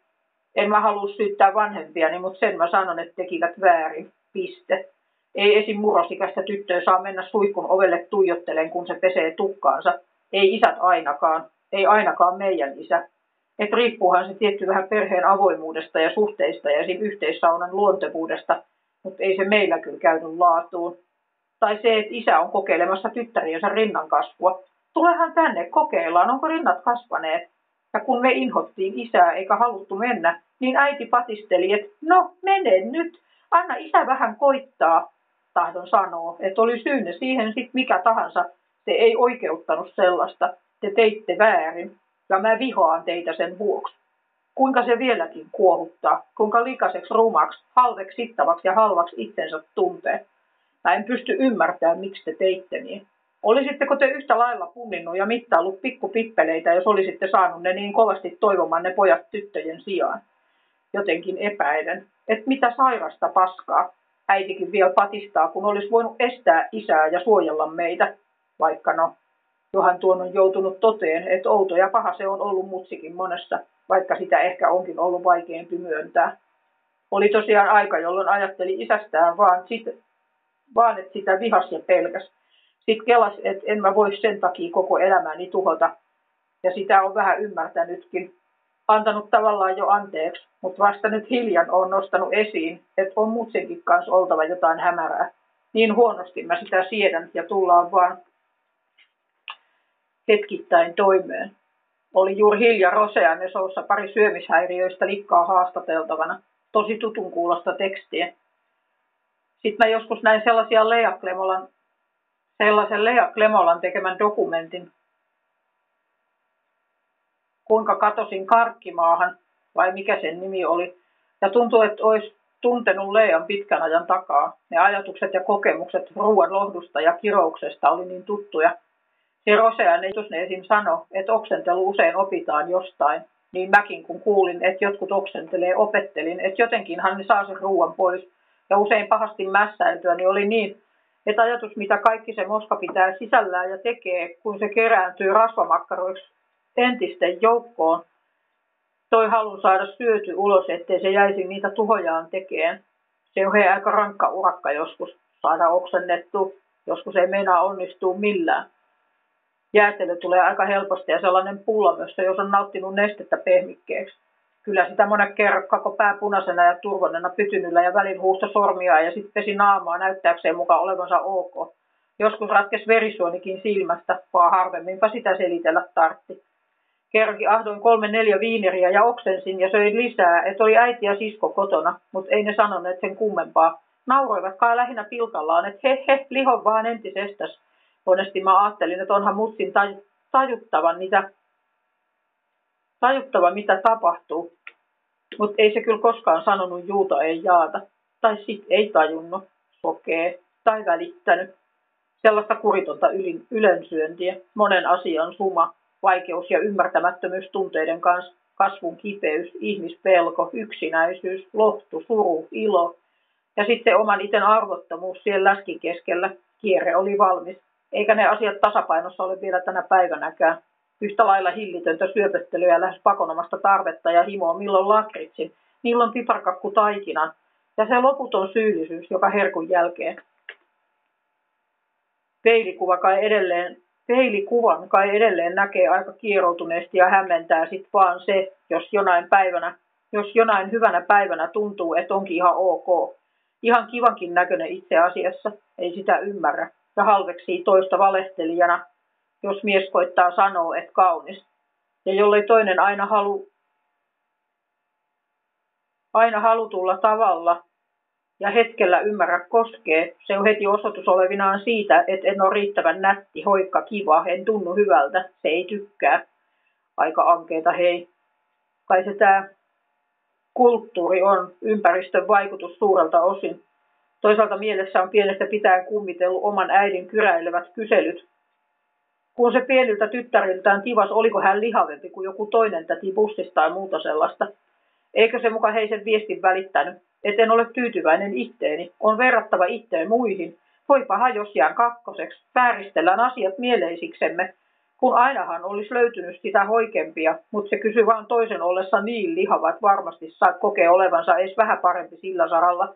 En mä halua syyttää vanhempiani, mutta sen mä sanon, että tekivät väärin. Piste. Ei esim. murrosikäistä tyttöä saa mennä suihkun ovelle tuijottelen, kun se pesee tukkaansa. Ei isät ainakaan. Ei ainakaan meidän isä. Et riippuuhan se tietty vähän perheen avoimuudesta ja suhteista ja esim. yhteissaunan luontevuudesta, mutta ei se meillä kyllä käynyt laatuun. Tai se, että isä on kokeilemassa tyttäriensä rinnan kasvua. Tulehan tänne, kokeillaan, onko rinnat kasvaneet. Ja kun me inhottiin isää eikä haluttu mennä, niin äiti patisteli, että no mene nyt, anna isä vähän koittaa, tahdon sanoa. Että oli syynne siihen sitten mikä tahansa, se ei oikeuttanut sellaista, te teitte väärin ja mä vihaan teitä sen vuoksi. Kuinka se vieläkin kuohuttaa, kuinka likaseksi rumaksi, halveksittavaksi ja halvaksi itsensä tuntee. Mä en pysty ymmärtämään, miksi te teitte niin. Olisitteko te yhtä lailla punninnut ja mittaillut pikkupippeleitä, jos olisitte saanut ne niin kovasti toivomanne pojat tyttöjen sijaan? Jotenkin epäilen, että mitä sairasta paskaa. Äitikin vielä patistaa, kun olisi voinut estää isää ja suojella meitä, vaikka no, Johan tuon on joutunut toteen, että outo ja paha se on ollut mutsikin monessa, vaikka sitä ehkä onkin ollut vaikeampi myöntää. Oli tosiaan aika, jolloin ajatteli isästään vaan, sit, vaan että sitä vihas ja pelkäs. Sitten kelas, että en mä voi sen takia koko elämäni tuhota. Ja sitä on vähän ymmärtänytkin. Antanut tavallaan jo anteeksi, mutta vasta nyt hiljan on nostanut esiin, että on mutsenkin kanssa oltava jotain hämärää. Niin huonosti mä sitä siedän ja tullaan vaan hetkittäin toimeen. Oli juuri Hilja Rosean soussa pari syömishäiriöistä likkaa haastateltavana. Tosi tutun kuulosta tekstiä. Sitten mä joskus näin sellaisia Lea Klemolan, sellaisen Lea Klemolan tekemän dokumentin, kuinka katosin karkkimaahan, vai mikä sen nimi oli. Ja tuntui, että olisi tuntenut Lean pitkän ajan takaa. Ne ajatukset ja kokemukset ruoan lohdusta ja kirouksesta oli niin tuttuja – se Rosean ne esim. sanoi, että oksentelu usein opitaan jostain, niin mäkin kun kuulin, että jotkut oksentelee, opettelin, että jotenkinhan ne saa sen ruoan pois. Ja usein pahasti mässäiltyä, niin oli niin, että ajatus, mitä kaikki se moska pitää sisällään ja tekee, kun se kerääntyy rasvamakkaroiksi entisten joukkoon, toi halu saada syöty ulos, ettei se jäisi niitä tuhojaan tekeen. Se on aika rankka urakka joskus saada oksennettu, joskus ei meinaa onnistuu millään jäätelö tulee aika helposti ja sellainen pulla myös, jos on nauttinut nestettä pehmikkeeksi. Kyllä sitä monen kerran koko pää punaisena ja turvonnena pytynyllä ja välin huusta sormia ja sitten pesi naamaa näyttääkseen mukaan olevansa ok. Joskus ratkes verisuonikin silmästä, vaan harvemminpa sitä selitellä tartti. Kerrankin ahdoin kolme neljä viineriä ja oksensin ja söin lisää, että oli äiti ja sisko kotona, mutta ei ne sanoneet sen kummempaa. Nauroivatkaan lähinnä pilkallaan, että he he, lihon vaan entisestäs monesti mä ajattelin, että onhan mussin tajuttava, mitä, tajuttava mitä tapahtuu. Mutta ei se kyllä koskaan sanonut juuta ei jaata. Tai sit ei tajunnut, sokee tai välittänyt. Sellaista kuritonta ylensyöntiä, monen asian suma, vaikeus ja ymmärtämättömyys tunteiden kanssa, kasvun kipeys, ihmispelko, yksinäisyys, lohtu, suru, ilo ja sitten oman iten arvottomuus siellä läskin keskellä. Kierre oli valmis eikä ne asiat tasapainossa ole vielä tänä päivänäkään. Yhtä lailla hillitöntä syöpöttelyä lähes pakonomasta tarvetta ja himoa milloin lakritsin, milloin piparkakku taikinan, ja se loputon syyllisyys joka herkun jälkeen. Peilikuva kai edelleen, peilikuvan kai edelleen näkee aika kieroutuneesti ja hämmentää sit vaan se, jos jonain päivänä, jos jonain hyvänä päivänä tuntuu, että onkin ihan ok. Ihan kivankin näköinen itse asiassa, ei sitä ymmärrä, ja halveksii toista valehtelijana, jos mies koittaa sanoa, että kaunis. Ja jollei toinen aina halu, aina halutulla tavalla ja hetkellä ymmärrä koskee, se on heti osoitus olevinaan siitä, että en ole riittävän nätti, hoikka, kiva, en tunnu hyvältä, se ei tykkää. Aika ankeeta hei. Kai se tämä kulttuuri on ympäristön vaikutus suurelta osin. Toisaalta mielessä on pienestä pitäen kummitellut oman äidin kyräilevät kyselyt. Kun se pieniltä tyttäriltään tivas, oliko hän lihavempi kuin joku toinen täti bussista tai muuta sellaista. Eikö se muka heisen viestin välittänyt, etten ole tyytyväinen itteeni, on verrattava itteen muihin. Voipahan jos jään kakkoseksi, vääristellään asiat mieleisiksemme, kun ainahan olisi löytynyt sitä hoikempia, mutta se kysyi vain toisen ollessa niin lihava, että varmasti saa kokea olevansa edes vähän parempi sillä saralla.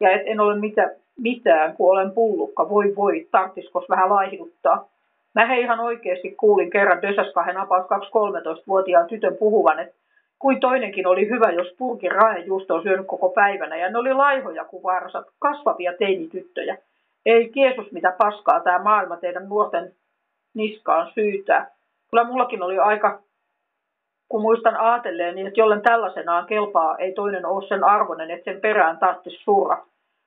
Ja et en ole mitä, mitään, kun olen pullukka, voi voi, tarttiskos vähän laihduttaa. Mä he ihan oikeasti kuulin kerran Dösäskahen apaus 2-13-vuotiaan tytön puhuvan, että kuin toinenkin oli hyvä, jos purkin raejuusto on syönyt koko päivänä, ja ne oli laihoja kuin varsat, kasvavia teinityttöjä. Ei Jeesus mitä paskaa tämä maailma teidän nuorten niskaan syytää. Kyllä mullakin oli aika, kun muistan aatelleen, niin että jollen tällaisenaan kelpaa, ei toinen ole sen arvoinen, että sen perään tarvitsisi surra.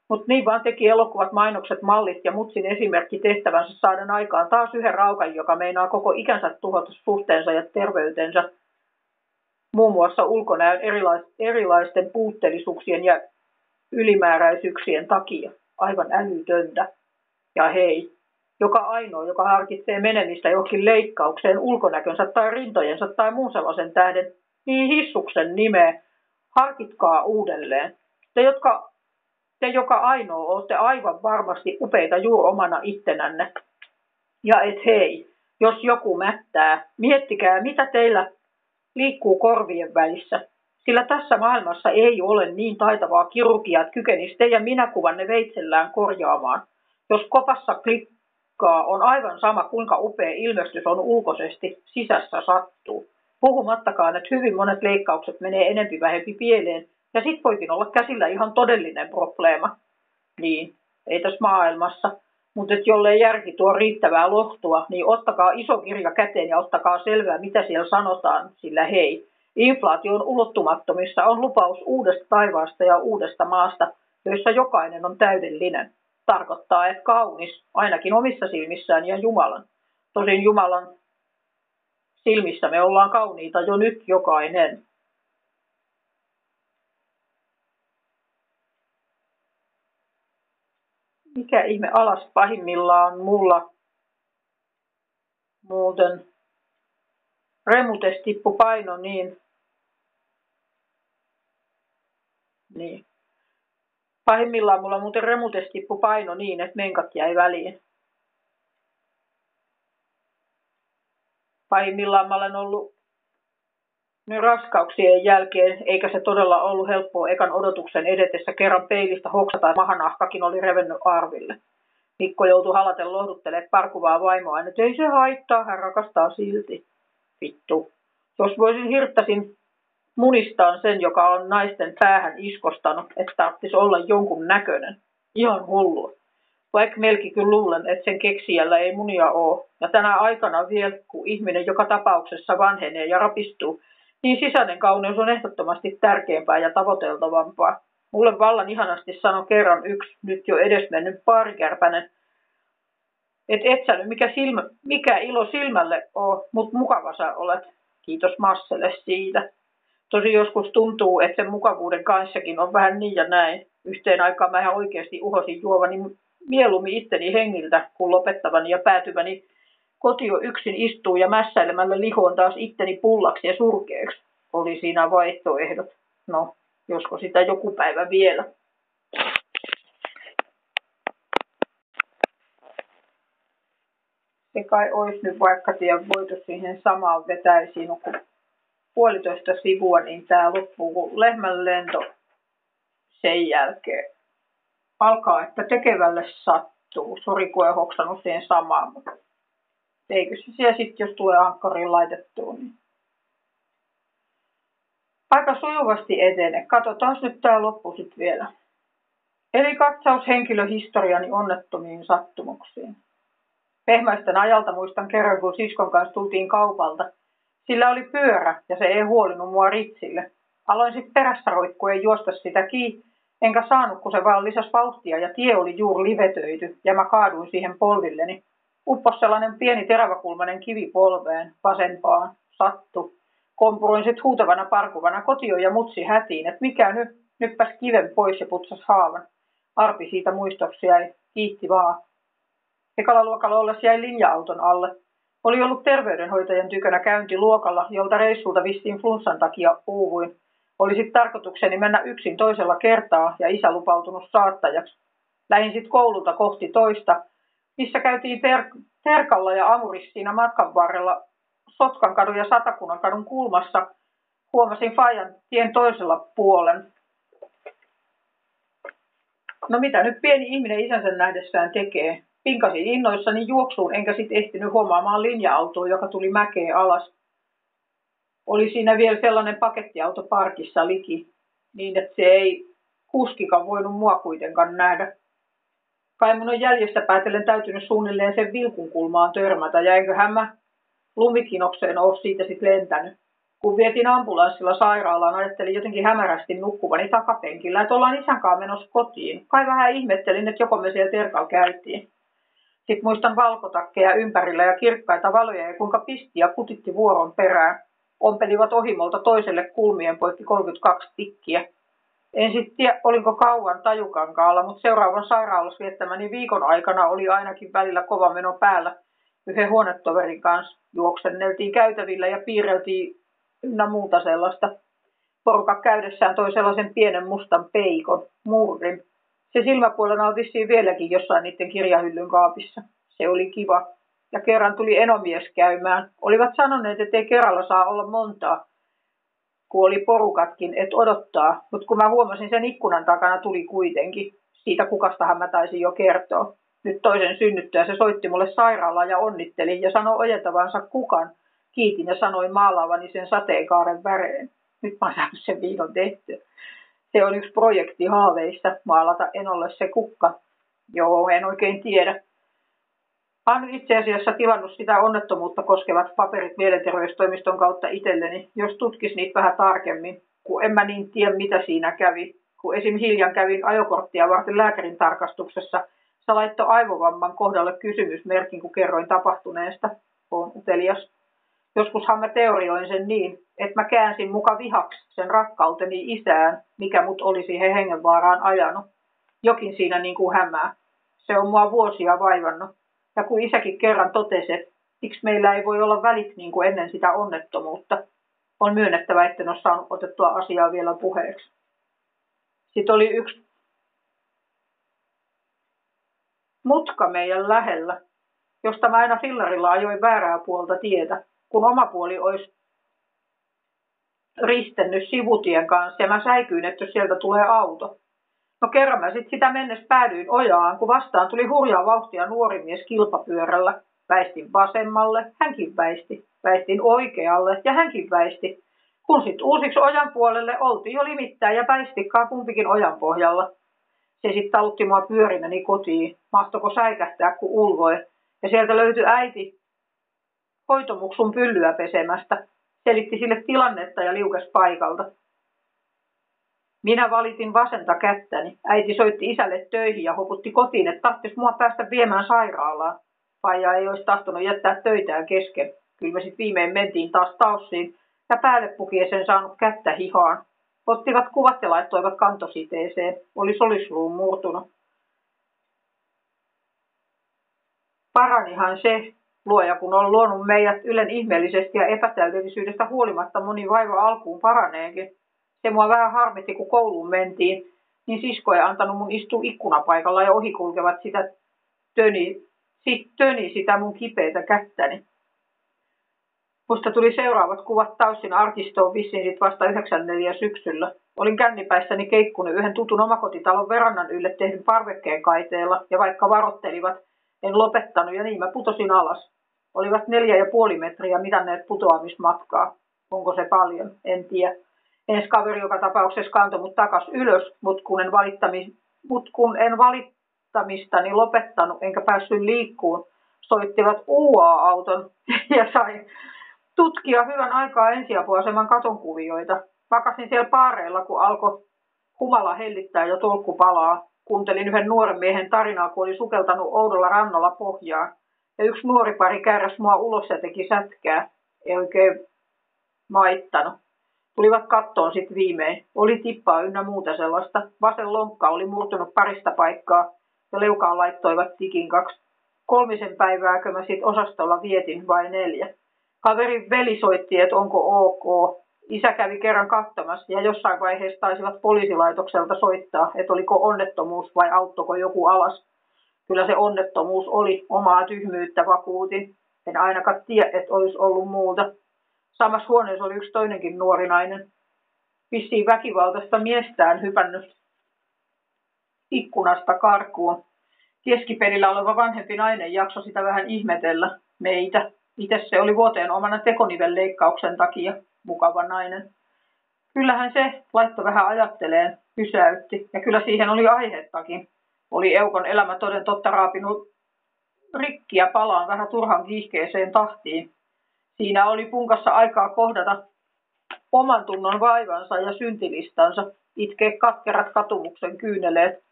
Mutta niin vaan teki elokuvat, mainokset, mallit ja mutsin esimerkki tehtävänsä saaden aikaan taas yhden raukan, joka meinaa koko ikänsä tuhota suhteensa ja terveytensä. Muun muassa ulkonäön erilaisten puutteellisuuksien ja ylimääräisyyksien takia. Aivan älytöntä. Ja hei, joka ainoa, joka harkitsee menemistä johonkin leikkaukseen ulkonäkönsä tai rintojensa tai muun sellaisen tähden, niin hissuksen nimeä, harkitkaa uudelleen. Te, jotka, te joka ainoa olette aivan varmasti upeita juuri omana ittenänne. Ja et hei, jos joku mättää, miettikää mitä teillä liikkuu korvien välissä. Sillä tässä maailmassa ei ole niin taitavaa kirurgiaa, että kykenisi teidän minäkuvanne veitsellään korjaamaan. Jos kopassa klik, Luukkaa on aivan sama, kuinka upea ilmestys on ulkoisesti, sisässä sattuu. Puhumattakaan, että hyvin monet leikkaukset menee enempi vähempi pieleen, ja sit voikin olla käsillä ihan todellinen probleema. Niin, ei tässä maailmassa. Mutta jollei järki tuo riittävää lohtua, niin ottakaa iso kirja käteen ja ottakaa selvää, mitä siellä sanotaan, sillä hei, inflaation ulottumattomissa on lupaus uudesta taivaasta ja uudesta maasta, joissa jokainen on täydellinen tarkoittaa, että kaunis, ainakin omissa silmissään ja Jumalan. Tosin Jumalan silmissä me ollaan kauniita jo nyt jokainen. Mikä ihme alas pahimmillaan mulla muuten remutes tippu paino niin, niin Pahimmillaan mulla muuten remutes tippu paino niin, että menkat jäi väliin. Pahimmillaan mä olen ollut raskauksien jälkeen, eikä se todella ollut helppoa ekan odotuksen edetessä. Kerran peilistä hoksata ja mahanahkakin oli revennyt arville. Mikko joutui halaten lohduttelemaan parkuvaa vaimoa, että ei se haittaa, hän rakastaa silti. Vittu. Jos voisin hirttäisin munistaan sen, joka on naisten päähän iskostanut, että tarvitsisi olla jonkun näköinen. Ihan hullua. Vaikka melki kyllä luulen, että sen keksijällä ei munia ole. Ja tänä aikana vielä, kun ihminen joka tapauksessa vanhenee ja rapistuu, niin sisäinen kauneus on ehdottomasti tärkeämpää ja tavoiteltavampaa. Mulle vallan ihanasti sanoi kerran yksi nyt jo edesmennyt paarikärpänen, että et sä nyt mikä, silmä, mikä ilo silmälle on, mutta mukava sä olet. Kiitos Masselle siitä. Tosi joskus tuntuu, että sen mukavuuden kanssakin on vähän niin ja näin. Yhteen aikaan mä ihan oikeasti uhosin juovani mieluummin itteni hengiltä kuin lopettavani ja päätyväni kotio yksin istuu ja mässäilemällä lihoon taas itteni pullaksi ja surkeaksi. Oli siinä vaihtoehdot. No, josko sitä joku päivä vielä. se kai olisi nyt vaikka tien voitu siihen samaan vetäisiin, kun puolitoista sivua, niin tämä loppuu, kun lehmän lento sen jälkeen alkaa, että tekevälle sattuu. Sori, kun en hoksannut siihen samaan, mutta eikö se siellä sitten, jos tulee ankkariin laitettua, niin aika sujuvasti etene. Katsotaan nyt tämä loppu sitten vielä. Eli katsaus henkilöhistoriani onnettomiin sattumuksiin. Pehmäisten ajalta muistan kerran, kun siskon kanssa tultiin kaupalta. Sillä oli pyörä ja se ei huolinut mua ritsille. Aloin sitten perässä roikkuen juosta sitä kiinni, enkä saanut, kun se vaan lisäsi vauhtia ja tie oli juuri livetöity ja mä kaaduin siihen polvilleni. Uppos sellainen pieni teräväkulmainen kivi polveen, vasempaan, sattu. Kompuroin sit huutavana parkuvana kotio ja mutsi hätiin, että mikä nyt, nyppäs kiven pois ja putsas haavan. Arpi siitä muistoksi jäi, kiitti vaan. Ekalla luokalla ollessa jäi linja-auton alle. Oli ollut terveydenhoitajan tykönä käynti luokalla, jolta reissulta vissiin flunssan takia uuvuin. Oli sitten tarkoitukseni mennä yksin toisella kertaa ja isä lupautunut saattajaksi. Lähin sitten koululta kohti toista, missä käytiin ter- Terkalla ja Amuris siinä matkan varrella Sotkan kadun ja Satakunnan kadun kulmassa. Huomasin Fajan tien toisella puolen. No mitä nyt pieni ihminen isänsä nähdessään tekee? Pinkasin innoissani juoksuun, enkä sitten ehtinyt huomaamaan linja-autoa, joka tuli mäkeen alas. Oli siinä vielä sellainen pakettiauto parkissa liki, niin että se ei kuskikaan voinut mua kuitenkaan nähdä. Kai mun on jäljestä päätellen täytynyt suunnilleen sen vilkun kulmaan törmätä, ja eiköhän mä lumikinokseen ole siitä sitten lentänyt. Kun vietiin ambulanssilla sairaalaan, ajattelin jotenkin hämärästi nukkuvani takapenkillä, että ollaan isänkaan menossa kotiin. Kai vähän ihmettelin, että joko me siellä terkalla käytiin. Sitten muistan valkotakkeja ympärillä ja kirkkaita valoja ja kuinka pisti ja kutitti vuoron perään. Ompelivat ohimolta toiselle kulmien poikki 32 tikkiä. En sitten tiedä, olinko kauan tajukankaalla, mutta seuraavan sairaalassa viettämäni viikon aikana oli ainakin välillä kova meno päällä. Yhden huonetoverin kanssa juoksenneltiin käytävillä ja piirreltiin ynnä muuta sellaista. Porukka käydessään toi sellaisen pienen mustan peikon, murrin. Se silmäpuolena on vissiin vieläkin jossain niiden kirjahyllyn kaapissa. Se oli kiva. Ja kerran tuli enomies käymään. Olivat sanoneet, että ei kerralla saa olla montaa, kun oli porukatkin, että odottaa. Mutta kun mä huomasin sen ikkunan takana, tuli kuitenkin. Siitä kukastahan mä taisin jo kertoa. Nyt toisen synnyttyä se soitti mulle sairaalaan ja onnitteli ja sanoi ojentavansa kukan. Kiitin ja sanoin maalaavani sen sateenkaaren väreen. Nyt mä oon sen vihdoin tehtyä. Se on yksi projekti haaveista, maalata Enolle se kukka. Joo, en oikein tiedä. Olen itse asiassa tilannut sitä onnettomuutta koskevat paperit mielenterveystoimiston kautta itselleni, jos tutkis niitä vähän tarkemmin, kun en mä niin tiedä mitä siinä kävi. Kun esim. hiljan kävin ajokorttia varten lääkärin tarkastuksessa, se laittoi aivovamman kohdalle kysymysmerkin, kun kerroin tapahtuneesta. Olen utelias. Joskushan mä teorioin sen niin, että mä käänsin muka vihaksi sen rakkauteni isään, mikä mut olisi he hengenvaaraan ajanut. Jokin siinä niin kuin hämää. Se on mua vuosia vaivannut. Ja kun isäkin kerran totesi, että miksi meillä ei voi olla välit niin kuin ennen sitä onnettomuutta, on myönnettävä, että ole saanut otettua asiaa vielä puheeksi. Sitten oli yksi mutka meidän lähellä, josta mä aina fillarilla ajoin väärää puolta tietä, kun oma puoli olisi ristennyt sivutien kanssa ja mä säikyin, että sieltä tulee auto. No kerran mä sitten sitä mennessä päädyin ojaan, kun vastaan tuli hurjaa vauhtia nuori mies kilpapyörällä. Väistin vasemmalle, hänkin väisti. Väistin oikealle ja hänkin väisti. Kun sitten uusiksi ojan puolelle oltiin jo limittäin ja väistikkaa kumpikin ojan pohjalla. Se sitten talutti mua pyörimäni kotiin. Mahtoko säikähtää, kun ulvoi. Ja sieltä löytyi äiti hoitomuksun pyllyä pesemästä. Selitti sille tilannetta ja liukes paikalta. Minä valitin vasenta kättäni. Äiti soitti isälle töihin ja hoputti kotiin, että tarvitsisi mua päästä viemään sairaalaan. Faija ei olisi tahtonut jättää töitään kesken. Kyllä me sitten viimein mentiin taas taussiin ja päälle pukiesen saanut kättä hihaan. Ottivat kuvat ja laittoivat kantositeeseen. Oli solisluun murtunut. Paranihan se, luoja kun on luonut meidät Ylen ihmeellisesti ja epätäydellisyydestä huolimatta moni vaiva alkuun paraneekin. Se mua vähän harmitti, kun kouluun mentiin, niin sisko ei antanut mun istua ikkunapaikalla ja ohikulkevat sitä töni Sitten töni sitä mun kipeitä kättäni. Musta tuli seuraavat kuvat Taussin arkistoon vissiin sit vasta 94 syksyllä. Olin kännipäissäni keikkunut yhden tutun omakotitalon verannan ylle tehdyn parvekkeen kaiteella, ja vaikka varottelivat, en lopettanut ja niin mä putosin alas. Olivat neljä ja puoli metriä mitanneet putoamismatkaa. Onko se paljon? En tiedä. Ensi kaveri joka tapauksessa kantoi mut takas ylös, mutta kun en, valittami, mut kun en valittamistani lopettanut enkä päässyt liikkuun, soittivat UA-auton (laughs) ja sai tutkia hyvän aikaa ensiapuaseman katonkuvioita. Pakasin siellä paareilla, kun alkoi humala hellittää ja tolkku palaa. Kuuntelin yhden nuoren miehen tarinaa, kun oli sukeltanut oudolla rannalla pohjaan. Ja yksi nuori pari kääräs mua ulos ja teki sätkää. Ei oikein maittanut. Tulivat kattoon sitten viimein. Oli tippaa ynnä muuta sellaista. Vasen lonkka oli murtunut parista paikkaa ja leukaan laittoivat tikin kaksi. Kolmisen päivääkö mä sit osastolla vietin vai neljä. Kaverin veli soitti, että onko ok. Isä kävi kerran katsomassa ja jossain vaiheessa taisivat poliisilaitokselta soittaa, että oliko onnettomuus vai auttoko joku alas. Kyllä se onnettomuus oli omaa tyhmyyttä vakuutin. En ainakaan tiedä, että olisi ollut muuta. Samassa huoneessa oli yksi toinenkin nuori nainen. Vissiin väkivaltaista miestään hypännyt ikkunasta karkuun. Keskipelillä oleva vanhempi nainen jakso sitä vähän ihmetellä meitä. Itse se oli vuoteen omana tekonivelleikkauksen takia mukava nainen. Kyllähän se laittoi vähän ajatteleen, pysäytti, ja kyllä siihen oli aihettakin. Oli Eukon elämä toden totta raapinut rikkiä palaan vähän turhan kiihkeeseen tahtiin. Siinä oli punkassa aikaa kohdata oman tunnon vaivansa ja syntilistansa, itkee katkerat katumuksen kyyneleet.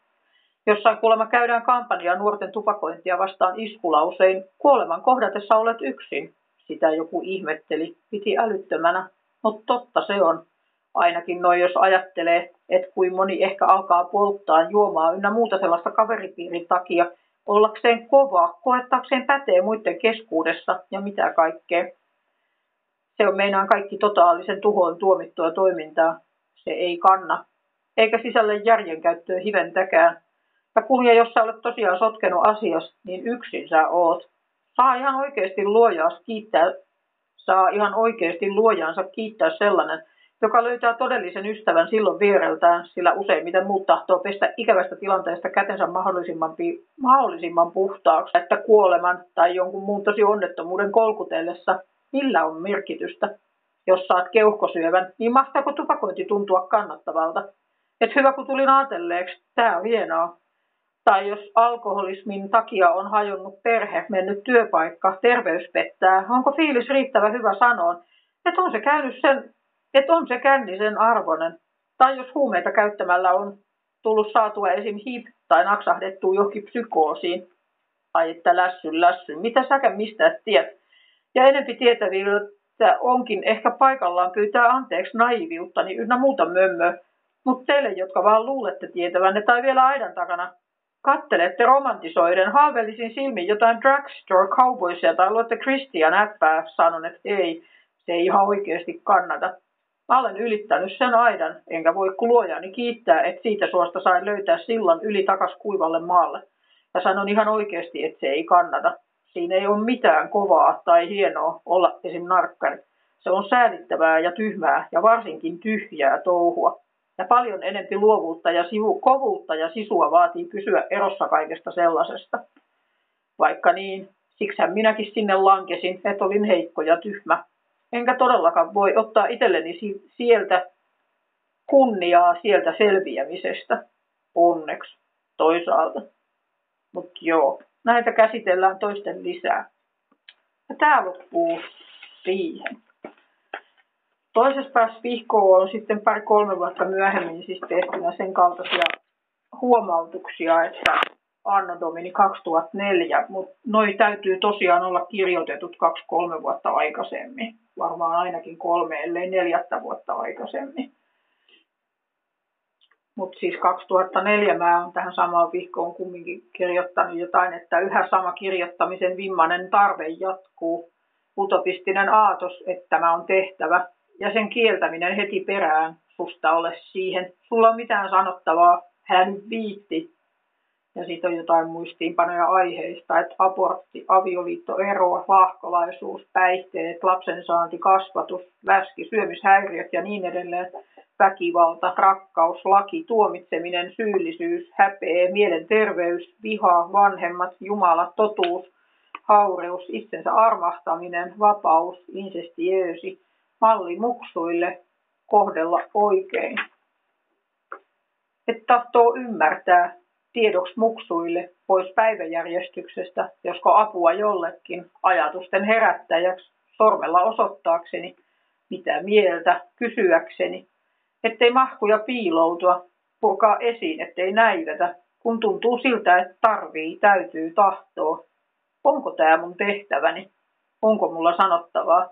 Jossain kuulemma käydään kampanjaa nuorten tupakointia vastaan iskulausein. Kuoleman kohdatessa olet yksin. Sitä joku ihmetteli, piti älyttömänä. Mutta totta se on. Ainakin noin jos ajattelee, että kuin moni ehkä alkaa polttaa juomaa ynnä muuta sellaista kaveripiirin takia, ollakseen kova, koettaakseen pätee muiden keskuudessa ja mitä kaikkea. Se on meinaan kaikki totaalisen tuhoon tuomittua toimintaa. Se ei kanna. Eikä sisälle järjenkäyttöä hiventäkään. Ja kulje, jos sä olet tosiaan sotkenut asias, niin yksin sä oot. Saa ihan oikeasti luojaas kiittää, saa ihan oikeasti luojansa kiittää sellainen, joka löytää todellisen ystävän silloin viereltään, sillä useimmiten muut tahtoo pestä ikävästä tilanteesta kätensä mahdollisimman, mahdollisimman puhtaaksi, että kuoleman tai jonkun muun tosi onnettomuuden kolkutellessa Millä on merkitystä? Jos saat keuhkosyövän, niin mahtaako tupakointi tuntua kannattavalta? Et hyvä kun tulin ajatelleeksi, tää on hienoa. Tai jos alkoholismin takia on hajonnut perhe, mennyt työpaikka, terveys pettää, onko fiilis riittävä hyvä sanoa, että on se käynyt sen, että on se känni sen arvonen. Tai jos huumeita käyttämällä on tullut saatua esim. hip tai naksahdettua johonkin psykoosiin. Tai että lässyn lässyn, mitä säkä mistä tiedät? Ja enempi tietäviltä onkin ehkä paikallaan pyytää anteeksi naiviutta, niin ynnä muuta mömmö. Mutta teille, jotka vaan luulette tietävänne tai vielä aidan takana, kattelette romantisoiden haaveellisin silmin jotain drugstore cowboysia tai luotte Christian äppää, sanon, että ei, se ei ihan oikeasti kannata. Mä olen ylittänyt sen aidan, enkä voi luojani kiittää, että siitä suosta sain löytää sillan yli takas kuivalle maalle. Ja sanon ihan oikeasti, että se ei kannata. Siinä ei ole mitään kovaa tai hienoa olla esim. narkkari. Se on säädittävää ja tyhmää ja varsinkin tyhjää touhua. Ja paljon enempi luovuutta ja sivu, kovuutta ja sisua vaatii pysyä erossa kaikesta sellaisesta. Vaikka niin, siksihän minäkin sinne lankesin, että olin heikko ja tyhmä. Enkä todellakaan voi ottaa itselleni sieltä kunniaa sieltä selviämisestä. Onneksi toisaalta. Mutta joo näitä käsitellään toisten lisää. Ja tämä loppuu siihen. Toisessa päässä vihkoa on sitten pari-kolme vuotta myöhemmin siis tehtynä sen kaltaisia huomautuksia, että Anno Domini 2004, mutta noi täytyy tosiaan olla kirjoitetut kaksi-kolme vuotta aikaisemmin. Varmaan ainakin kolme, ellei neljättä vuotta aikaisemmin. Mutta siis 2004 mä oon tähän samaan vihkoon kumminkin kirjoittanut jotain, että yhä sama kirjoittamisen vimmainen tarve jatkuu. Utopistinen aatos, että tämä on tehtävä. Ja sen kieltäminen heti perään, susta ole siihen. Sulla on mitään sanottavaa, hän viitti. ja sitten on jotain muistiinpanoja aiheista, että abortti, avioliitto, ero, lahkolaisuus, päihteet, lapsensaanti, kasvatus, läski, syömishäiriöt ja niin edelleen, väkivalta, rakkaus, laki, tuomitseminen, syyllisyys, häpeä, mielenterveys, viha, vanhemmat, Jumala, totuus, haureus, itsensä armahtaminen, vapaus, insestiöösi, malli muksuille, kohdella oikein. Että tahtoo ymmärtää tiedoksi muksuille pois päiväjärjestyksestä, josko apua jollekin ajatusten herättäjäksi sormella osoittaakseni, mitä mieltä kysyäkseni, ettei mahkuja piiloutua, purkaa esiin, ettei näivetä, kun tuntuu siltä, että tarvii, täytyy tahtoa. Onko tämä mun tehtäväni? Onko mulla sanottavaa?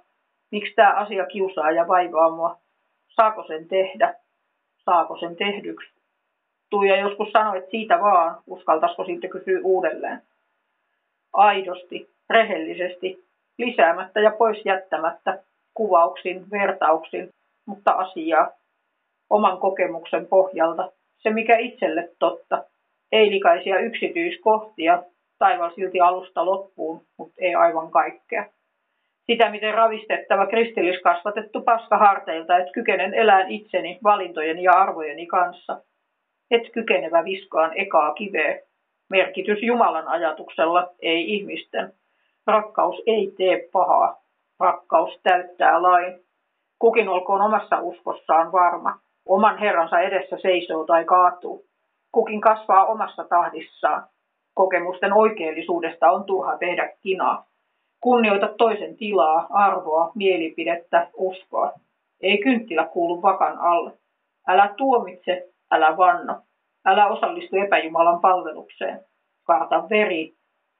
Miksi tämä asia kiusaa ja vaivaa mua? Saako sen tehdä? Saako sen tehdyksi? Tuija joskus sanoi, että siitä vaan, uskaltaisiko siltä kysyä uudelleen. Aidosti, rehellisesti, lisäämättä ja pois jättämättä, kuvauksin, vertauksin, mutta asiaa, oman kokemuksen pohjalta, se mikä itselle totta, ei likaisia yksityiskohtia, taival silti alusta loppuun, mutta ei aivan kaikkea. Sitä, miten ravistettava kristilliskasvatettu paska harteilta, että kykenen elään itseni, valintojeni ja arvojeni kanssa. Et kykenevä viskaan ekaa kiveä. Merkitys Jumalan ajatuksella, ei ihmisten. Rakkaus ei tee pahaa. Rakkaus täyttää lain. Kukin olkoon omassa uskossaan varma. Oman Herransa edessä seisoo tai kaatuu. Kukin kasvaa omassa tahdissaan. Kokemusten oikeellisuudesta on turha tehdä kinaa. Kunnioita toisen tilaa, arvoa, mielipidettä, uskoa. Ei kynttilä kuulu vakan alle. Älä tuomitse, älä vanno. Älä osallistu epäjumalan palvelukseen. Karta veri,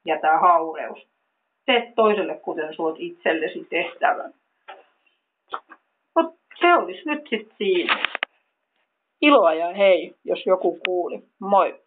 jätä haureus. Tee toiselle, kuten suot itsellesi tehtävän. Mut se olisi nyt sitten siinä. Iloa ja hei, jos joku kuuli. Moi!